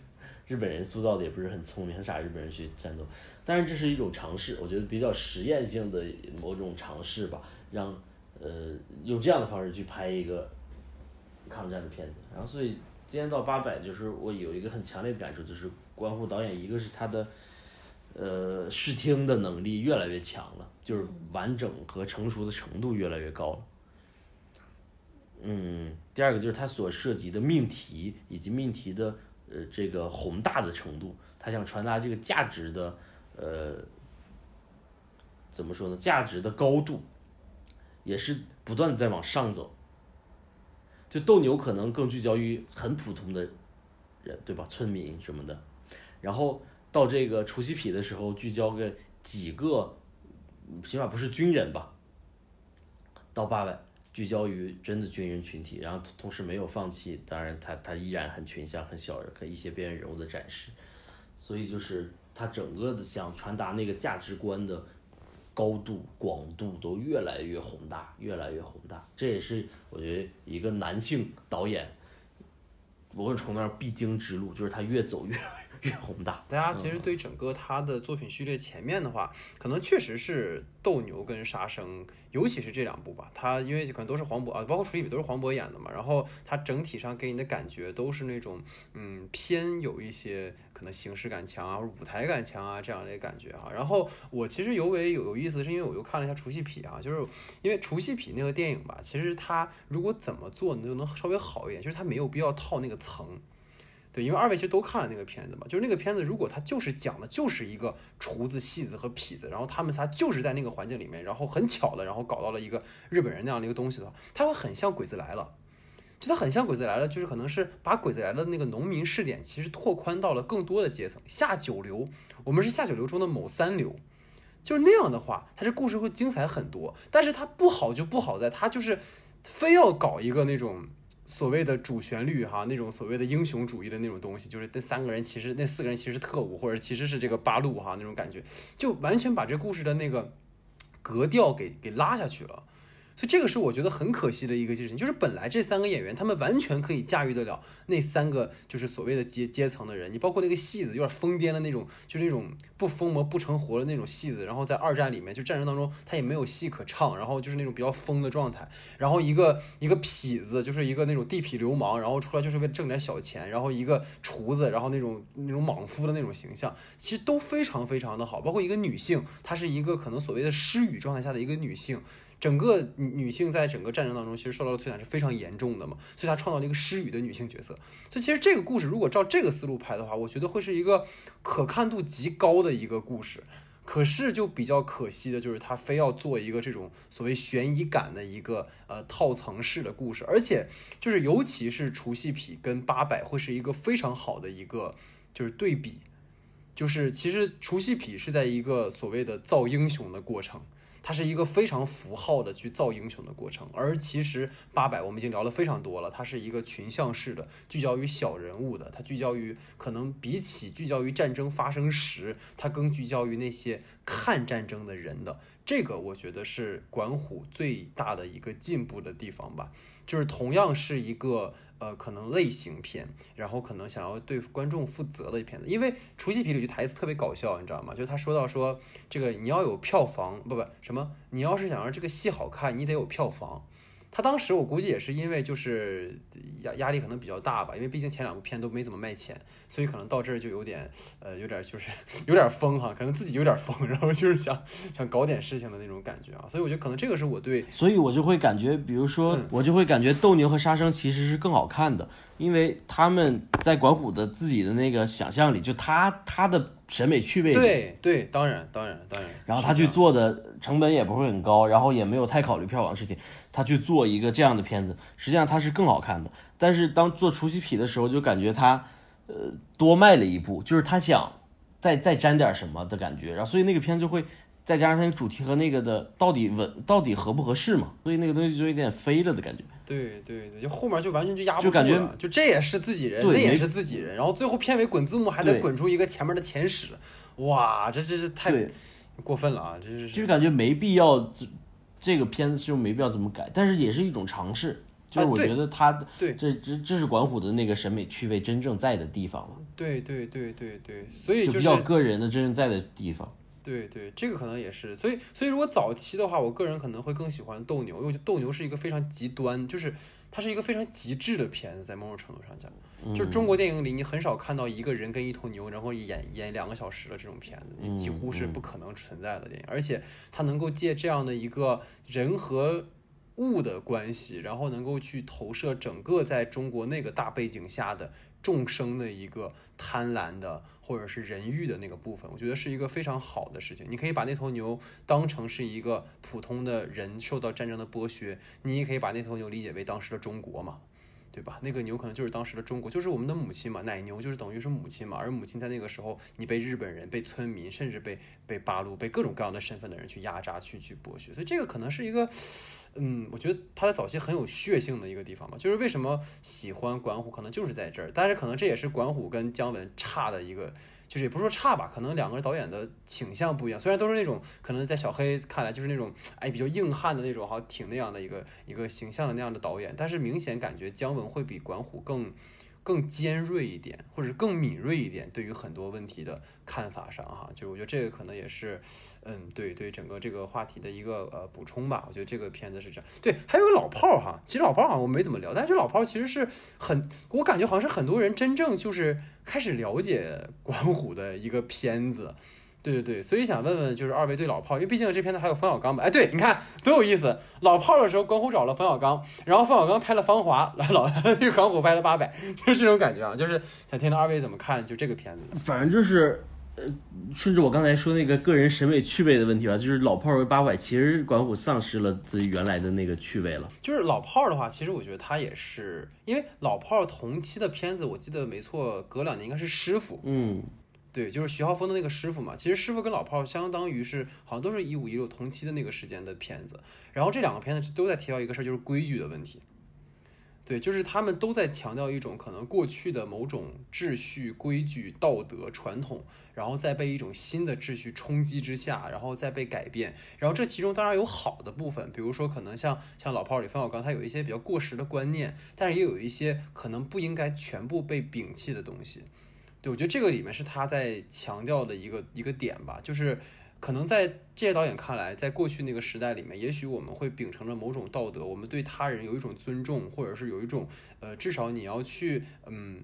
日本人塑造的也不是很聪明，很傻日本人去战斗。但是这是一种尝试，我觉得比较实验性的某种尝试吧，让呃用这样的方式去拍一个抗战的片子。然后所以今天到八百，就是我有一个很强烈的感受，就是关乎导演，一个是他的呃视听的能力越来越强了，就是完整和成熟的程度越来越高了。嗯，第二个就是他所涉及的命题以及命题的呃这个宏大的程度，他想传达这个价值的呃怎么说呢？价值的高度也是不断在往上走。就斗牛可能更聚焦于很普通的人，对吧？村民什么的，然后到这个除夕匹的时候，聚焦个几个，起码不是军人吧。到八百，聚焦于真的军人群体，然后同时没有放弃，当然他他依然很群像、很小人和一些边缘人物的展示，所以就是他整个的想传达那个价值观的高度、广度都越来越宏大，越来越宏大。这也是我觉得一个男性导演，无论从那儿必经之路，就是他越走越越宏大。大家其实对整个他的作品序列前面的话，可能确实是斗牛跟杀生，尤其是这两部吧。他因为可能都是黄渤啊，包括楚一比都是黄渤演的嘛，然后他整体上给你的感觉都是那种嗯偏有一些可能形式感强啊，或者舞台感强啊这样的感觉哈。然后我其实尤为有有意思，是因为我又看了一下除夕皮啊，就是因为除夕皮那个电影吧，其实它如果怎么做就能稍微好一点，就是它没有必要套那个层。对，因为二位其实都看了那个片子嘛，就是那个片子，如果它就是讲的就是一个厨子、戏子和痞子，然后他们仨就是在那个环境里面，然后很巧的，然后搞到了一个日本人那样的一个东西的话，它会很像《鬼子来了》，就它很像《鬼子来了》，就是可能是把《鬼子来了》那个农民试点，其实拓宽到了更多的阶层，下九流，我们是下九流中的某三流。就是那样的话，它这故事会精彩很多。但是它不好就不好在它就是非要搞一个那种所谓的主旋律哈，那种所谓的英雄主义的那种东西，就是那三个人其实那四个人其实特务，或者其实是这个八路哈那种感觉，就完全把这故事的那个格调给给拉下去了。所以这个是我觉得很可惜的一个事情，就是本来这三个演员他们完全可以驾驭得了那三个就是所谓的阶阶层的人，你包括那个戏子有点疯癫的那种，就是那种不疯魔不成活的那种戏子，然后在二战里面就战争当中他也没有戏可唱，然后就是那种比较疯的状态，然后一个一个痞子就是一个那种地痞流氓，然后出来就是为了挣点小钱，然后一个厨子，然后那种那种莽夫的那种形象，其实都非常非常的好，包括一个女性，她是一个可能所谓的失语状态下的一个女性。整个女性在整个战争当中，其实受到的摧残是非常严重的嘛，所以她创造了一个失语的女性角色。所以其实这个故事如果照这个思路拍的话，我觉得会是一个可看度极高的一个故事。可是就比较可惜的就是，他非要做一个这种所谓悬疑感的一个呃套层式的故事，而且就是尤其是除夕匹跟八百会是一个非常好的一个就是对比，就是其实除夕匹是在一个所谓的造英雄的过程。它是一个非常符号的去造英雄的过程，而其实八百我们已经聊了非常多了，它是一个群像式的，聚焦于小人物的，它聚焦于可能比起聚焦于战争发生时，它更聚焦于那些看战争的人的，这个我觉得是管虎最大的一个进步的地方吧，就是同样是一个。呃，可能类型片，然后可能想要对观众负责的一片子，因为除夕皮里句台词特别搞笑，你知道吗？就他说到说这个你要有票房，不不什么，你要是想让这个戏好看，你得有票房。他当时我估计也是因为就是压压力可能比较大吧，因为毕竟前两部片都没怎么卖钱，所以可能到这儿就有点呃有点就是 有点疯哈，可能自己有点疯，然后就是想想搞点事情的那种感觉啊，所以我觉得可能这个是我对，所以我就会感觉，比如说我就会感觉斗牛和杀生其实是更好看的，因为他们在管虎的自己的那个想象里，就他他的审美趣味，对对，当然当然当然，然后他去做的成本也不会很高，然后也没有太考虑票房事情。他去做一个这样的片子，实际上他是更好看的。但是当做除夕皮的时候，就感觉他，呃，多迈了一步，就是他想再再沾点什么的感觉。然后所以那个片子就会再加上那个主题和那个的到底稳到底合不合适嘛？所以那个东西就有点飞了的感觉。对对对，就后面就完全就压不住了。就这也是自己人，那也是自己人。然后最后片尾滚字幕还得滚出一个前面的前史，哇，这这是太过分了啊！这是就是感觉没必要。这这个片子就没必要这么改，但是也是一种尝试，就是我觉得他对这这这是管虎的那个审美趣味真正在的地方了。对对对对对，所以就比较个人的真正在的地方。对对，这个可能也是，所以所以如果早期的话，我个人可能会更喜欢斗牛，因为斗牛是一个非常极端，就是它是一个非常极致的片子，在某种程度上讲，嗯。就中国电影里你很少看到一个人跟一头牛，然后演演两个小时的这种片子，你几乎是不可能存在的电影，而且它能够借这样的一个人和物的关系，然后能够去投射整个在中国那个大背景下的众生的一个贪婪的或者是人欲的那个部分，我觉得是一个非常好的事情。你可以把那头牛当成是一个普通的人受到战争的剥削，你也可以把那头牛理解为当时的中国嘛。对吧？那个牛可能就是当时的中国，就是我们的母亲嘛，奶牛就是等于是母亲嘛。而母亲在那个时候，你被日本人、被村民，甚至被被八路、被各种各样的身份的人去压榨、去去剥削，所以这个可能是一个，嗯，我觉得他的早期很有血性的一个地方吧。就是为什么喜欢管虎，可能就是在这儿。但是可能这也是管虎跟姜文差的一个。就是也不是说差吧，可能两个导演的倾向不一样。虽然都是那种可能在小黑看来就是那种哎比较硬汉的那种，好挺那样的一个一个形象的那样的导演，但是明显感觉姜文会比管虎更更尖锐一点，或者更敏锐一点，对于很多问题的看法上哈，就我觉得这个可能也是嗯对对整个这个话题的一个呃补充吧。我觉得这个片子是这样。对，还有个老炮儿哈，其实老炮儿好像我没怎么聊，但是老炮儿其实是很，我感觉好像是很多人真正就是开始了解 管虎的一个片子。对对对，所以想问问，就是二位对老炮，因为毕竟这片子还有冯小刚吧？哎，对，你看多有意思！老炮儿的时候，管虎找了冯小刚，然后冯小刚拍了《芳华》，来老那个管虎拍了《八佰》，就是这种感觉啊。就是想听听二位怎么看就这个片子。反正就是，呃，顺着我刚才说那个个人审美趣味的问题吧，就是老炮儿为八百，其实管虎丧失了自己原来的那个趣味了。就是老炮儿的话，其实我觉得他也是，因为老炮儿同期的片子，我记得没错，隔两年应该是《师傅》，嗯，对，就是徐浩峰的那个师傅嘛。其实师傅跟老炮儿相当于是好像都是一五一六同期的那个时间的片子，然后这两个片子都在提到一个事儿，就是规矩的问题。对，就是他们都在强调一种可能过去的某种秩序、规矩、道德、传统，然后再被一种新的秩序冲击之下，然后再被改变。然后这其中当然有好的部分，比如说可能像像老炮儿里冯小刚，他有一些比较过时的观念，但是也有一些可能不应该全部被摒弃的东西。对，我觉得这个里面是他在强调的一个一个点吧，就是可能在这些导演看来，在过去那个时代里面，也许我们会秉承着某种道德，我们对他人有一种尊重，或者是有一种呃，至少你要去嗯。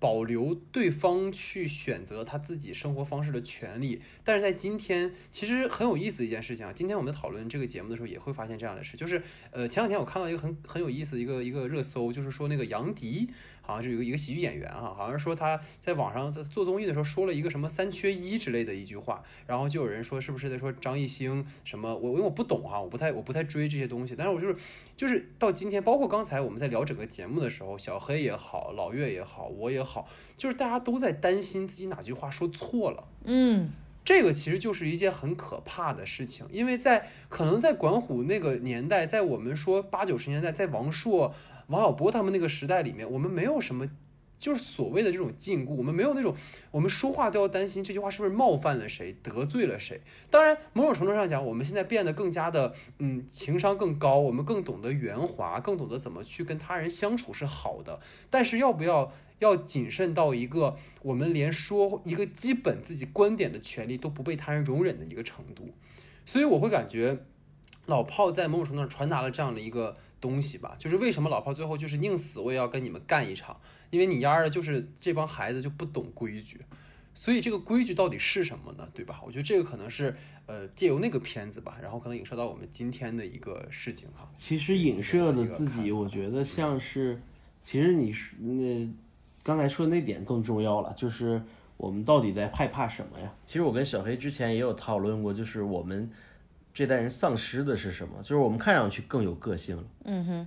保留对方去选择他自己生活方式的权利，但是在今天，其实很有意思一件事情啊。今天我们讨论这个节目的时候，也会发现这样的事，就是呃，前两天我看到一个很很有意思的一个一个热搜，就是说那个杨迪好像就有一个喜剧演员哈，好像说他在网上在做综艺的时候说了一个什么三缺一之类的一句话，然后就有人说是不是在说张艺兴什么？我因为我不懂哈，我不太我不太追这些东西，但是我就是就是到今天，包括刚才我们在聊整个节目的时候，小黑也好，老岳也好，我也好，就是大家都在担心自己哪句话说错了。嗯，这个其实就是一件很可怕的事情，因为在可能在管虎那个年代，在我们说八九十年代，在王朔、王小波他们那个时代里面，我们没有什么。就是所谓的这种禁锢，我们没有那种，我们说话都要担心这句话是不是冒犯了谁，得罪了谁。当然，某种程度上讲，我们现在变得更加的，嗯，情商更高，我们更懂得圆滑，更懂得怎么去跟他人相处是好的。但是要不要要谨慎到一个我们连说一个基本自己观点的权利都不被他人容忍的一个程度？所以我会感觉，老炮在某种程度上传达了这样的一个东西吧，就是为什么老炮最后就是宁死我也要跟你们干一场，因为你丫的就是这帮孩子就不懂规矩。所以这个规矩到底是什么呢？对吧？我觉得这个可能是呃借由那个片子吧，然后可能影射到我们今天的一个事情哈。其实影射的自己，我觉得像是，其实你是那刚才说的那点更重要了，就是我们到底在害怕什么呀？其实我跟小黑之前也有讨论过，就是我们这代人丧失的是什么？就是我们看上去更有个性了，嗯哼，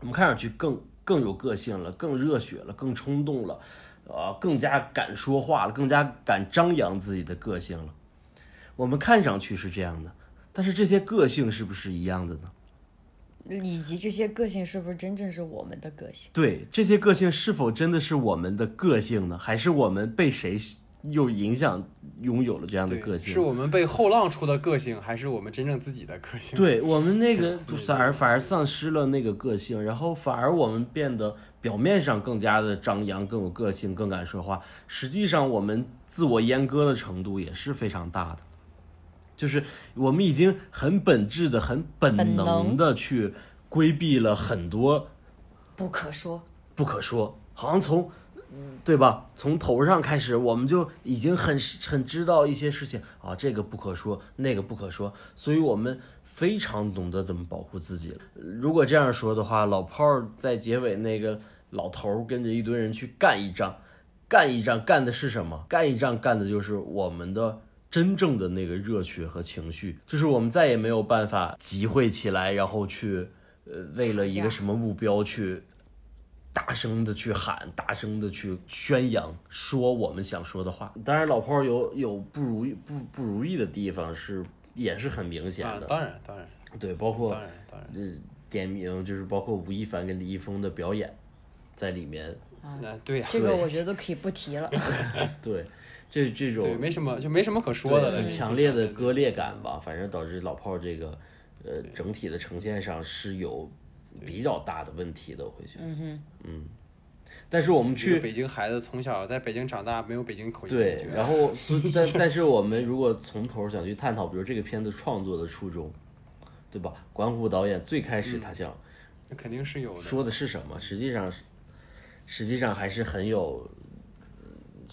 我们看上去更更有个性了，更热血了，更冲动了，呃，更加敢说话了，更加敢张扬自己的个性了。我们看上去是这样的，但是这些个性是不是一样的呢？以及这些个性是不是真正是我们的个性？对，这些个性是否真的是我们的个性呢？还是我们被谁又影响拥有了这样的，个性？是我们被后浪出的个性，还是我们真正自己的个性？对我们那个反而反而丧失了那个个性，然后反而我们变得表面上更加的张扬，更有个性，更敢说话。实际上，我们自我阉割的程度也是非常大的，就是我们已经很本质的、很本能的去规避了很多不可说。不可说，好像从，嗯对吧？从头上开始，我们就已经很很知道一些事情啊，这个不可说，那个不可说，所以我们非常懂得怎么保护自己了。如果这样说的话，老炮儿在结尾那个老头儿跟着一堆人去干一仗，干一仗干的是什么？干一仗干的就是我们的。真正的那个热血和情绪，就是我们再也没有办法集会起来，然后去，呃，为了一个什么目标去大声的去喊，大声的去宣扬，说我们想说的话。当然，老炮儿有有不如意不不如意的地方是也是很明显啊的，，当然当然。对，包括当然当然，呃点名就是包括吴亦凡跟李易峰的表演在里面，啊对呀，这个我觉得都可以不提了。对，这这种对，没什么就没什么可说的了，很强烈的割裂感吧，反正导致老炮儿这个呃整体的呈现上是有比较大的问题的，我会觉得，嗯嗯，但是我们去北京孩子从小在北京长大，没有北京口音，对然后 但但是我们如果从头想去探讨，比如这个片子创作的初衷，对吧？管虎导演最开始他想那肯定是有的。说的是什么，实际上是实际上还是很有。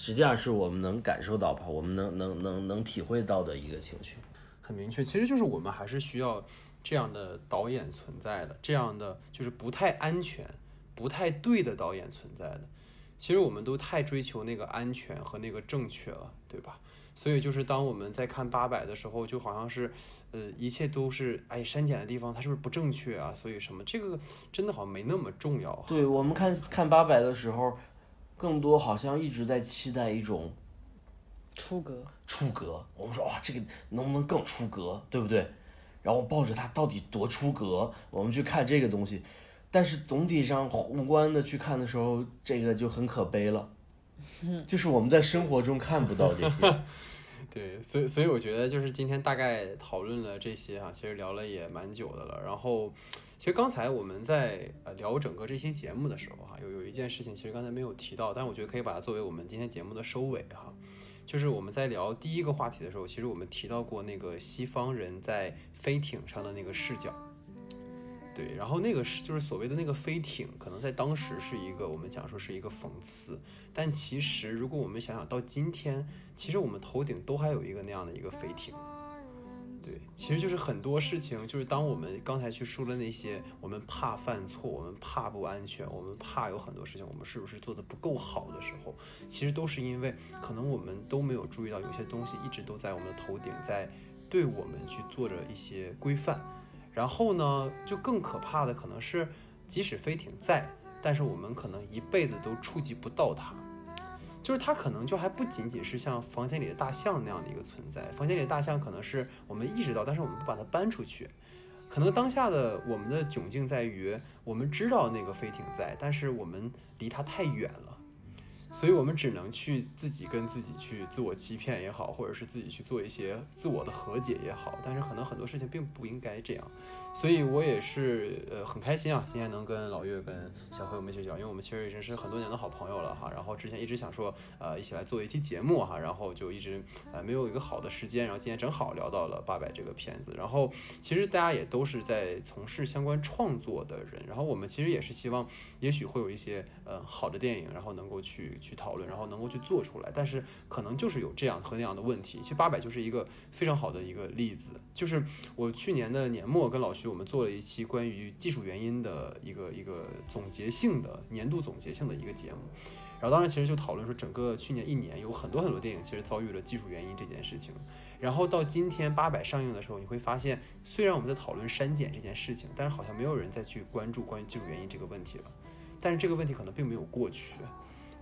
实际上是我们能感受到吧，我们能能能能体会到的一个情绪。很明确，其实就是我们还是需要这样的导演存在的，这样的就是不太安全、不太对的导演存在的。其实我们都太追求那个安全和那个正确了，对吧？所以就是当我们在看八百的时候，就好像是，呃，一切都是哎删减的地方，它是不是不正确啊？所以什么这个真的好像没那么重要啊。对我们看看八百的时候，更多好像一直在期待一种出格。出格。我们说哇，这个能不能更出格，对不对？然后抱着它到底多出格，我们去看这个东西。但是总体上宏观的去看的时候，这个就很可悲了。就是我们在生活中看不到这些。对，所以所以我觉得就是今天大概讨论了这些哈、其实聊了也蛮久的了。然后，其实刚才我们在呃聊整个这期节目的时候哈、有有一件事情其实刚才没有提到，但我觉得可以把它作为我们今天节目的收尾哈、就是我们在聊第一个话题的时候，其实我们提到过那个西方人在飞艇上的那个视角。对，然后那个是就是所谓的那个飞艇，可能在当时是一个我们讲说是一个讽刺，但其实如果我们想想到今天，其实我们头顶都还有一个那样的一个飞艇。对，其实就是很多事情，就是当我们刚才去说的那些，我们怕犯错，我们怕不安全，我们怕有很多事情我们是不是做的不够好的时候，其实都是因为可能我们都没有注意到，有些东西一直都在我们的头顶，在对我们去做着一些规范。然后呢，就更可怕的可能是，即使飞艇在，但是我们可能一辈子都触及不到它。就是它可能就还不仅仅是像房间里的大象那样的一个存在，房间里的大象可能是我们意识到，但是我们不把它搬出去。可能当下的我们的窘境在于，我们知道那个飞艇在，但是我们离它太远了，所以我们只能去自己跟自己去自我欺骗也好，或者是自己去做一些自我的和解也好，但是可能很多事情并不应该这样。所以我也是呃很开心啊，今天能跟老岳跟小黑我们一起聊，因为我们其实已经是很多年的好朋友了哈。然后之前一直想说呃一起来做一期节目哈，然后就一直呃没有一个好的时间，然后今天正好聊到了八百这个片子。然后其实大家也都是在从事相关创作的人，然后我们其实也是希望也许会有一些呃好的电影，然后能够去去讨论，然后能够去做出来。但是可能就是有这样和那样的问题。其实八百就是一个非常好的一个例子，就是我去年的年末跟老徐我们做了一期关于技术原因的一个一个总结性的年度总结性的一个节目。然后当时其实就讨论说，整个去年一年有很多很多电影其实遭遇了技术原因这件事情。然后到今天八百上映的时候，你会发现，虽然我们在讨论删减这件事情，但是好像没有人再去关注关于技术原因这个问题了。但是这个问题可能并没有过去，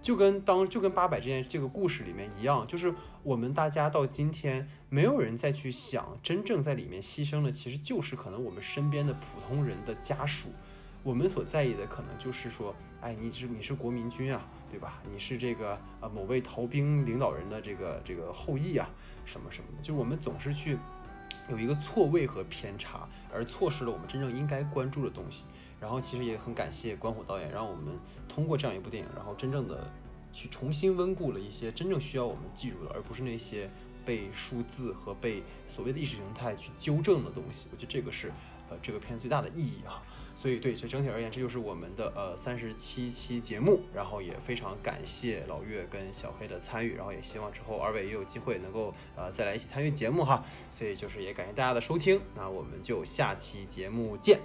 就跟当就跟八百这件这个故事里面一样，就是我们大家到今天，没有人再去想，真正在里面牺牲的其实就是可能我们身边的普通人的家属。我们所在意的可能就是说，哎，你是你是国民军啊，对吧？你是这个呃某位逃兵领导人的这个这个后裔啊，什么什么的，就是我们总是去有一个错位和偏差，而错失了我们真正应该关注的东西。然后其实也很感谢关火导演，让我们通过这样一部电影，然后真正的去重新温故了一些真正需要我们记住的，而不是那些被数字和被所谓的意识形态去纠正的东西。我觉得这个是呃这个片最大的意义啊。所以对，所以整体而言，这就是我们的呃三十七期节目，然后也非常感谢老岳跟小黑的参与，然后也希望之后二位也有机会能够呃再来一起参与节目哈。所以就是也感谢大家的收听，那我们就下期节目见，